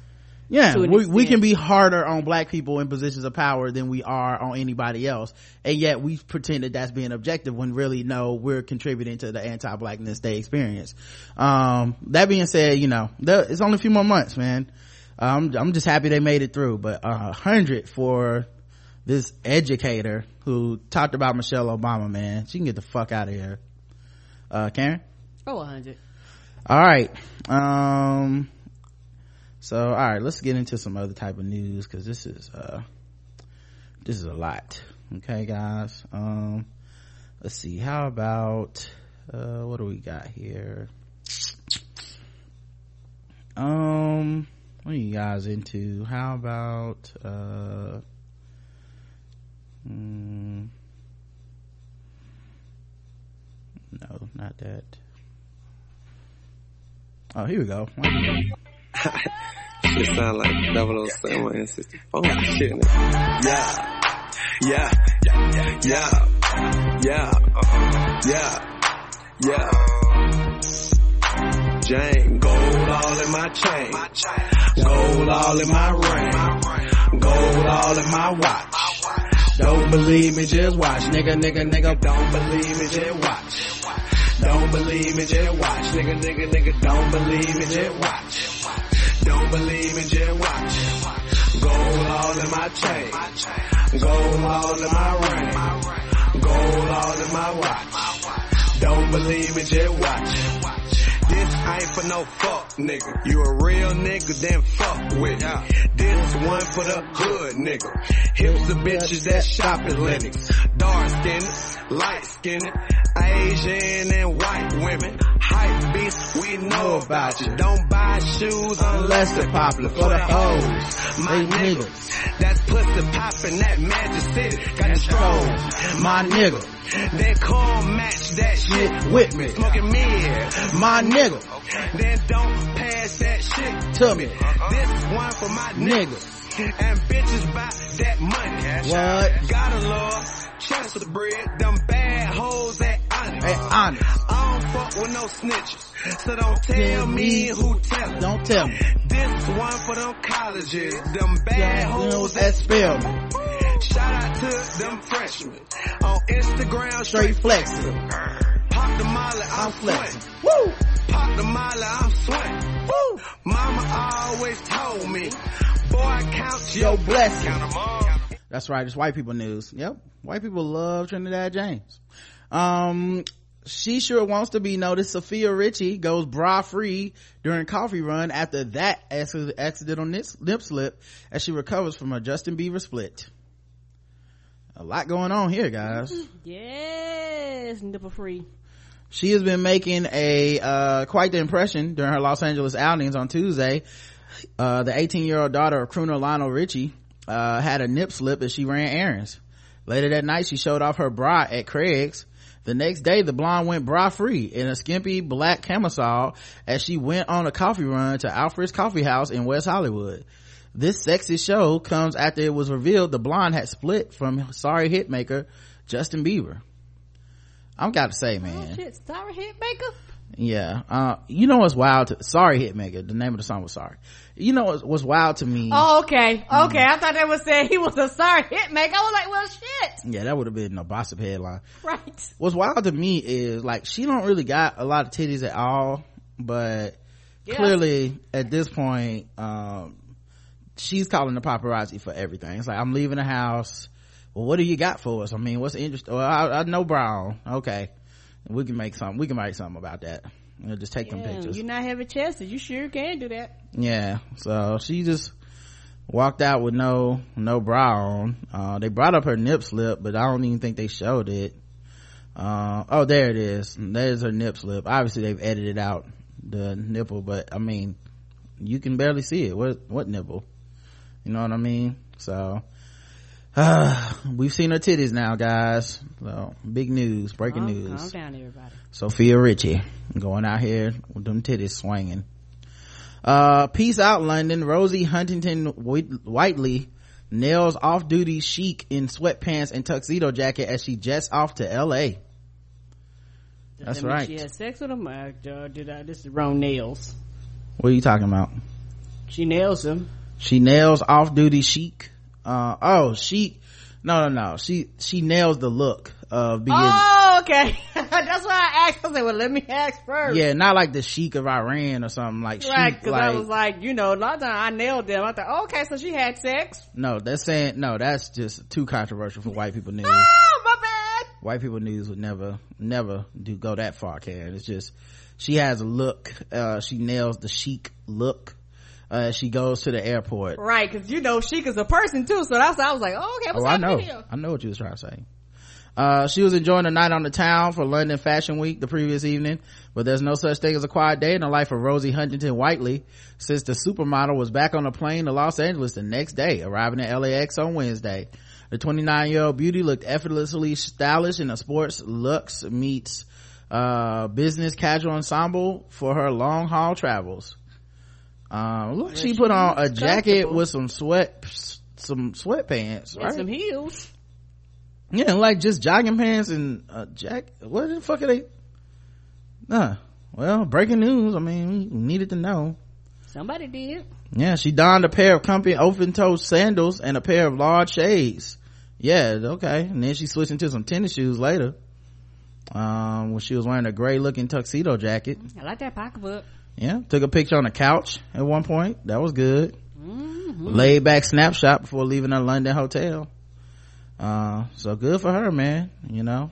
S2: Yeah, we, we can be harder on black people in positions of power than we are on anybody else. And yet we pretend that that's being objective when really no, we're contributing to the anti-blackness they experience. Um, that being said, you know, there, it's only a few more months, man. Um, I'm just happy they made it through, but a uh, hundred for this educator who talked about Michelle Obama, man. She can get the fuck out of here. Uh, Karen?
S3: Oh, 100.
S2: all right um so all right let's get into some other type of news because this is uh this is a lot okay guys um let's see how about uh what do we got here um what are you guys into how about uh mm, no not that. Oh, here we go.
S12: Shit sound like 007 and 64 and shit. Yeah, yeah, yeah, yeah, yeah, yeah, yeah. Jane, gold all in my chain, gold all in my ring, gold all in my watch. Don't believe me, just watch, nigga, nigga, nigga. Don't believe me, just watch. Don't believe me, just watch, nigga, nigga, nigga. Don't believe me, just watch. Don't believe me, just watch. Gold all in my chain, gold all in my ring, gold all in my watch. Don't believe me, just watch. This ain't for no fuck nigga. You a real nigga, then fuck with me. This one for the hood nigga. Hips the bitches that shop at Lenox. Dark skinned, light skinned, Asian and white women. Hype beast, we know about you. Don't buy shoes unless they're popular for the hoes. My niggas, that's pussy poppin' that Magic City. Got the strolls, my nigga. Then come match that shit
S2: with me.
S12: Smoking mid,
S2: My nigga.
S12: Then don't pass that shit
S2: to me. Uh-huh.
S12: This one for my
S2: Niggas.
S12: And bitches buy that money.
S2: What?
S12: Gotta love Chester bread, them bad hoes at honest.
S2: At honest.
S12: I don't fuck with no snitches. So don't tell me who tell me.
S2: Don't tell me.
S12: This one for them colleges, them bad yeah, hoes
S2: That spell me.
S12: Shout out to them freshmen on Instagram,
S2: Straight flexing.
S12: Pop the molly, I'm
S2: flexing.
S12: flexing. Woo! Pop the molly, I'm sweating. Woo! Mama always told me, boy, count your
S2: Your blessing.
S12: Count 'em.
S2: That's right. It's white people news. Yep. White people love Trinidad James. Um, she sure wants to be noticed. Sofia Richie goes bra free during coffee run after that accidental nip, lip slip as she recovers from a Justin Bieber split. A lot going on here, guys.
S3: Yes, nipple free.
S2: She has been making a, uh, quite the impression during her Los Angeles outings on Tuesday. Uh, the 18 year old daughter of crooner Lionel Richie, uh, had a nip slip as she ran errands. Later that night, she showed off her bra at Craig's. The next day, the blonde went bra free in a skimpy black camisole as she went on a coffee run to Alfred's Coffee House in West Hollywood. This sexy show comes after it was revealed the blonde had split from sorry hitmaker Justin Bieber. I've got to say, man.
S3: Oh shit, sorry hit maker.
S2: Yeah. Uh, you know what's wild to, sorry Hitmaker. The name of the song was sorry. You know what's, what's wild to me?
S3: Oh, okay,
S2: Mm.
S3: okay. I thought they was saying he was a sorry hit maker. I was like, well, shit.
S2: Yeah, that would have been a gossip headline.
S3: Right.
S2: What's wild to me is like she don't really got a lot of titties at all, but
S3: Yeah.
S2: clearly at this point, um, she's calling the paparazzi for everything. It's like, I'm leaving the house. Well, what do you got for us? I mean, what's interesting? Well, I, I know brown. Okay. We can make something, we can make something about that. You know, just take them pictures.
S3: You're not heavy chested. You sure can do that.
S2: Yeah, so she just walked out with no no bra on. Uh, they brought up her nip slip, but I don't even think they showed it. Uh, oh, there it is. There's her nip slip. Obviously, they've edited out the nipple, but I mean, you can barely see it. What what nipple? You know what I mean? So. Uh, we've seen her titties now, guys. So, big news, breaking
S3: Calm-
S2: news.
S3: Calm down, everybody.
S2: Sofia Richie going out here with them titties swinging. Uh, peace out London. Rosie Huntington Whit- Whiteley nails off-duty chic in sweatpants and tuxedo jacket as she jets off to L.A. That's
S3: that
S2: right.
S3: She had sex with him. Or, uh, did I, this is wrong nails.
S2: What are you talking about?
S3: She nails him.
S2: She nails off-duty chic. Uh, oh, she, No, no, no. She, she nails the look of being,
S3: Oh, okay. That's why I asked. I said, well, let me ask first.
S2: yeah, not like the chic of Iran or something like
S3: Right,
S2: chic,
S3: because I was like, you know, a lot of time I nailed them. I thought, oh, okay, so she had sex.
S2: No, that's saying no. That's just too controversial for white people news.
S3: Oh, my bad.
S2: White people news would never, never do go that far. Karen, it's just she has a look. Uh, she nails the chic look. Uh, she goes to the airport.
S3: Right, because you know, Sheik is a person too. So that's why I was like, oh, okay, what's
S2: oh, I know.
S3: here?
S2: I know what you was trying to say. Uh, she was enjoying a night on the town for London Fashion Week the previous evening, but there's no such thing as a quiet day in the life of Rosie Huntington Whiteley since the supermodel was back on a plane to Los Angeles the next day, arriving at LAX on Wednesday. The 29 year old beauty looked effortlessly stylish in a sports looks meets, uh, business casual ensemble for her long haul travels. Um, look, she put on a jacket with some sweat, some sweatpants,
S3: And
S2: right?
S3: some heels.
S2: Yeah, like just jogging pants and a jacket. What the fuck are they? Nah. Well, breaking news. I mean, we needed to know.
S3: Somebody did.
S2: Yeah, she donned a pair of comfy open-toed sandals and a pair of large shades. Yeah, okay. And then she switched into some tennis shoes later. Um, when she was wearing a gray-looking tuxedo jacket.
S3: I like that pocketbook.
S2: Yeah, took a picture on the couch at one point. That was good.
S3: Mm-hmm.
S2: Laid back snapshot before leaving her London hotel. Uh, so good for her, man. You know.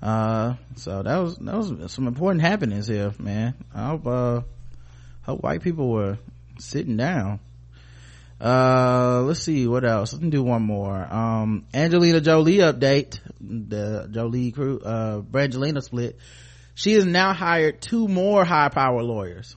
S2: Uh, so that was that was some important happenings here, man. I hope uh, hope white people were sitting down. Uh, let's see what else. Let's do one more. Um, Angelina Jolie update. The Jolie crew, uh, Brangelina split. She has now hired two more high power lawyers.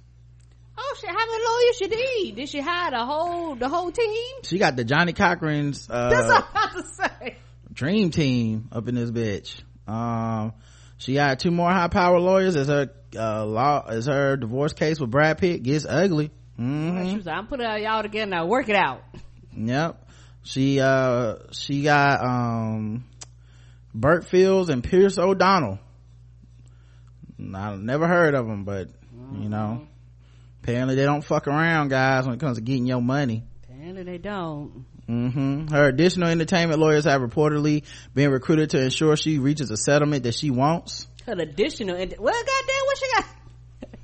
S3: Oh, shit, how many lawyers she need? Did she hire the whole the whole team?
S2: She got the Johnnie Cochran's,
S3: That's
S2: uh,
S3: what I was about to say.
S2: dream team up in this bitch. Um, she hired two more high power lawyers as her, uh, law, as her divorce case with Brad Pitt gets ugly. hmm
S3: She was like, I'm putting y'all together now. Work it out.
S2: Yep. She, uh, she got, um, Bert Fields and Pierce O'Donnell. I never heard of them, but, you know, apparently they don't fuck around, guys, when it comes to getting your money.
S3: Apparently they don't.
S2: hmm Her additional entertainment lawyers have reportedly been recruited to ensure she reaches a settlement that she wants.
S3: An additional, well, goddamn, what she got?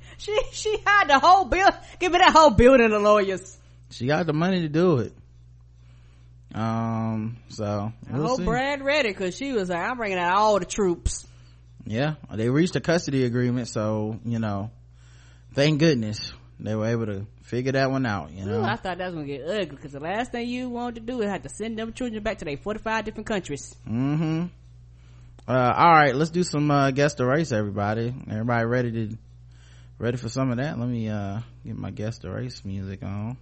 S3: she she had the whole bill. Give me that whole building of lawyers.
S2: She got the money to do it. Um, so
S3: I
S2: we'll
S3: hope
S2: see.
S3: Brad ready because she was like, I'm bringing out all the troops.
S2: Yeah, they reached a custody agreement, so you know, thank goodness they were able to figure that one out. You know,
S3: Ooh, I thought that was gonna get ugly because the last thing you wanted to do is have to send them children back to their 45 different countries.
S2: mm-hmm. Uh, all right, let's do some uh, guest race everybody. Everybody ready to ready for some of that? Let me uh get my guest race music on.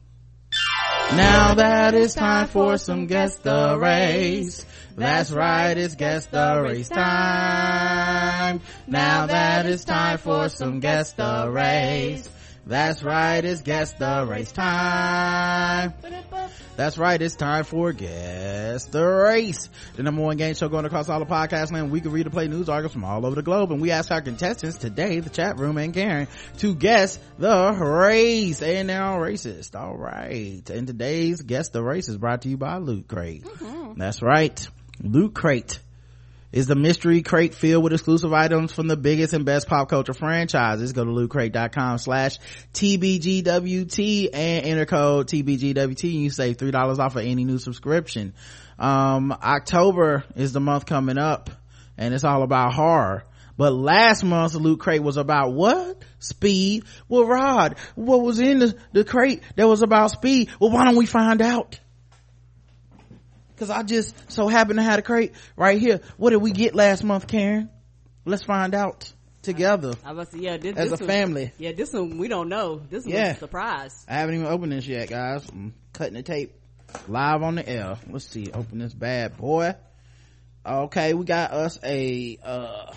S2: Now that it's time for some guest race. That's right, it's guest race time. Now that it's time for some guest erase. That's right, it's guess the race time. That's right, it's time for Guess the Race. The number one game show going across all the podcast land. We can read and play news articles from all over the globe. And we ask our contestants today, the chat room and Karen, to guess the race. And they're all racist. All right. And today's Guess the Race is brought to you by Loot Crate. Mm-hmm. That's right. Loot Crate is the mystery crate filled with exclusive items from the biggest and best pop culture franchises. Go to lootcrate.com slash TBGWT and enter code TBGWT and you save $3 off of any new subscription. Um, October is the month coming up and it's all about horror. But last month's loot crate was about what? Speed. Well, Rod, what was in the, the crate that was about speed? Well, why don't we find out? Cause I just so happen to have a crate right here. What did we get last month, Karen? Let's find out together.
S3: I was yeah, this,
S2: As
S3: this
S2: a
S3: one-
S2: family.
S3: Yeah, this one we don't know. This
S2: Yeah.
S3: a surprise.
S2: I haven't even opened this yet, guys. I'm cutting the tape live on the air. Let's see. Open this bad boy. Okay, we got us a uh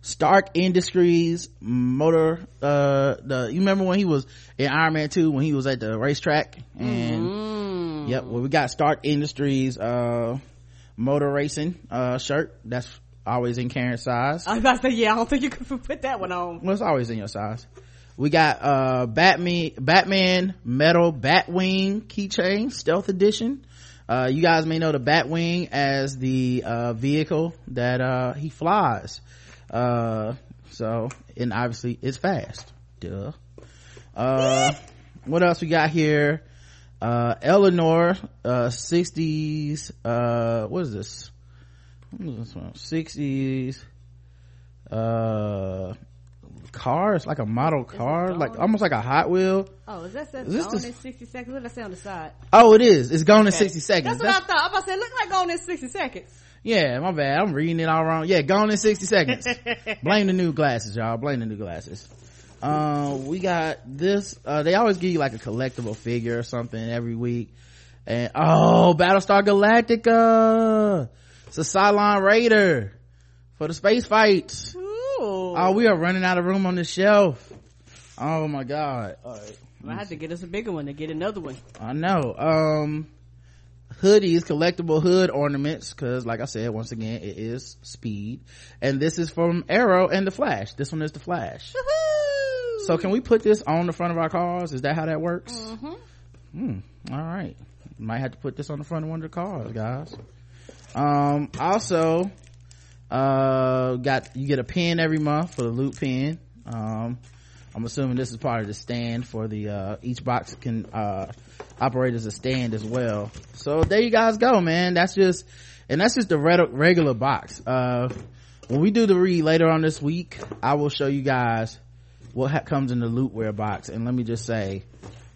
S2: Stark Industries motor uh the you remember when he was in Iron Man 2 when he was at the racetrack and
S3: Mm.
S2: Yep, well we got Stark Industries uh motor racing uh shirt. That's always in Karen's size.
S3: I was about to say yeah. I don't think you could put that one on.
S2: Well, it's always in your size. We got uh Batman Batman metal Batwing keychain stealth edition. Uh you guys may know the Batwing as the uh vehicle that uh he flies. Uh so and obviously it's fast. Duh. Uh what else we got here? Uh Eleanor uh 60s uh what is this? This one? 60s uh cars like a model car like almost like a hot wheel
S3: Oh, is that that
S2: Is this
S3: gone
S2: the-
S3: in sixty seconds? What did I say on the side?
S2: oh it is it's gone in 60 seconds
S3: That's what I thought. I'm about to say, look like gone in sixty seconds.
S2: yeah my bad i'm reading it all wrong yeah gone in 60 seconds blame the new glasses y'all blame the new glasses uh, we got this uh, they always give you like a collectible figure or something every week and oh battlestar galactica it's a cylon raider for the space fights oh we are running out of room on the shelf oh my god all right
S3: I had to get us a bigger one to get another one.
S2: I know. Um, hoodies, collectible hood ornaments, cause like I said, once again, it is speed. And this is from Arrow and the Flash. This one is the Flash. So can we put this on the front of our cars? Is that how that works?
S3: Mm-hmm.
S2: Hmm. All right. Might have to put this on the front of one of the cars, guys. Um, also, uh, got, you get a pin every month for the loot pin. Um, I'm assuming this is part of the stand for the, uh, each box can, uh, operate as a stand as well. So there you guys go, man. That's just, and that's just the red, regular box. Uh, when we do the read later on this week, I will show you guys what ha- comes in the lootware box. And let me just say,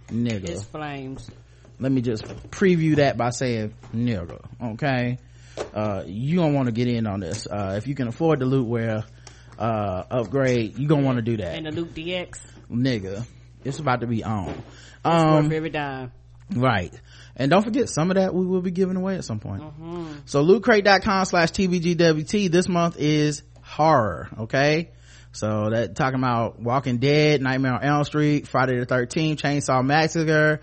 S2: nigga
S3: It's flames.
S2: let me just preview that by saying nigga okay uh you don't want to get in on this uh if you can afford the lootware uh upgrade you gonna want to do that
S3: And the loot DX.
S2: nigga it's about to be on
S3: It's
S2: um
S3: every dime.
S2: right and don't forget some of that we will be giving away at some point
S3: Mhm.
S2: so lootcrate.com slash tbgwt this month is horror okay so that talking about walking dead nightmare on elm street friday the 13th chainsaw massacre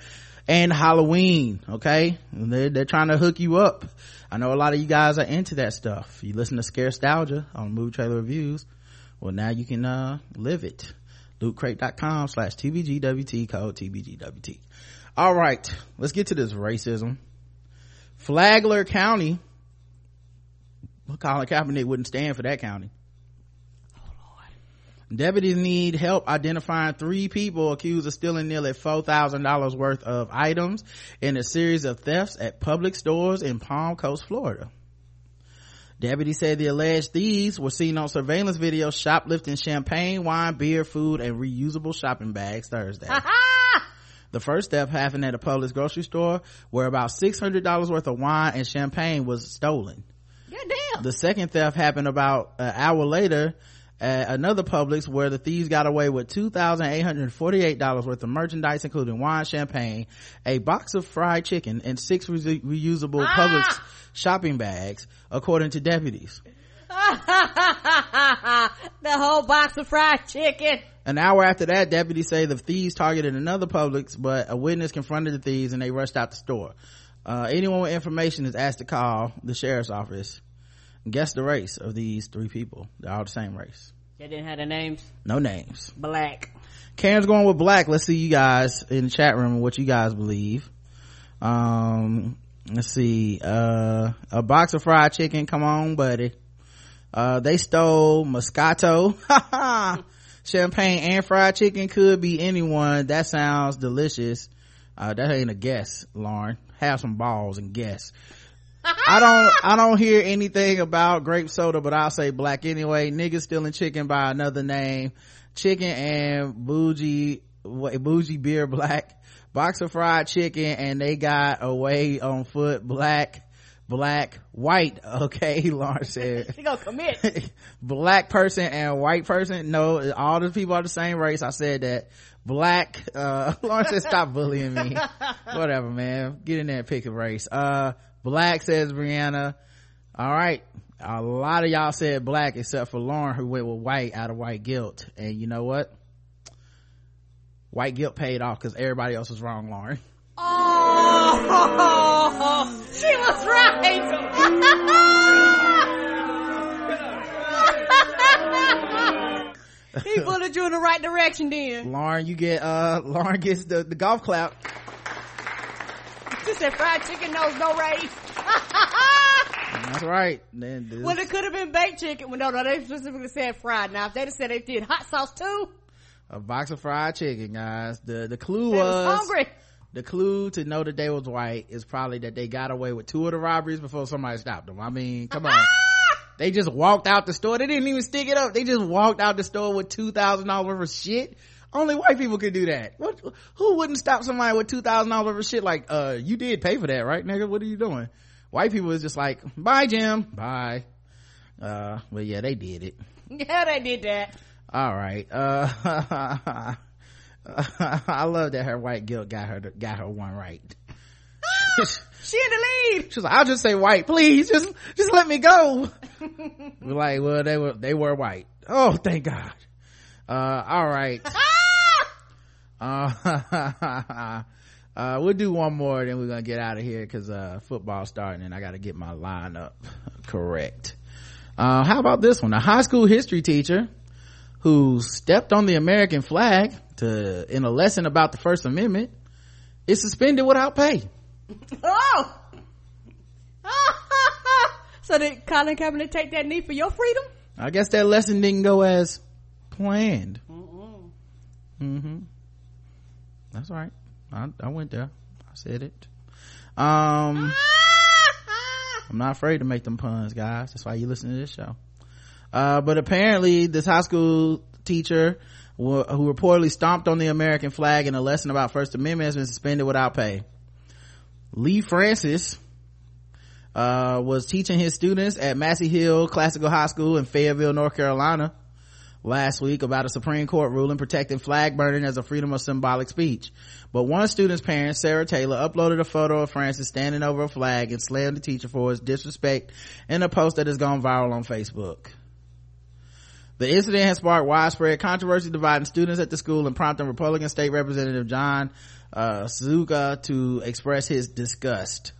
S2: and halloween okay? They're, they're trying to hook you up. I know a lot of you guys are into that stuff. You listen to scarestalgia on movie trailer reviews. Well now you can uh live it. Lootcrate.com slash tbgwt code tbgwt all right let's get to this racism. Flagler county colin kaepernick wouldn't stand for that county Deputies need help identifying three people accused of stealing nearly $4,000 worth of items in a series of thefts at Publix stores in Palm Coast, Florida. Deputies said the alleged thieves were seen on surveillance video shoplifting champagne, wine, beer, food, and reusable shopping bags Thursday. the first theft happened at a Publix grocery store where about $600 worth of wine and champagne was stolen.
S3: Goddamn.
S2: The second theft happened about an hour later at another Publix where the thieves got away with $2,848 worth of merchandise, including wine, champagne, a box of fried chicken, and six re- reusable Publix shopping bags, according to deputies.
S3: the whole box of fried chicken.
S2: An hour after that, deputies say the thieves targeted another Publix, but a witness confronted the thieves and they rushed out the store. Uh, anyone with information is asked to call the sheriff's office. Guess the race of these three people. They're all the same race.
S3: They didn't have the names.
S2: No names.
S3: Black.
S2: Karen's going with black. Let's see you guys in the chat room what you guys believe. Um, let's see. Uh, a box of fried chicken. Come on, buddy. Uh, they stole Moscato. Champagne and fried chicken could be anyone. That sounds delicious. Uh, that ain't a guess, Lauren. Have some balls and guess. I don't, I don't hear anything about grape soda, but I'll say black anyway. Niggas stealing chicken by another name. Chicken and bougie, bougie beer black. Box of fried chicken and they got away on foot black, black, white. Okay, Lauren said.
S3: She gonna commit.
S2: black person and white person. No, all the people are the same race. I said that. Black, uh, Lauren said stop bullying me. Whatever, man. Get in there and pick a race. Uh, black says Brianna. All right. A lot of y'all said black except for Lauren who went with white out of white guilt. And you know what? White guilt paid off because everybody else was wrong, Lauren.
S3: Oh, she was right. he bullied you in the right direction then.
S2: Lauren, you get, uh, Lauren gets the, the golf clap.
S3: She said fried chicken knows no race.
S2: That's right. Then
S3: well, it could have been baked chicken. Well, no, no, they specifically said fried. Now, if they'd have said they did hot sauce too,
S2: a box of fried chicken, guys. The, the clue
S3: was
S2: was,
S3: hungry.
S2: the clue to know that they was white is probably that they got away with two of the robberies before somebody stopped them. I mean, come on. they just walked out the store. They didn't even stick it up. They just walked out the store with $2,000 worth of shit. Only white people could do that. What, who wouldn't stop somebody with $2,000 of shit? Like, uh, you did pay for that, right, nigga? What are you doing? White people is just like, bye, Jim. Bye. Uh, but yeah, they did it.
S3: Yeah, they did that.
S2: All right. Uh, I love that her white guilt got her, got her one right.
S3: She in the lead.
S2: She was like, I'll just say white, please. Just, just let me go. We're like, well, they were, they were white. Oh, thank God. Uh, all right. Uh, uh, we'll do one more, then we're gonna get out of here because uh, football's starting and I gotta get my lineup correct. Uh, how about this one? A high school history teacher who stepped on the American flag to in a lesson about the First Amendment is suspended without pay.
S3: Oh. so did Colin Kaepernick take that knee for your freedom?
S2: I guess that lesson didn't go as planned. Mm-hmm. That's right. I, I went there. I said it. Um, I'm not afraid to make them puns, guys. That's why you listen to this show. Uh, but apparently this high school teacher wh- who reportedly stomped on the American flag in a lesson about First Amendment has been suspended without pay. Lee Francis, uh, was teaching his students at Massey Hill Classical High School in Fayetteville, North Carolina last week about a Supreme Court ruling protecting flag burning as a freedom of symbolic speech. But one student's parent, Sarah Taylor, uploaded a photo of Francis standing over a flag and slammed the teacher for his disrespect in a post that has gone viral on Facebook. The incident has sparked widespread controversy dividing students at the school and prompting Republican State Representative John uh, Suzuka to express his disgust.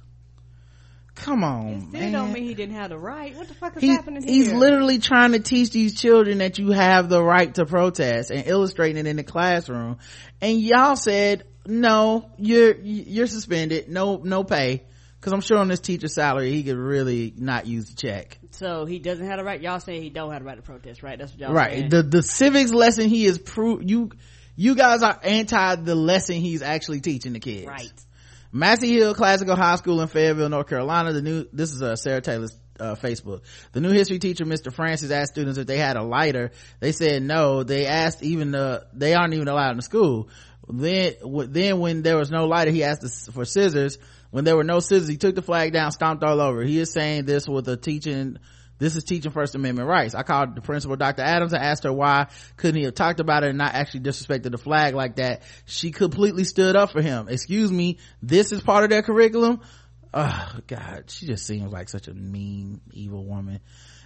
S2: Come on,
S3: Still
S2: man.
S3: don't mean he didn't have the right. What the fuck is
S2: He-
S3: happening
S2: he's
S3: here?
S2: literally trying to teach these children that you have the right to protest and illustrating it in the classroom. And y'all said, no, you're, you're suspended. No, no pay. Cause I'm sure on this teacher's salary, he could really not use the check.
S3: So he doesn't have the right. Y'all saying he don't have the right to protest, right? That's what y'all
S2: right.
S3: saying.
S2: The, the civics lesson he is pro, you, you guys are anti the lesson he's actually teaching the kids.
S3: right.
S2: Massey Hill Classical High School in Fayetteville, North Carolina. The new, this is uh, Sarah Taylor's uh, Facebook. The new history teacher, Mr. Francis, asked students if they had a lighter. They said no. They asked even the, they aren't even allowed in the school. Then, then when there was no lighter, he asked for scissors. When there were no scissors, he took the flag down, stomped all over. He is saying this with a teaching, this is teaching First Amendment rights. I called the principal, Dr. Adams, and asked her why couldn't he have talked about it and not actually disrespected the flag like that. She completely stood up for him. Excuse me, this is part of their curriculum? Oh God, she just seems like such a mean, evil woman.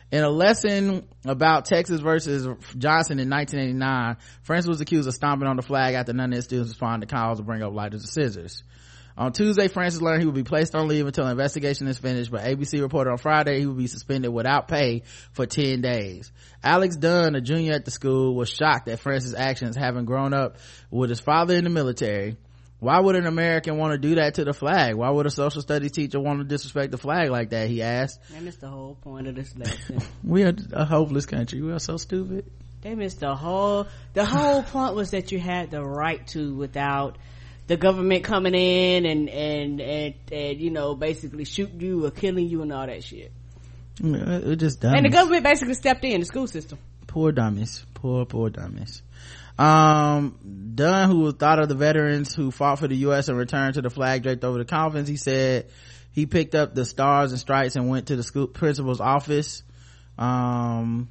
S2: In a lesson about Texas versus Johnson in 1989, Francis was accused of stomping on the flag after none of his students responded to calls to bring up lighters or scissors. On Tuesday, Francis learned he would be placed on leave until an investigation is finished, but ABC reported on Friday he would be suspended without pay for 10 days. Alex Dunn, a junior at the school, was shocked at Francis' actions having grown up with his father in the military. Why would an American want to do that to the flag? Why would a social studies teacher want to disrespect the flag like that? He asked.
S3: They missed the whole point of this lesson.
S2: We are a hopeless country. We are so stupid.
S3: they missed the whole. The whole point was that you had the right to without the government coming in and and and, and you know basically shooting you or killing you and all that shit.
S2: It just dumb.
S3: And the government basically stepped in the school system.
S2: poor dummies poor poor dummies um dunn who thought of the veterans who fought for the u.s and returned to the flag draped over the coffins he said he picked up the stars and stripes and went to the school principal's office um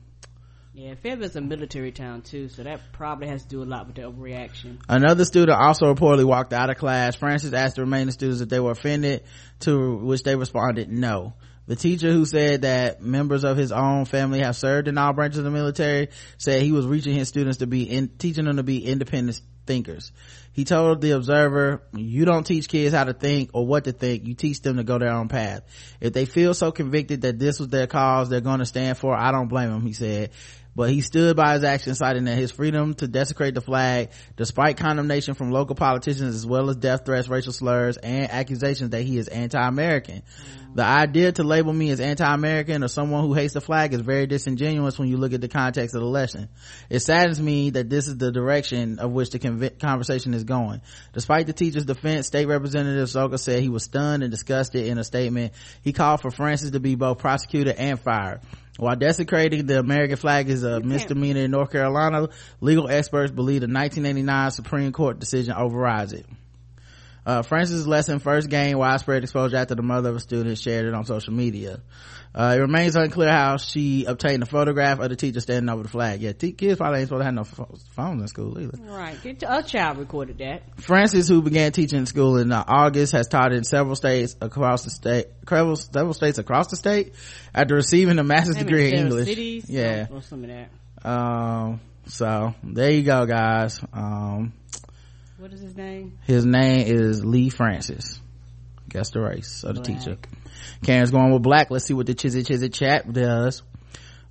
S3: Yeah, Fayetteville's a military town too, so that probably has to do a lot with the overreaction.
S2: Another student also reportedly walked out of class. Francis asked the remaining students if they were offended, to which they responded no. The teacher who said that members of his own family have served in all branches of the military said he was reaching his students to be in, teaching them to be independent thinkers. He told the observer, you don't teach kids how to think or what to think, you teach them to go their own path. If they feel so convicted that this was their cause they're going to stand for, I don't blame them, he said but he stood by his actions citing that his freedom to desecrate the flag despite condemnation from local politicians as well as death threats racial slurs and accusations that he is anti-american mm-hmm. The idea to label me as anti-american or someone who hates the flag is very disingenuous when you look at the context of the lesson it saddens me that this is the direction of which the conv- conversation is going. Despite the teacher's defense state representative Szoka said he was stunned and disgusted in a statement. He called for francis to be both prosecuted and fired. While desecrating the American flag is a misdemeanor in North Carolina, legal experts believe the 1989 Supreme Court decision overrides it. Uh, Francis' lesson first gained widespread exposure after the mother of a student shared it on social media. Uh, it remains unclear how she obtained a photograph of the teacher standing over the flag. Yeah, t- kids probably ain't supposed to have no ph- phones in school either.
S3: Right. Get a child recorded that.
S2: Francis, who began teaching in school in uh, August, has taught in several states across the state, several, several states across the state after receiving a master's degree in English.
S3: Cities,
S2: yeah.
S3: Or, or some of that.
S2: Um, so there you go, guys. Um,
S3: What is his name?
S2: his name is Lee Francis. Guess the race of the
S3: Black.
S2: teacher. Karen's going with black. Let's see what the Chizzy Chizzy chat does.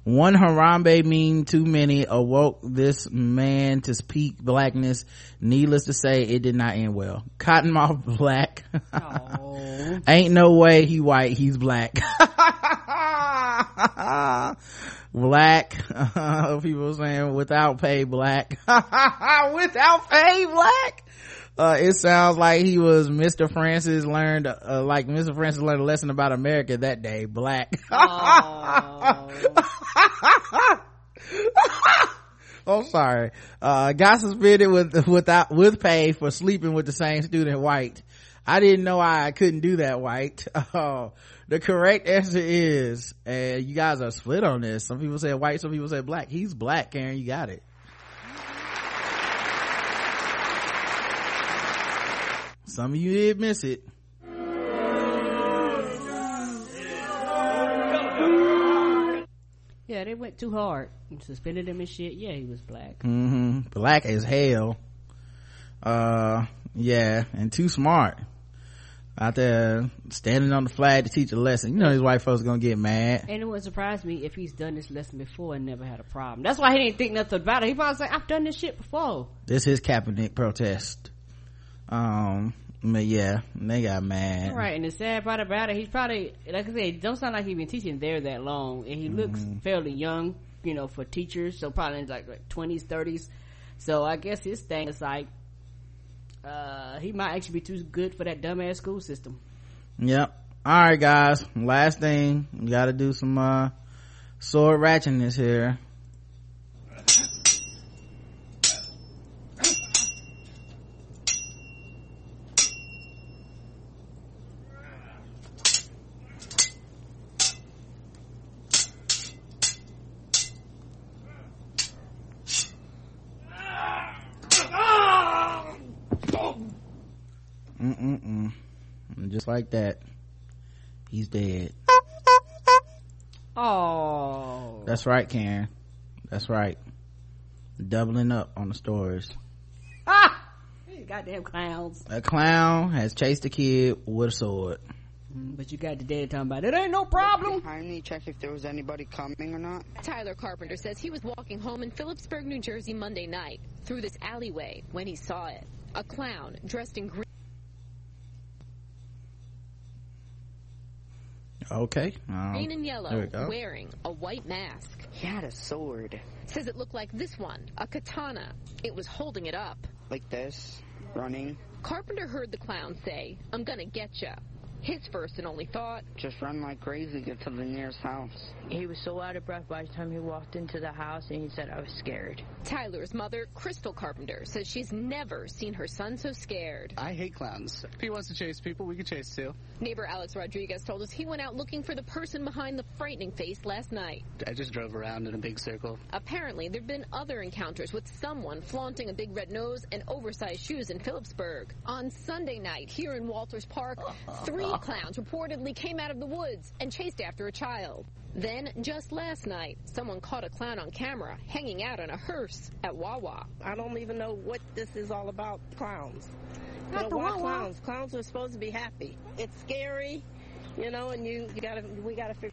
S2: One Harambe mean too many awoke this man to speak blackness. Needless to say, it did not end well. Cottonmouth black. Oh. Ain't no way he white, he's black. black. people saying without pay black. without pay black. Uh, it sounds like he was Mr. Francis learned, uh, like Mr. Francis learned a lesson about America that day. Black. I'm sorry. Uh, got suspended with, without, with pay for sleeping with the same student white. I didn't know I couldn't do that white. Oh, the correct answer is, and you guys are split on this. Some people say white, some people say black. He's black, Karen. You got it. Some of you did miss it.
S3: Yeah, they went too hard suspended him and shit. Yeah, he was black.
S2: Mm-hmm. black as hell uh yeah and too smart out there standing on the flag to teach a lesson you know these white folks gonna get mad
S3: And it wouldn't surprise me if he's done this lesson before and never had a problem. That's why he didn't think nothing about it. He probably said, I've done this shit before.
S2: this is Kaepernick protest um yeah they got mad
S3: Right, and the sad part about it, he's probably, like I said, it don't sound like he's been teaching there that long, and he looks
S2: Mhm.
S3: fairly young, you know, for teachers, so probably in like, like 20s, 30s. So I guess his thing is like, uh, he might actually be too good for that dumbass school system.
S2: Yep. All right, guys. Last thing, we got to do some uh sword ratchetness here. Mm-mm-mm. And just like that, he's dead.
S3: Oh.
S2: That's right, Karen. That's right. Doubling up on the stories.
S3: Ah! Goddamn clowns.
S2: A clown has chased a kid with a sword.
S3: Mm, But you got the dad talking about it ain't no problem.
S13: Behind me, check if there was anybody coming or not.
S14: Tyler Carpenter says he was walking home in Phillipsburg, New Jersey Monday night through this alleyway when he saw it. A clown dressed in green.
S2: Okay. Um,
S14: Green and
S2: there
S14: yellow,
S2: we go.
S14: wearing a white mask.
S13: He had a sword.
S14: Says it looked like this one, a katana. It was holding it up.
S13: Like this, running.
S14: Carpenter heard the clown say, I'm gonna get ya. His first and only thought,
S13: Just run like crazy, get to the nearest house.
S15: He was so out of breath by the time he walked into the house and he said, I was scared.
S14: Tyler's mother, Crystal Carpenter, says she's never seen her son so scared.
S16: I hate clowns. If he wants to chase people, we can chase too.
S14: Neighbor Alex Rodriguez told us he went out looking for the person behind the frightening face last night.
S16: I just drove around in a big circle.
S14: Apparently, there've been other encounters with someone flaunting a big red nose and oversized shoes in Phillipsburg. On Sunday night, here in Walters Park, three clowns reportedly came out of the woods and chased after a child. Then, just last night, someone caught a clown on camera hanging out on a hearse at Wawa.
S17: I don't even know what this is all about. Clowns.
S14: Not
S17: know,
S14: the
S17: why
S14: Wawa.
S17: clowns? Clowns are supposed to be happy. It's scary, you know, and you, you gotta we gotta figure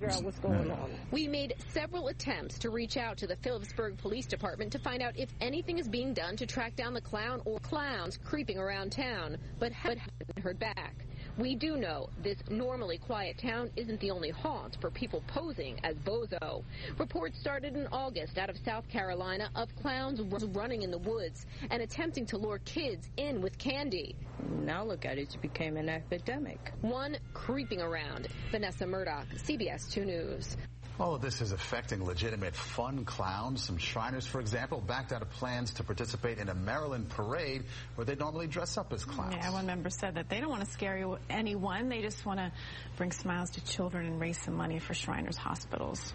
S2: It's,
S17: out what's going on.
S14: We made several attempts to reach out to the Phillipsburg Police Department to find out if anything is being done to track down the clown or clowns creeping around town, but haven't heard back. We do know this normally quiet town isn't the only haunt for people posing as Bozo. Reports started in August out of South Carolina of clowns running in the woods and attempting to lure kids in with candy.
S15: Now look at it, it became an epidemic.
S14: One creeping around. Vanessa Murdock, CBS 2 News.
S18: All of this is affecting legitimate fun clowns. Some Shriners, for example, backed out of plans to participate in a Maryland parade where they normally dress up as clowns.
S19: Yeah, one member said that they don't want to scare anyone. They just want to bring smiles to children and raise some money for Shriners hospitals.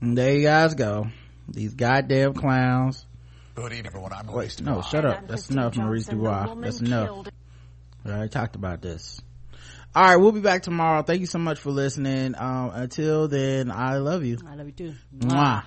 S2: And there you guys go. These goddamn clowns.
S18: Good evening, everyone. I'm
S2: Wait, no, shut up. That's enough, Maurice Dubois. That's enough. We already talked about this. All right, we'll be back tomorrow. Thank you so much for listening. Um, until then, I love you.
S3: I love you too.
S2: Mwah.